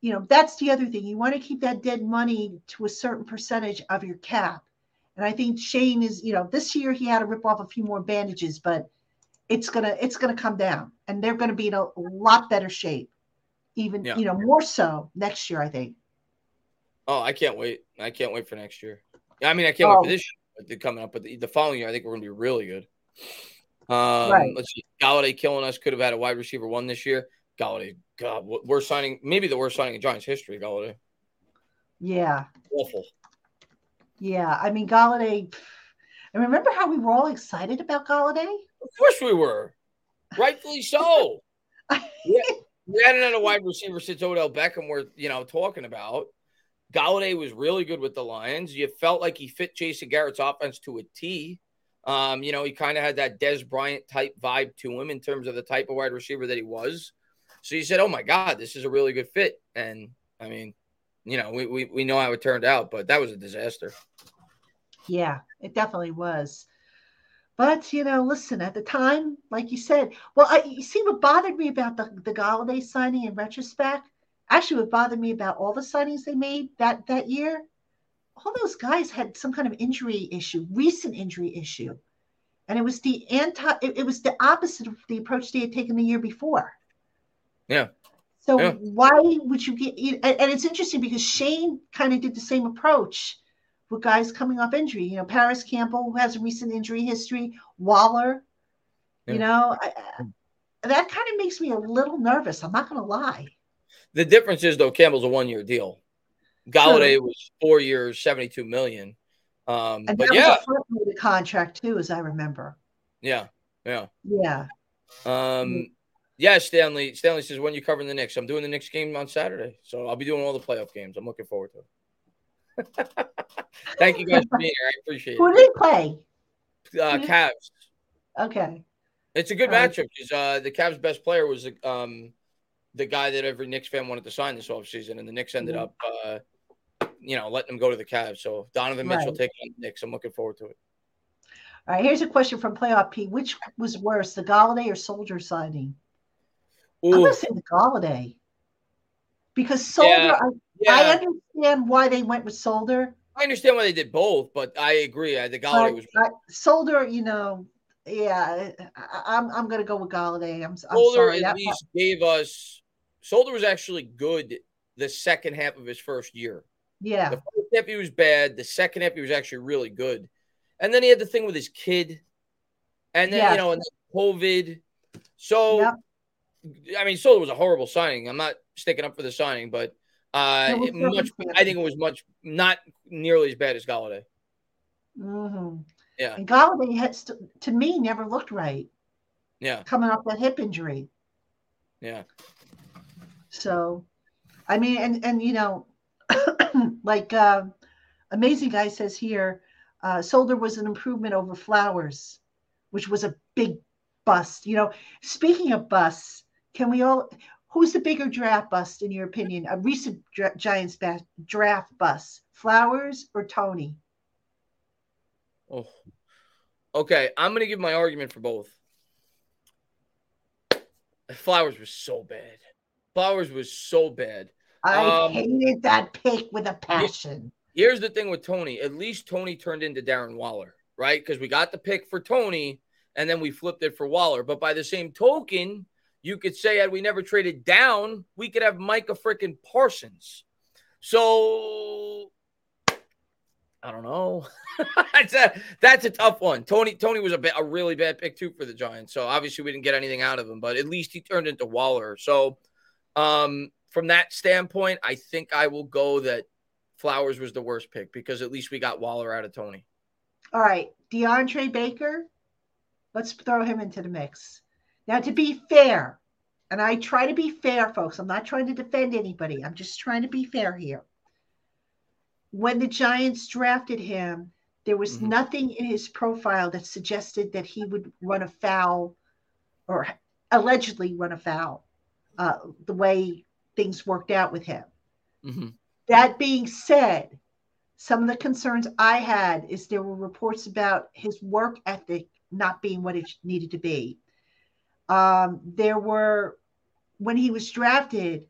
you know that's the other thing. You want to keep that dead money to a certain percentage of your cap. And I think Schoen is, you know, this year he had to rip off a few more bandages, but it's gonna it's gonna come down, and they're gonna be in a lot better shape, even yeah. you know more so next year. I think. Oh, I can't wait! I can't wait for next year. I mean, I can't oh. wait for oh. this year coming up, but the, the, following year, I think we're gonna be really good. Um, right. Let's see. Golladay killing us. Could have had a wide receiver one this year. Golladay, God, we're signing maybe the worst signing in Giants history. Golladay. Yeah. Awful. Yeah, I mean Golladay. And remember how we were all excited about Golladay? Of course we were. Rightfully so. *laughs* yeah. We hadn't had a wide receiver since Odell Beckham we're, you know, talking about. Golladay was really good with the Lions. You felt like he fit Jason Garrett's offense to a T. Um, you know, he kind of had that Dez Bryant type vibe to him in terms of the type of wide receiver that he was. So you said, "Oh my God, this is a really good fit." And I mean, you know, we, we, we know how it turned out, but that was a disaster. Yeah, it definitely was. But you know, listen, at the time, like you said, well, I, you see what bothered me about the the Golladay signing in retrospect. Actually, what bothered me about all the signings they made that that year, all those guys had some kind of injury issue, recent injury issue, and it was the anti. It, it was the opposite of the approach they had taken the year before. Yeah. So yeah. why would you get? And it's interesting because Schoen kind of did the same approach with guys coming off injury. You know, Parris Campbell, who has a recent injury history, Waller. Yeah. You know, I, that kind of makes me a little nervous. I'm not going to lie. The difference is though, Campbell's a one-year deal. Golladay True. was four years, seventy-two million. Um, and but yeah, a contract too, as I remember. Yeah, yeah, yeah. Um, yeah, Stanley. Stanley says when you covering the Knicks. I'm doing the Knicks game on Saturday, so I'll be doing all the playoff games. I'm looking forward to it. *laughs* Thank you guys for being here. I appreciate Who it. Who did play? Uh, Cavs. Okay. It's a good matchup because uh, the Cavs' best player was um, the guy that every Knicks fan wanted to sign this offseason, and the Knicks ended up, uh, you know, letting him go to the Cavs. So Donovan Mitchell right. taking on the Knicks. I'm looking forward to it. All right, here's a question from Playoff P. Which was worse, the Golladay or Solder signing? Ooh. I'm going to say the Golladay because Solder. Yeah. I, yeah. I understand why they went with Solder. I understand why they did both, but I agree. I, the Golladay was I, Solder. You know, yeah, I, am I'm, I'm going to go with Golladay. I'm, I'm Solder sorry. at least gave us. Solder was actually good the second half of his first year. Yeah, the first half he was bad. The second half he was actually really good, and then he had the thing with his kid, and then yes. you know, and then COVID. So yep. I mean, Solder was a horrible signing. I'm not sticking up for the signing, but uh, much. *laughs* I think it was much not nearly as bad as Golladay. Mm-hmm. Yeah, and Golladay has to, to me never looked right. Yeah, coming off that hip injury. Yeah. So, I mean, and and you know, like uh, amazing guy says here, uh, Solder was an improvement over Flowers, which was a big bust. You know, speaking of busts, can we all? Who's the bigger draft bust in your opinion? A recent dra- Giants draft bust, Flowers or Toney? Oh, okay. I'm gonna give my argument for both. Flowers was so bad. Flowers was so bad. I um, hated that pick with a passion. Here's the thing with Toney. At least Toney turned into Darren Waller, right? Because we got the pick for Toney and then we flipped it for Waller. But by the same token, you could say had we never traded down, we could have Micah freaking Parsons. So I don't know. *laughs* that's a that's a tough one. Toney Toney was a, a really bad pick too for the Giants. So obviously we didn't get anything out of him, but at least he turned into Waller. So um, from that standpoint, I think I will go that Flowers was the worst pick because at least we got Waller out of Toney. All right, DeAndre Baker. Let's throw him into the mix. Now, to be fair, and I try to be fair, folks, I'm not trying to defend anybody. I'm just trying to be fair here. When the Giants drafted him, there was mm-hmm. nothing in his profile that suggested that he would run afoul or allegedly run afoul uh, the way things worked out with him. Mm-hmm. That being said, some of the concerns I had is there were reports about his work ethic not being what it needed to be. Um, there were, when he was drafted,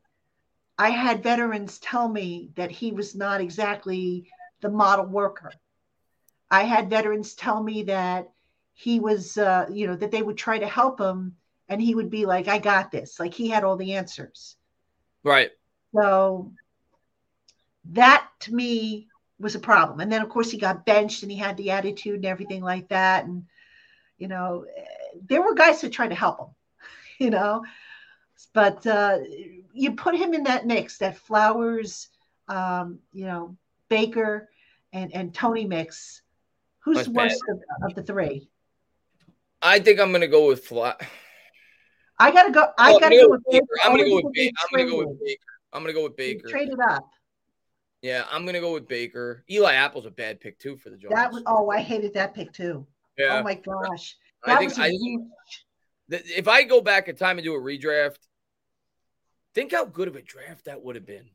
I had veterans tell me that he was not exactly the model worker. I had veterans tell me that he was, uh, you know, that they would try to help him and he would be like, I got this. Like he had all the answers. Right. So that to me was a problem. And then, of course, he got benched and he had the attitude and everything like that. And, you know, there were guys who tried to help him, *laughs* you know, but uh, you put him in that mix, that Flowers, um, you know, Baker, and and Toney mix. Who's That's the worst of, of, the three? I think I'm gonna go with Flat. I gotta go. I Oh, gotta go with Baker. Baker. I'm gonna go with Baker. I'm gonna go with. Baker. I'm gonna go with Baker. Traded up. Yeah, I'm gonna go with Baker. Eli Apple's a bad pick too for the Giants. That was. Oh, I hated that pick too. yeah. Oh my gosh, I that think was I, if I go back in time and do a redraft, think how good of a draft that would have been.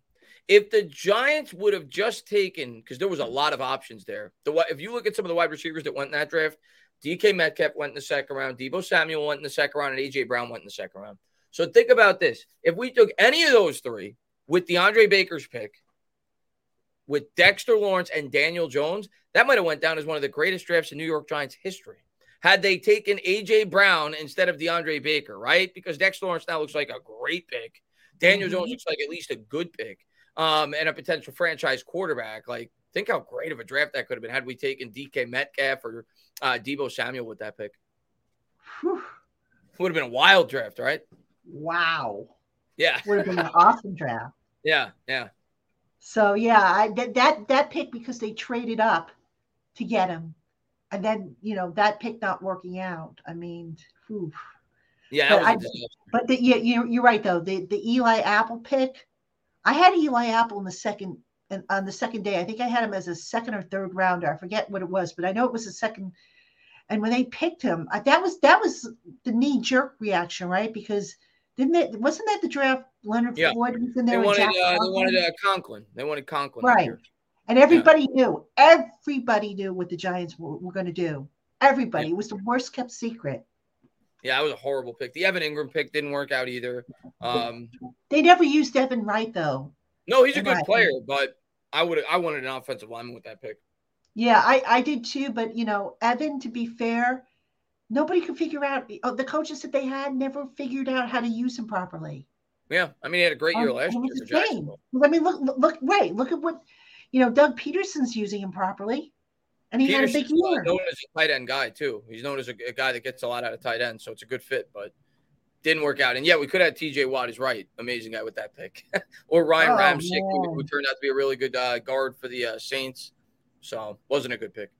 If the Giants would have just taken, because there was a lot of options there. The if you look at some of the wide receivers that went in that draft, DK Metcalf went in the second round, Deebo Samuel went in the second round, and AJ Brown went in the second round. So think about this: if we took any of those three with DeAndre Baker's pick, with Dexter Lawrence and Daniel Jones, that might have went down as one of the greatest drafts in New York Giants history. Had they taken AJ Brown instead of DeAndre Baker, right? Because Dexter Lawrence now looks like a great pick. Daniel. Jones looks like at least a good pick, um, and a potential franchise quarterback. Like, think how great of a draft that could have been had we taken DK Metcalf or uh, Deebo Samuel with that pick. Whew. Would have been a wild draft, right? Wow, Yeah, would have been an awesome draft. *laughs* yeah, yeah. So yeah, I, that that that pick because they traded up to get him, and then you know that pick not working out. I mean, whew. Yeah, But that was a I- but the, yeah, you're you're right though. The the Eli Apple pick, I had Eli Apple in the second and on the second day. I think I had him as a second or third rounder. I forget what it was, but I know it was a second. And when they picked him, I, that was that was the knee jerk reaction, right? Because didn't it wasn't that the draft? Leonard Yeah. Floyd was in They there. and wanted, uh, they wanted uh, Conklin. They wanted Conklin. Right. And everybody knew, everybody knew what the Giants were, were going to do. Everybody. Yeah. It was the worst kept secret. Yeah, that was a horrible pick. The Evan Engram pick didn't work out either. Um, They never used Devin Wright, though. no, he's a good player, but I would I wanted an offensive lineman with that pick. Yeah, I, I did too. But, you know, Evan, to be fair, nobody could figure out. Oh, the coaches that they had never figured out how to use him properly. Yeah, I mean he had a great year Um, last year was for a. Jacksonville. I mean, look, look, right. Look at what, you know, Doug Pederson's using him properly. And he had a big year. known as a tight end guy too. He's known as a, a guy that gets a lot out of tight end, so it's a good fit, but didn't work out. And yeah, we could have T.J. Watt. Is right, amazing guy with that pick, *laughs* or Ryan Oh, Ramczyk, who, who turned out to be a really good uh, guard for the uh, Saints. So wasn't a good pick.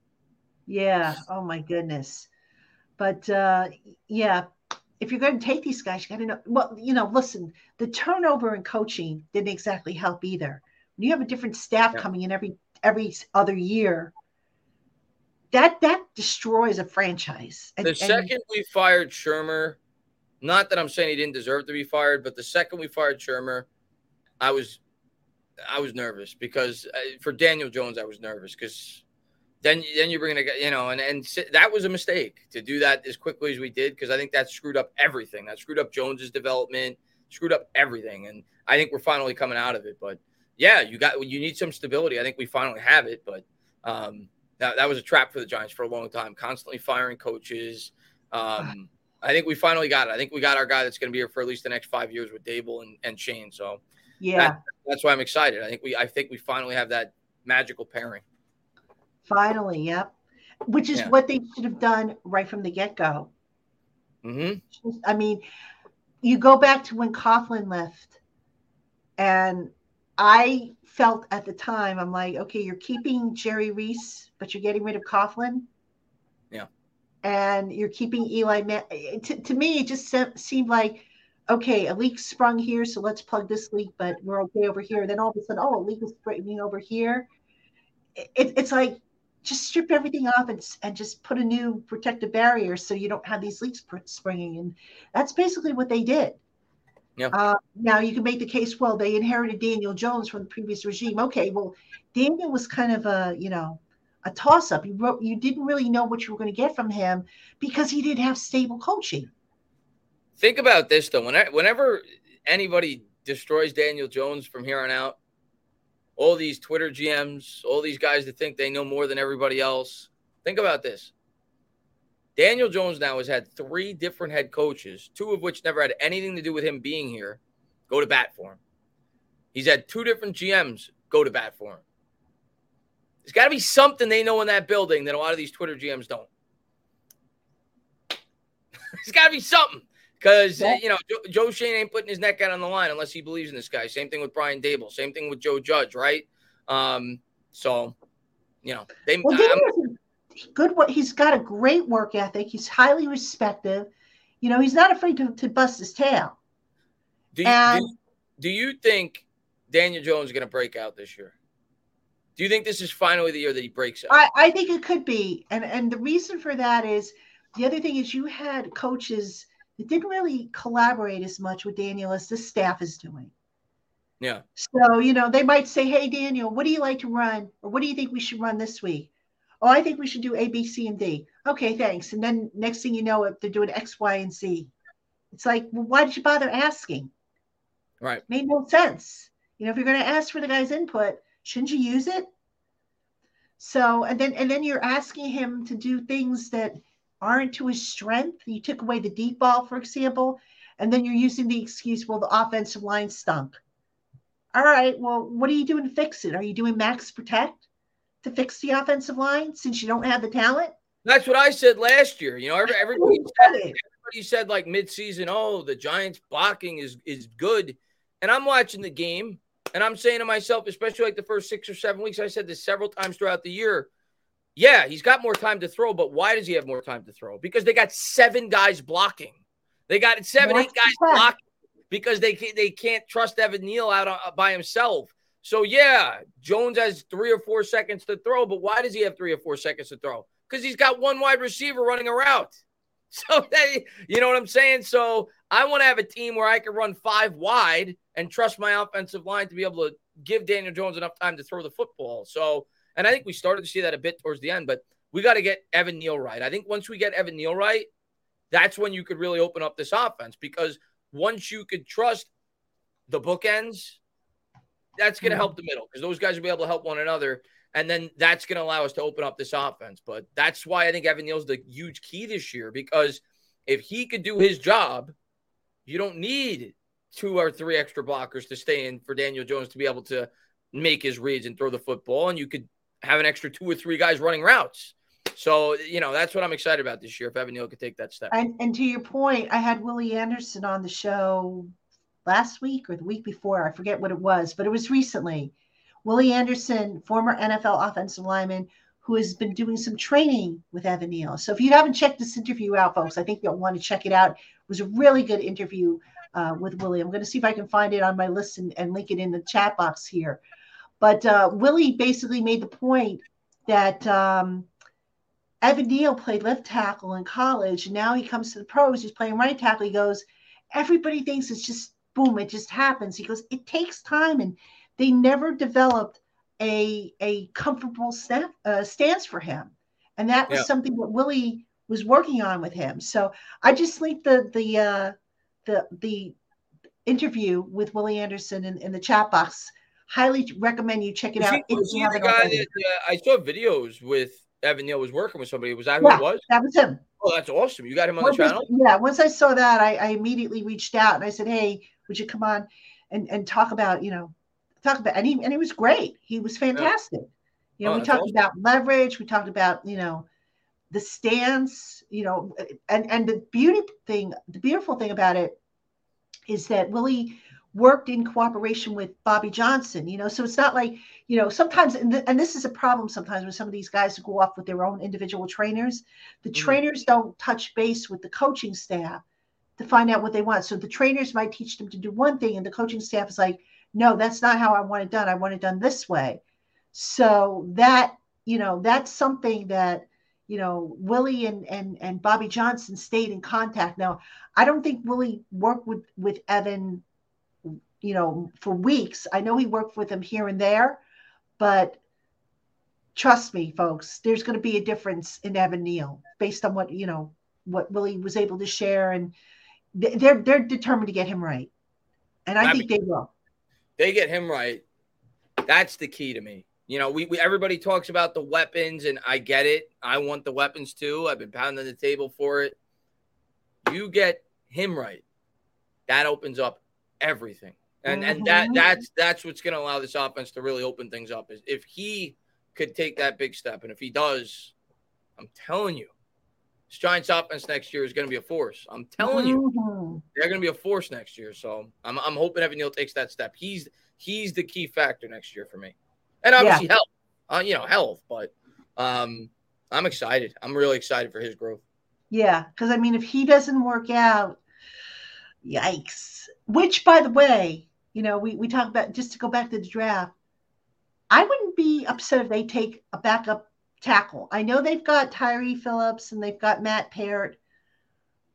Yeah. Oh my goodness. But uh yeah, if you're going to take these guys, you got to know. Well, you know, listen, the turnover in coaching didn't exactly help either. When you have a different staff Yeah. coming in every every other year, that that destroys a franchise. And- The and- second we fired Shurmur, not that I'm saying he didn't deserve to be fired, but the second we fired Shurmur, I was, I was nervous because uh, for Daniel Jones I was nervous because then then you're bringing a you know, and and that was a mistake to do that as quickly as we did because I think that screwed up everything. That screwed up Jones's development, screwed up everything, and I think we're finally coming out of it. But yeah, you got you need some stability. I think we finally have it, but um, that that was a trap for the Giants for a long time, constantly firing coaches. *sighs* Um, I think we finally got it. I think we got our guy that's going to be here for at least the next five years with Daboll and, and Schoen. So yeah, that's why I'm excited. I think we I think we finally have that magical pairing. finally, yep. Which is Yeah. what they should have done right from the get go. hmm I mean, you go back to when Coughlin left, and I felt at the time, I'm like, okay, you're keeping Jerry Reese, but you're getting rid of Coughlin. Yeah. And you're keeping Eli. Ma- to, to me, it just seemed like, okay, a leak sprung here, so let's plug this leak, but we're okay over here. Then all of a sudden, oh, a leak is springing over here. It, it's like, just strip everything off and, and just put a new protective barrier so you don't have these leaks springing. And that's basically what they did. Yeah. Uh, now you can make the case, well, they inherited Daniel Jones from the previous regime. Okay, well, Daniel was kind of a, you know, a toss up. You wrote, you didn't really know what you were going to get from him because he didn't have stable coaching. Think about this though. Whenever, whenever anybody destroys Daniel Jones from here on out, all these Twitter GMs, all these guys that think they know more than everybody else, think about this. Daniel Jones now has had three different head coaches, two of which never had anything to do with him being here, go to bat for him. He's had two different GMs go to bat for him. There's got to be something they know in that building that a lot of these Twitter GMs don't. *laughs* There's got to be something because yeah. you know Joe, Joe, Schoen ain't putting his neck out on the line unless he believes in this guy. Same thing with Brian Daboll. Same thing with Joe Judge, right? Um, so you know they. Well, good. What he's got a great work ethic. He's highly respected. You know, he's not afraid to, to bust his tail. Do you, and, do, do you think Daniel Jones is going to break out this year? Do you think this is finally the year that he breaks out? I, I think it could be, and and the reason for that is the other thing is you had coaches that didn't really collaborate as much with Daniel as the staff is doing. Yeah. So, you know, they might say, Hey, Daniel, what do you like to run? Or what do you think we should run this week? Oh, I think we should do A, B, C, and D. Okay, thanks. And then next thing you know, if they're doing X, Y, and Z, it's like, well, why did you bother asking? Right. Made no sense. You know, if you're going to ask for the guy's input, shouldn't you use it? So, and then, and then you're asking him to do things that aren't to his strength. You took away the deep ball, for example, and then you're using the excuse, well, the offensive line stunk. All right, well, what are you doing to fix it? Are you doing max protect to fix the offensive line since you don't have the talent? That's what I said last year. You know, everybody said, everybody said like midseason, oh, the Giants blocking is is good. And I'm watching the game and I'm saying to myself, especially like the first six or seven weeks, I said this several times throughout the year yeah, he's got more time to throw, but why does he have more time to throw? Because they got seven guys blocking. They got seven, eight guys blocking because they can't, they can't trust Evan Neal out uh, by himself. So yeah, Jones has three or four seconds to throw, but why does he have three or four seconds to throw? Because he's got one wide receiver running a route. *laughs* So they, you know what I'm saying? So I want to have a team where I can run five wide and trust my offensive line to be able to give Daniel Jones enough time to throw the football. So and I think we started to see that a bit towards the end, but we got to get Evan Neal right. I think once we get Evan Neal right, that's when you could really open up this offense because once you could trust the bookends, that's going to hmm. help the middle because those guys will be able to help one another. And then that's going to allow us to open up this offense. But that's why I think Evan Neal's the huge key this year because if he could do his job, you don't need two or three extra blockers to stay in for Daniel Jones to be able to make his reads and throw the football. And you could have an extra two or three guys running routes. So, you know, that's what I'm excited about this year if Evan Neal could take that step. And, and to your point, I had Willie Anderson on the show last week or the week before. I forget what it was, but it was recently. Willie Anderson, former NFL offensive lineman, who has been doing some training with Evan Neal. So if you haven't checked this interview out, folks, I think you'll want to check it out. It was a really good interview uh, with Willie. I'm going to see if I can find it on my list and, and link it in the chat box here. But uh, Willie basically made the point that um, Evan Neal played left tackle in college. And now he comes to the pros, he's playing right tackle. He goes, everybody thinks it's just boom, it just happens. He goes, it takes time. And they never developed a, a comfortable staff, uh, stance for him. And that was yeah. something that Willie was working on with him. So I just linked the, the, uh, the, the interview with Willie Anderson in, in the chat box highly recommend you check it out. He, was he the guy that uh, I saw videos with Evan Neal was working with somebody. Was that who yeah, it was? That was him. Oh, that's awesome. You got him on once the channel? I, yeah. Once I saw that, I, I, immediately reached out and I said, Hey, would you come on and, and talk about, you know, talk about, and he, and he was great. He was fantastic. Yeah. You know, oh, we talked awesome. about leverage. We talked about, you know, the stance, you know, and, and the beauty thing, the beautiful thing about it is that Willie worked in cooperation with Bobby Johnson, you know. So it's not like, you know, sometimes, and, th- and this is a problem sometimes with some of these guys who go off with their own individual trainers. The mm-hmm. trainers don't touch base with the coaching staff to find out what they want. So the trainers might teach them to do one thing, and the coaching staff is like, no, that's not how I want it done. I want it done this way. So that, you know, that's something that, you know, Willie and and and Bobby Johnson stayed in contact. Now, I don't think Willie worked with with Evan you know, for weeks. I know he worked with him here and there, but trust me, folks, there's going to be a difference in Evan Neal based on what, you know, what Willie was able to share. And they're, they're determined to get him right. And I, I think mean, they will. They get him right. That's the key to me. You know, we, we everybody talks about the weapons, and I get it. I want the weapons too. I've been pounding the table for it. You get him right. That opens up everything. And mm-hmm. and that mm-hmm. that's that's what's going to allow this offense to really open things up. Is if he could take that big step, and if he does, I'm telling you, This Giants offense next year is going to be a force. I'm telling you, Mm-hmm. they're going to be a force next year. So I'm, I'm hoping Evan Neal takes that step. He's he's the key factor next year for me, and obviously health. Uh, you know, health. But um, I'm excited. I'm really excited for his growth. Yeah, because I mean, if he doesn't work out, yikes. Which, by the way, you know, we, we talk about just to go back to the draft. I wouldn't be upset if they take a backup tackle. I know they've got Tyre Phillips and they've got Matt Peart.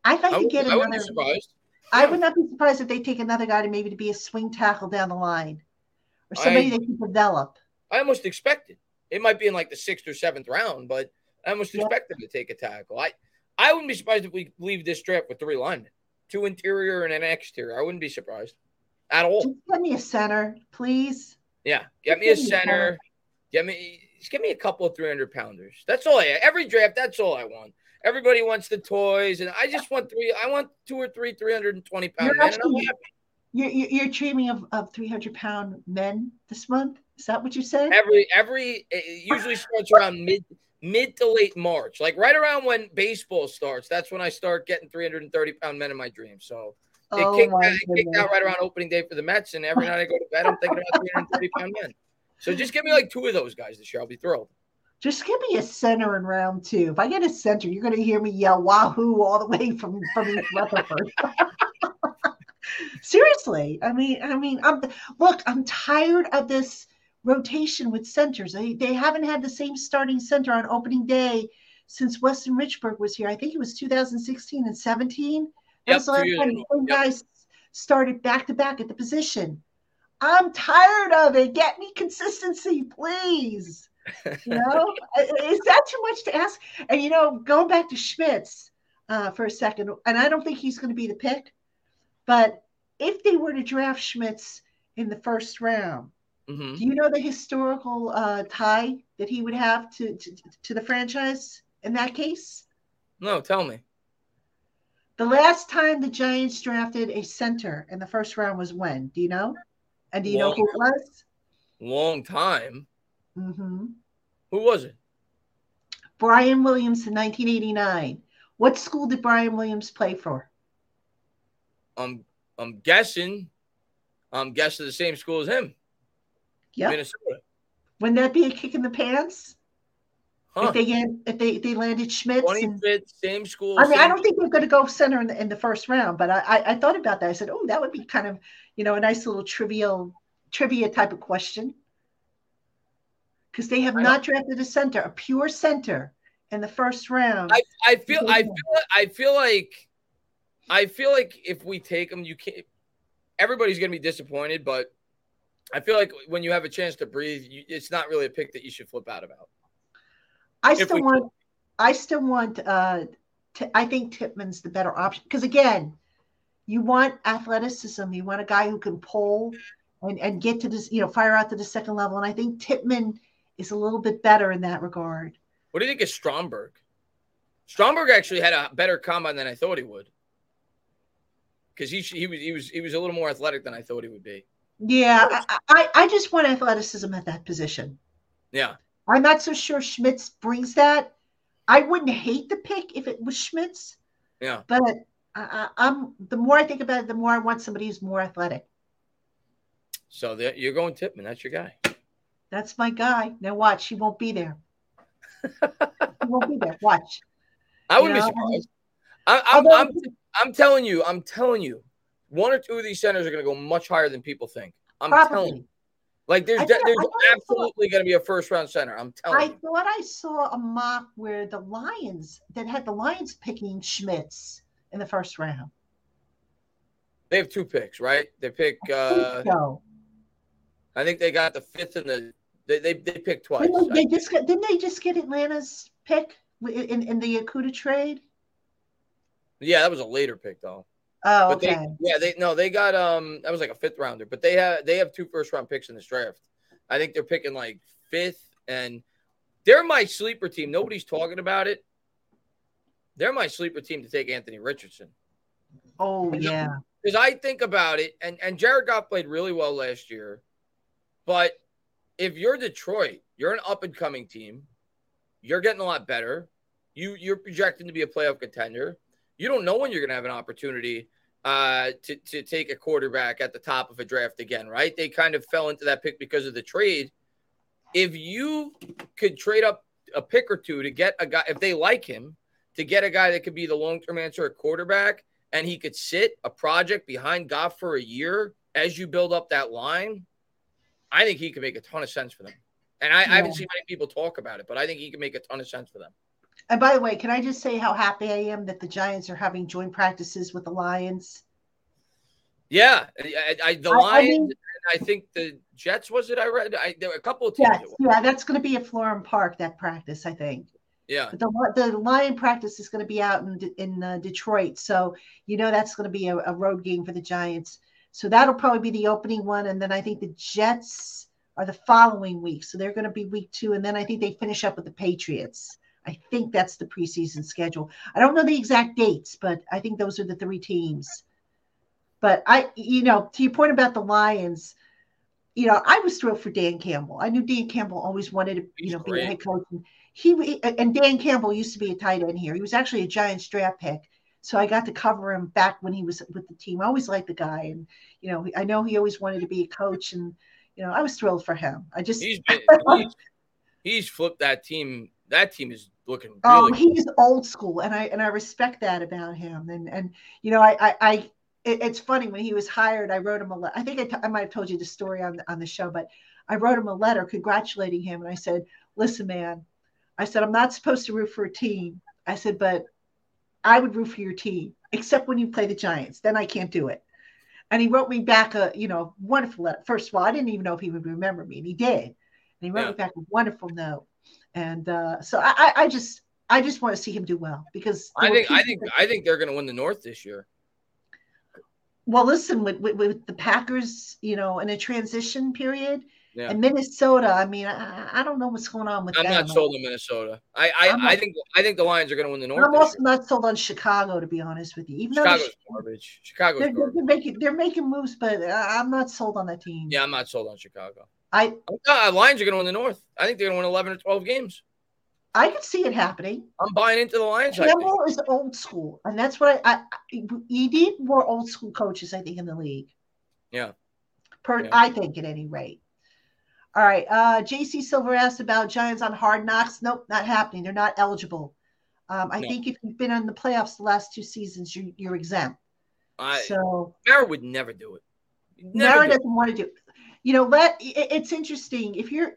I'd like I, to would, get I another. be surprised. I Yeah. would not be surprised if they take another guy to maybe to be a swing tackle down the line, or somebody I- they can develop. I almost expected it might be in like the sixth or seventh round, but I almost Yeah. expect them to take a tackle. I I wouldn't be surprised if we leave this draft with three linemen, two interior and an exterior. I wouldn't be surprised at all. Just get me a center, please. Yeah, get me a center. Get me just give me a couple of three hundred pounders. That's all I every draft. That's all I want. Everybody wants the toys, and I just want three. I want two or three three hundred and twenty pound You're men. Actually- You're, you're dreaming of, of 300 pound men this month. Is that what you said? Every every it usually starts around mid mid to late March, like right around when baseball starts. That's when I start getting 330 pound men in my dreams. So it oh kicked, out, it kicked out right around opening day for the Mets, and every night I go to bed, I'm thinking about 330 pound men. So just give me like two of those guys this year. I'll be thrilled. Just give me a center in round two. If I get a center, you're going to hear me yell "Wahoo!" all the way from from East Rutherford. *laughs* Seriously, I mean, I mean, I'm look. I'm tired of this rotation with centers. They they haven't had the same starting center on opening day since Weston Richburg was here. I think it was 2016 and 17. That Yep, was the two last years time ago. the same Yep. guys started back to back at the position. I'm tired of it. Get me consistency, please. You *laughs* know, is that too much to ask? And you know, going back to Schmitz uh, for a second, and I don't think he's going to be the pick, but if they were to draft Schmitz in the first round, hmm do you know the historical uh, tie that he would have to, to to the franchise in that case? No, tell me. The last time the Giants drafted a center in the first round was when? Do you know? And do you know who it was? Long time. hmm Who was it? Brian Williams in 1989. What school did Brian Williams play for? I'm I'm guessing. I'm guessing the same school as him. Yep. Minnesota. Wouldn't that be a kick in the pants Huh. if they if they they landed Schmitz? And, same school. I mean, I don't think they're going to go center in the, in the first round, but I, I I thought about that. I said, oh, that would be kind of you know a nice little trivial trivia type of question because they have I not drafted a center, a pure center in the first round. I, I feel I feel I feel like I feel like if we take them, you can't. Everybody's gonna be disappointed, but I feel like when you have a chance to breathe, you, it's not really a pick that you should flip out about. I still want. I still want. Uh, Ti- I think Tippmann's the better option because again, you want athleticism. You want a guy who can pull and and get to this, you know, fire out to the second level. And I think Tipman is a little bit better in that regard. What do you think of Stromberg? Stromberg actually had a better combine than I thought he would. Because he he was he was he was a little more athletic than I thought he would be. Yeah, I, I I just want athleticism at that position. Yeah, I'm not so sure Schmitz brings that. I wouldn't hate the pick if it was Schmitz, yeah. but I, I'm the more I think about it, the more I want somebody who's more athletic. So you're going Tippmann. That's your guy. That's my guy. Now watch, he won't be there. he won't be there. Watch. I wouldn't be surprised. I, I'm, Although- I'm, I'm telling you, I'm telling you, one or two of these centers are going to go much higher than people think. I'm telling you. Like there's thought- there's I I absolutely going to be a first round center. I'm telling you I you. thought I saw a mock where the Lions that had the Lions picking Schmitz in the first round. They have two picks, right? They pick. Uh, so I think they got the fifth and the they they, they picked twice. didn't they, just got, didn't they just get Atlanta's pick in in, the Okudah trade? yeah, that was a later pick though. Oh, But okay. they yeah they no they got um that was like a fifth rounder. But they have they have two first round picks in this draft. I think they're picking like fifth and they're my sleeper team. Nobody's talking about it. They're my sleeper team to take Anthony Richardson. oh yeah. because I think about it, and and Jared Goff played really well last year, but if you're Detroit, you're an up and coming team, you're getting a lot better. You you're projecting to be a playoff contender. You don't know when you're going to have an opportunity uh, to to take a quarterback at the top of a draft again, right? They kind of fell into that pick because of the trade. If you could trade up a pick or two to get a guy, if they like him, to get a guy that could be the long term answer at quarterback, and he could sit a project behind Goff for a year as you build up that line, I think he could make a ton of sense for them. And I, yeah. I haven't seen many people talk about it, but I think he can make a ton of sense for them. And by the way, can I just say how happy I am that the Giants are having joint practices with the Lions? Yeah, I, I, the Lions. I, mean, I think the Jets was it. I read. I, there were a couple of teams. Yes, yeah, that's going to be at Florham Park. That practice, I think. Yeah. But the the Lion practice is going to be out in in uh, Detroit, so you know that's going to be a, a road game for the Giants. So that'll probably be the opening one, and then I think the Jets are the following week. So they're going to be week two, and then I think they finish up with the Patriots. I think that's the preseason schedule. I don't know the exact dates, but I think those are the three teams. But I, you know, to your point about the Lions, you know, I was thrilled for Dan Campbell. I knew Dan Campbell always wanted to, you know, be a head coach. And he and Dan Campbell used to be a tight end here. He was actually a Giants draft pick, so I got to cover him back when he was with the team. I always liked the guy, and you know, I know he always wanted to be a coach, and you know, I was thrilled for him. I just he's *laughs* been, he's, he's flipped that team. That team is looking oh, really oh he's old school and i and i respect that about him. And and you know i i, I it, it's funny when he was hired i wrote him a letter i think I, t- I might have told you the story on on the show but i wrote him a letter congratulating him and i said listen man i said i'm not supposed to root for a team. I said but i would root for your team except when you play the giants. Then i can't do it. And he wrote me back a you know wonderful letter. First of all i didn't even know if he would remember me and he did. And he wrote yeah. me back a wonderful note and uh, so I, I just I just want to see him do well because I think I think I think they're going to win the North this year. Well, listen, with, with, with the Packers, you know, in a transition period, yeah. and Minnesota. I mean, I, I, don't know what's going on with. I'm them. not sold on Minnesota. I I, I think I think the Lions are going to win the North. I'm also not sold on Chicago, to be honest with you. Even Chicago's though garbage. Chicago's they're, garbage. They're making they're making moves, but I'm not sold on that team. Yeah, I'm not sold on Chicago. I Lions are going to win the North. I think they're going to win 11 or 12 games. I can see it happening. I'm buying into the Lions. Campbell is old school, and that's what I, I, you need more old school coaches. I think in the league. Yeah. Per, yeah. I think at any rate. All right. Uh, JC Silver asked about Giants on Hard Knocks. Nope, not happening. They're not eligible. Um, I no. think if you've been in the playoffs the last two seasons, you're, you're exempt. I, so Mara would never do it. Never Mara doesn't want to do it you know, let it's interesting if you're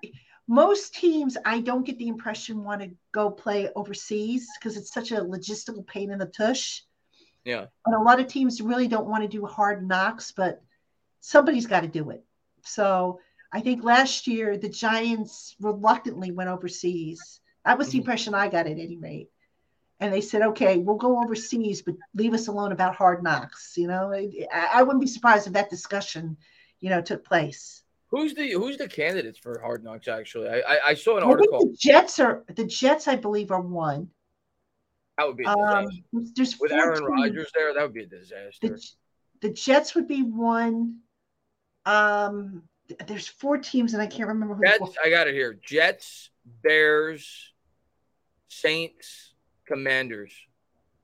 most teams I don't get the impression want to go play overseas because it's such a logistical pain in the tush. Yeah. And a lot of teams really don't want to do hard knocks, but somebody's got to do it. So I think last year the Giants reluctantly went overseas. That was the mm-hmm. impression I got at any rate. And they said, okay, we'll go overseas, but leave us alone about hard knocks. You know, I, I wouldn't be surprised if that discussion you know, took place. Who's the who's the candidates for Hard Knocks? Actually, I I, I saw an I article. the Jets are the Jets, I believe, are one. That would be um, there's with Aaron Rodgers there. That would be a disaster. The, the Jets would be one. Um, there's four teams, and I can't remember who. Jets, I got it here: Jets, Bears, Saints, Commanders.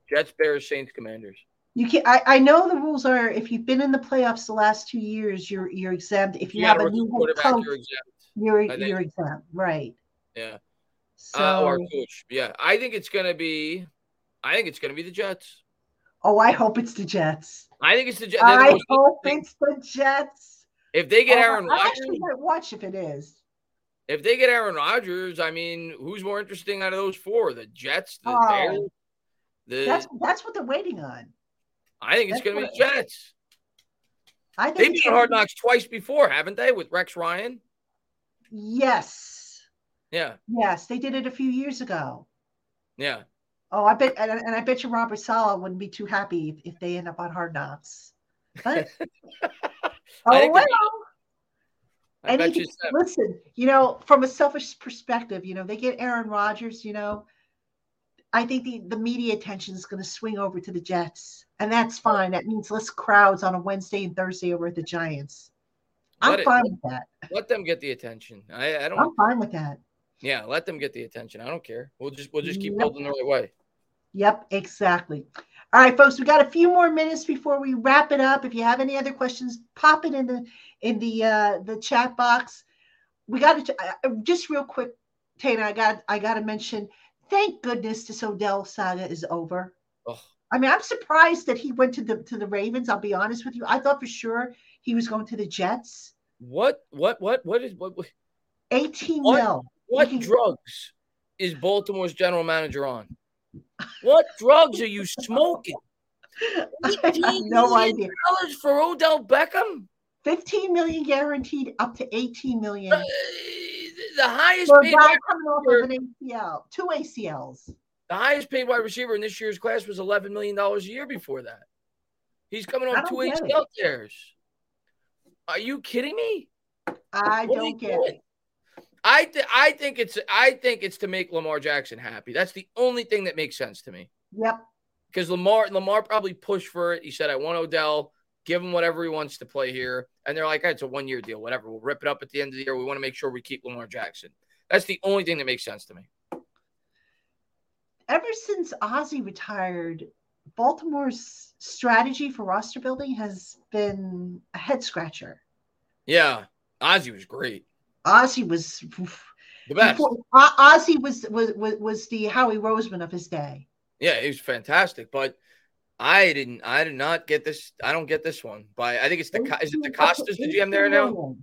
Jets, Bears, Saints, Commanders. You can I, I know the rules are if you've been in the playoffs the last two years, you're you're exempt. If you yeah, have a new coach, you're exempt. You're, you're exempt, right? Yeah. So, uh, or coach. Yeah, I think it's gonna be. I think it's gonna be the Jets. Oh, I hope it's the Jets. I think it's the Jets. I the hope it's the Jets. If they get oh, Aaron Rodgers, I actually might watch if it is. If they get Aaron Rodgers, I mean, who's more interesting out of those four? The Jets, the oh, Bears. The... That's that's what they're waiting on. I think it's going to be Jets. I think they've been hard knocks twice before, haven't they? With Rex Ryan. Yes. Yeah. Yes, they did it a few years ago. Yeah. Oh, I bet, and, and I bet you Robert Saleh wouldn't be too happy if, if they end up on Hard Knocks. But, *laughs* oh well. I bet you listen, you know, from a selfish perspective, you know, they get Aaron Rodgers, you know, I think the, the media attention is going to swing over to the Jets, and that's fine. That means less crowds on a Wednesday and Thursday over at the Giants. I'm let fine it, with that. Let them get the attention. I, I don't. I'm fine with that. Yeah, let them get the attention. I don't care. We'll just we'll just keep Yep. building the right way. Yep, exactly. All right, folks, we got a few more minutes before we wrap it up. If you have any other questions, pop it in the in the uh, the chat box. We got to uh, just real quick, Tainah. I got I got to mention. Thank goodness this Odell saga is over. I mean, I'm surprised that he went to the to the Ravens. I'll be honest with you. I thought for sure he was going to the Jets. What what what what is what what- 18 What? mil. what drugs is Baltimore's general manager on? What *laughs* drugs are you smoking? *laughs* No idea. Dollars for Odell Beckham? 15 million guaranteed up to 18 million. Uh, the highest For a paid guy coming off of an ACL, two ACLs. The highest paid wide receiver in this year's class was eleven million dollars a year before that. He's coming off two. ACL tears. Are you kidding me? I What don't get doing? it. I th- I think it's I think it's to make Lamar Jackson happy. That's the only thing that makes sense to me. Yep. Because Lamar Lamar probably pushed for it. He said, "I want Odell. Give him whatever he wants to play here." And they're like, "Hey, "It's a one year deal. Whatever. We'll rip it up at the end of the year. We want to make sure we keep Lamar Jackson." That's the only thing that makes sense to me. Ever since Ozzie retired, Baltimore's strategy for roster building has been a head scratcher. Yeah, Ozzie was great, Ozzie was the best. before- Ozzie was, was was was the Howie Roseman of his day. Yeah, he was fantastic. But I didn't. I did not get this. I don't get this one. By I think it's the is it the Costas the GM there now?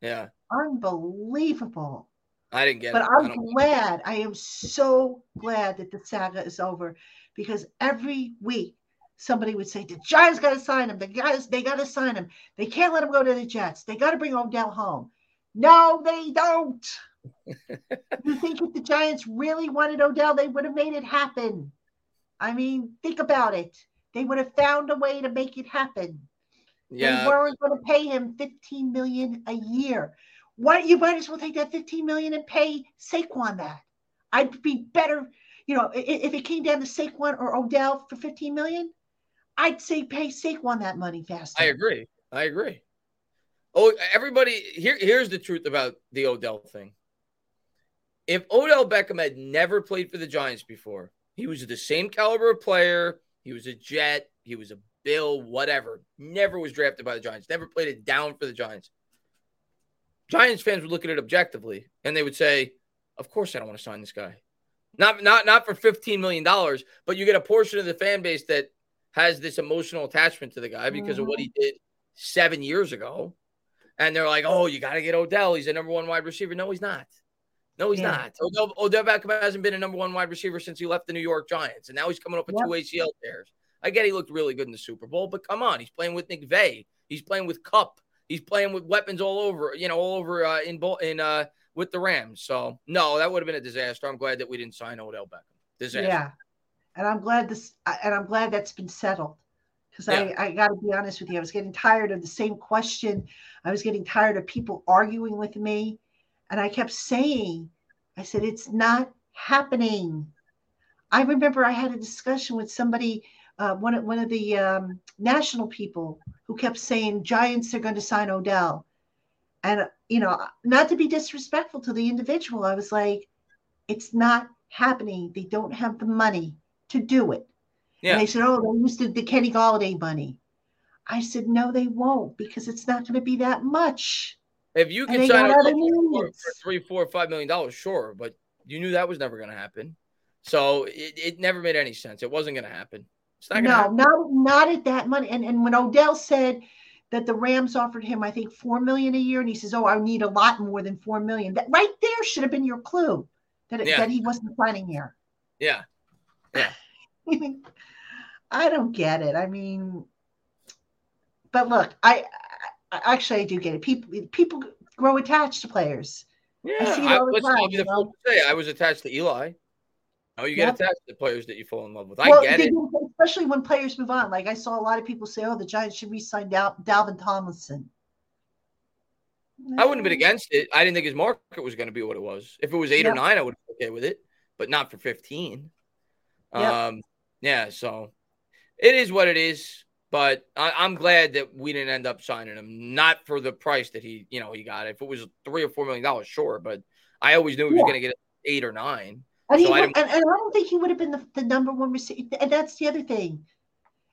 Yeah, Unbelievable. I didn't get But it. I I'm glad. I am so glad that the saga is over because every week somebody would say the Giants got to sign him. The guys they got to sign him. They can't let him go to the Jets. They got to bring Odell home. No, they don't. *laughs* you think if the Giants really wanted Odell, they would have made it happen. I mean, think about it. They would have found a way to make it happen. They yeah, weren't going to pay him 15 million a year. What you might as well take that 15 million and pay Saquon that. I'd be better, you know, if it came down to Saquon or Odell for 15 million, I'd say pay Saquon that money faster. I agree. I agree. Oh, everybody, here, here's the truth about the Odell thing. If Odell Beckham had never played for the Giants before, he was the same caliber of player. He was a Jet. He was a Bill, whatever. Never was drafted by the Giants. Never played it down for the Giants. Giants fans would look at it objectively and they would say, "Of course, I don't want to sign this guy. Not, not, not for fifteen million dollars, but you get a portion of the fan base that has this emotional attachment to the guy because of what he mm-hmm. did seven years ago. And they're like, oh, you got to get Odell. He's a number one wide receiver. No, he's not. No, he's Yeah. not. Odell, Odell Beckham hasn't been a number one wide receiver since he left the New York Giants. And now he's coming up with Yep. two ACL tears. I get he looked really good in the Super Bowl, but come on. He's playing with Nick Vay. He's playing with Kupp. He's playing with weapons all over, you know, all over uh, in, in uh, with the Rams. So, no, that would have been a disaster. I'm glad that we didn't sign Odell Beckham. Disaster. Yeah. And I'm glad this, and I'm glad that's been settled. Because Yeah. I, I got to be honest with you, I was getting tired of the same question. I was getting tired of people arguing with me. And I kept saying, I said, it's not happening. I remember I had a discussion with somebody, uh, one, of, one of the um, national people who kept saying, Giants are going to sign Odell. And, you know, not to be disrespectful to the individual, I was like, it's not happening. They don't have the money to do it. Yeah. And they said, oh, they used the, the Kenny Golladay money. I said, no, they won't because it's not going to be that much. If you can sign Odell for, for three, four, five million dollars, sure, but you knew that was never going to happen. So it, it never made any sense. It wasn't going to happen. Not No, happen. not not at that money. And and when Odell said that the Rams offered him, I think four million a year, and he says, "Oh, I need a lot more than four million. That right there should have been your clue that it, Yeah. that he wasn't planning here. Yeah. yeah. *laughs* I don't get it. I mean, but look, I, I actually I do get it. People people grow attached to players. Yeah. see it I, all the listen, I'll time, be the first to say I was attached to Eli. Oh, you get Yep. attached to players that you fall in love with. I well, get it. do, especially when players move on. Like I saw a lot of people say, "Oh, the Giants should re-sign Dal- Dalvin Tomlinson." I wouldn't have been against it. I didn't think his market was going to be what it was. If it was eight or nine, I would have been okay with it, but not for 15. Yep. Um, yeah, so it is what it is. But I, I'm glad that we didn't end up signing him, not for the price that he, you know, he got. If it was three or four million dollars, sure, but I always knew he was yeah. going to get eight or nine. And, so I and, and, I don't think he would have been the, the number one receiver. And that's the other thing.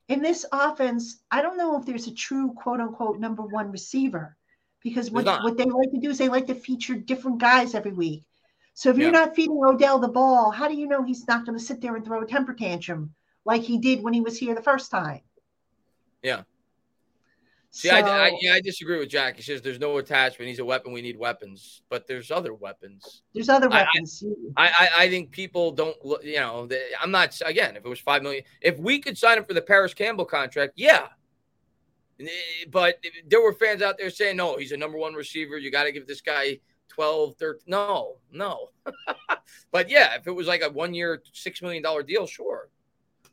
In this offense, I don't know if there's a true quote unquote number one receiver because what, what they like to do is they like to feature different guys every week. So if you're not feeding Odell the ball, how do you know he's not going to sit there and throw a temper tantrum like he did when he was here the first time? Yeah. See, so, I, I, yeah, I disagree with Jack. He says there's no attachment. He's a weapon. We need weapons, but there's other weapons. There's other weapons. I, I, I think people don't look. You know, they, I'm not. Again, if it was five million, if we could sign him for the Parris Campbell contract, yeah. But there were fans out there saying, no, he's a number one receiver. You got to give this guy 12, 13. No, no. *laughs* but yeah, if it was like a one year, $6 million deal, sure.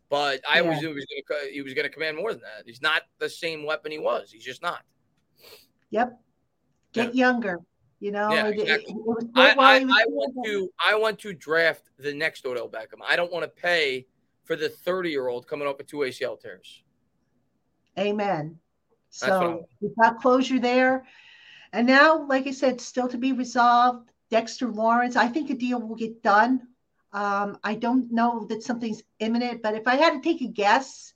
But I yeah. always knew he was going to he was going to command more than that. He's not the same weapon he was. He's just not. Yep. Get yeah. younger. You know, yeah, exactly. it, it I, I, I want to I want to draft the next Odell Beckham. I don't want to pay for the 30 year old coming up with two ACL tears. Amen. So we've got closure there. And now, like I said, still to be resolved. Dexter Lawrence, I think a deal will get done. Um, I don't know that something's imminent, but if I had to take a guess,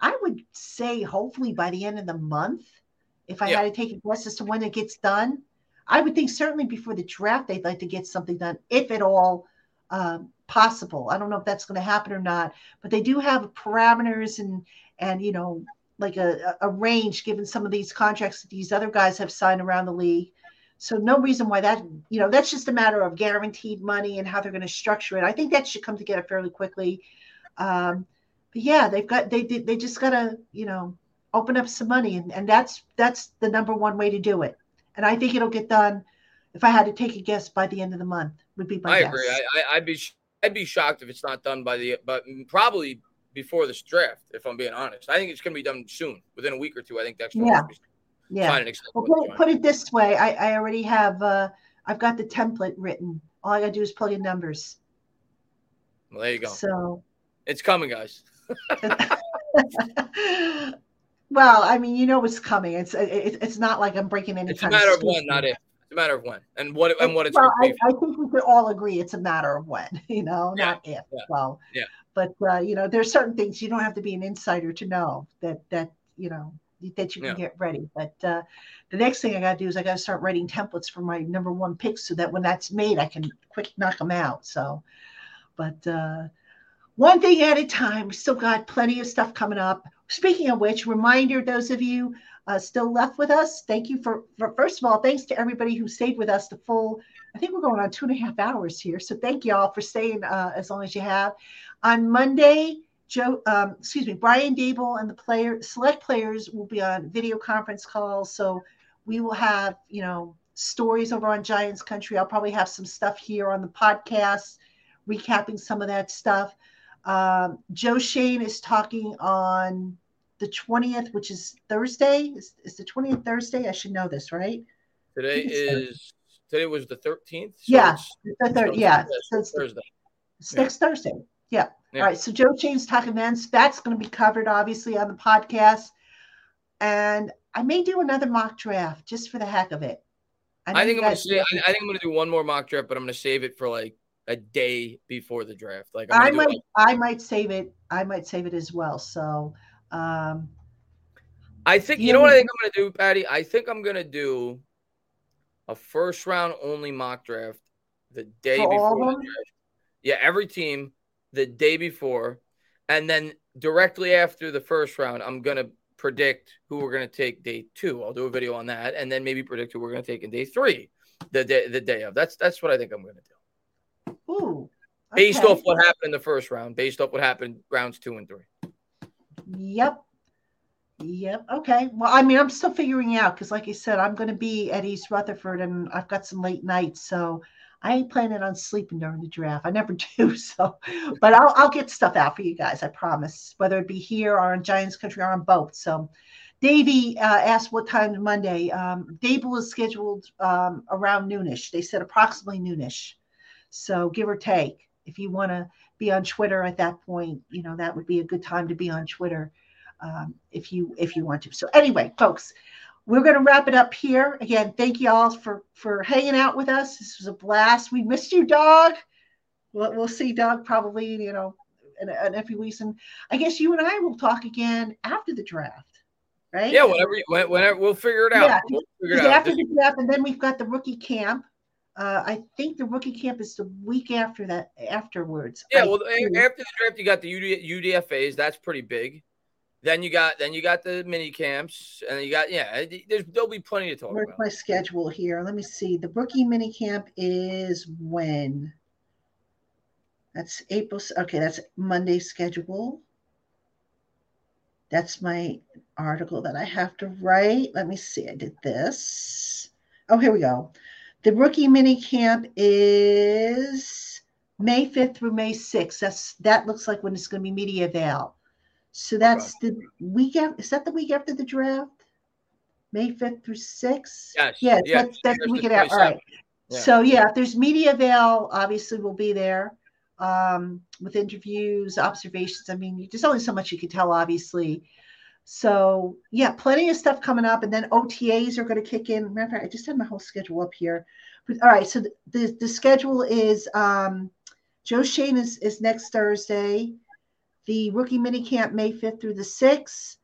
I would say hopefully by the end of the month. If I yeah. had to take a guess as to when it gets done, I would think certainly before the draft they'd like to get something done, if at all um, possible. I don't know if that's going to happen or not, but they do have parameters and and you know like a, a range given some of these contracts that these other guys have signed around the league. So no reason why that, you know, that's just a matter of guaranteed money and how they're going to structure it. I think that should come together fairly quickly. Um, but yeah, they've got they they just got to you know open up some money, and, and that's that's the number one way to do it. And I think it'll get done. If I had to take a guess by the end of the month, would be my I guess. agree. I, would be I'd be shocked if it's not done by the but probably before this draft. If I'm being honest, I think it's going to be done soon, within a week or two. I think that's yeah. Yeah. Well, put, put, it this way. I, I already have, uh, I've got the template written. All I got to do is plug in numbers. Well, there you go. So it's coming, guys. *laughs* well, I mean, you know what's coming. It's it, it's not like I'm breaking any. It's a matter of, of when, not if. It's a matter of when, and what and what it's. Well, I, I, think we could all agree it's a matter of when. *laughs* You know, yeah. not if. Yeah. Well, yeah. But uh, you know, there's certain things you don't have to be an insider to know that that you know that you can yeah. get ready. But uh, the next thing I got to do is I got to start writing templates for my number one picks so that when that's made, I can quick knock them out. So, but uh, one thing at a time. We still got plenty of stuff coming up. Speaking of which, reminder those of you uh, still left with us, thank you for, for, first of all, thanks to everybody who stayed with us the full. I think we're going on two and a half hours here. So thank y'all for staying uh, as long as you have. On Monday, Joe, um, excuse me, Brian Daboll and the player select players will be on video conference calls. So we will have, you know, stories over on Giants Country. I'll probably have some stuff here on the podcast, recapping some of that stuff. Um, Joe Schoen is talking on the 20th, which is Thursday. Is, is the 20th Thursday? I should know this, right? Today is today was the 13th. So yeah, the third. Yeah, so it's Thursday. It's next yeah. Thursday. Yeah. Yeah. All right. So Joe Schoen's talking events. That's going to be covered obviously on the podcast. And I may do another mock draft just for the heck of it. I, I think I'm gonna say, I, I, think I'm gonna do one more mock draft, but I'm gonna save it for like a day before the draft. Like I might, like, I might save it. I might save it as well. So, um, I think you, you know what I think I'm gonna do, Patti. I think I'm gonna do a first round only mock draft the day before the draft. Yeah, every team the day before, and then directly after the first round, I'm gonna predict who we're gonna take day two. I'll do a video on that, and then maybe predict who we're gonna take in day three, the day the day of. That's that's what I think I'm gonna do. Ooh. Okay. Based off what happened in the first round, based off what happened rounds two and three. Yep. Yep. Okay. Well, I mean, I'm still figuring out because, like I said, I'm going to be at East Rutherford and I've got some late nights. So I ain't planning on sleeping during the draft. I never *laughs* do. So, but I'll, I'll get stuff out for you guys. I promise, whether it be here or in Giants country or on both. So, Davey uh, asked what time Monday. Um, Daboll is scheduled um, around noonish. They said approximately noonish. So, give or take. If you want to be on Twitter at that point, you know that would be a good time to be on Twitter um, if you if you want to. So, anyway, folks, we're going to wrap it up here. Again, thank you all for for hanging out with us. This was a blast. We missed you, dog. We'll, we'll see, dog, probably you know, in, in a few weeks. And I guess you and I will talk again after the draft, right? Yeah, whenever, whenever we'll figure it out. Yeah, we'll figure it after the draft, and then we've got the rookie camp. Uh, I think the rookie camp is the week after that. Afterwards. Yeah, I well, think. after the draft, you got the UD, UDFA's. That's pretty big. Then you got then you got the mini camps, and you got yeah. There's there'll be plenty to talk Where's about. my schedule here? Let me see. The rookie mini camp is when. That's April. Okay, that's Monday schedule. That's my article that I have to write. Let me see. I did this. Oh, here we go. The rookie mini camp is May 5th through May 6th. That's that looks like when it's going to be media avail. So that's okay. the week after. Is that the week after the draft? May 5th through 6th? Yes. Yeah, yes. that's, that's the week after. All right. Yeah. So yeah, if there's media avail, obviously we'll be there um, with interviews, observations. I mean, there's only so much you can tell, obviously. So yeah, plenty of stuff coming up, and then OTAs are going to kick in. Matter of fact, I just had my whole schedule up here. But, all right, so the, the, the schedule is um, Joe Schoen is, is next Thursday, the rookie mini camp May 5th through the 6th,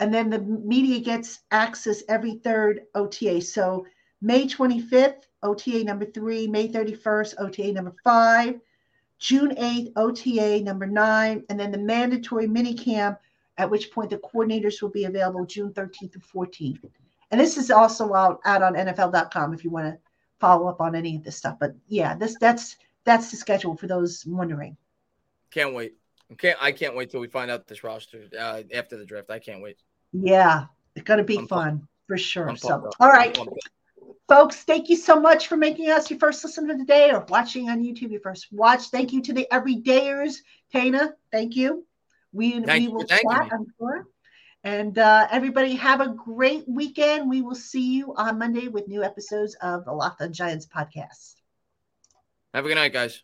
and then the media gets access every third OTA. So May 25th, OTA number three, May 31st, OTA number five, June 8th, OTA number nine, and then the mandatory mini camp at which point the coordinators will be available June 13th to 14th. And this is also out, out on NFL.com if you want to follow up on any of this stuff. But yeah, this that's that's the schedule for those wondering. Can't wait. Can't I can't wait till we find out this roster uh, after the draft. I can't wait. Yeah, it's gonna be I'm fun pumped. for sure. So all right. Folks, thank you so much for making us your first listen of the day or watching on YouTube your first watch. Thank you to the everydayers. Tainah, thank you. We, we will chat, I'm sure. And uh, everybody have a great weekend. We will see you on Monday with new episodes of the Locked on Giants podcast. Have a good night, guys.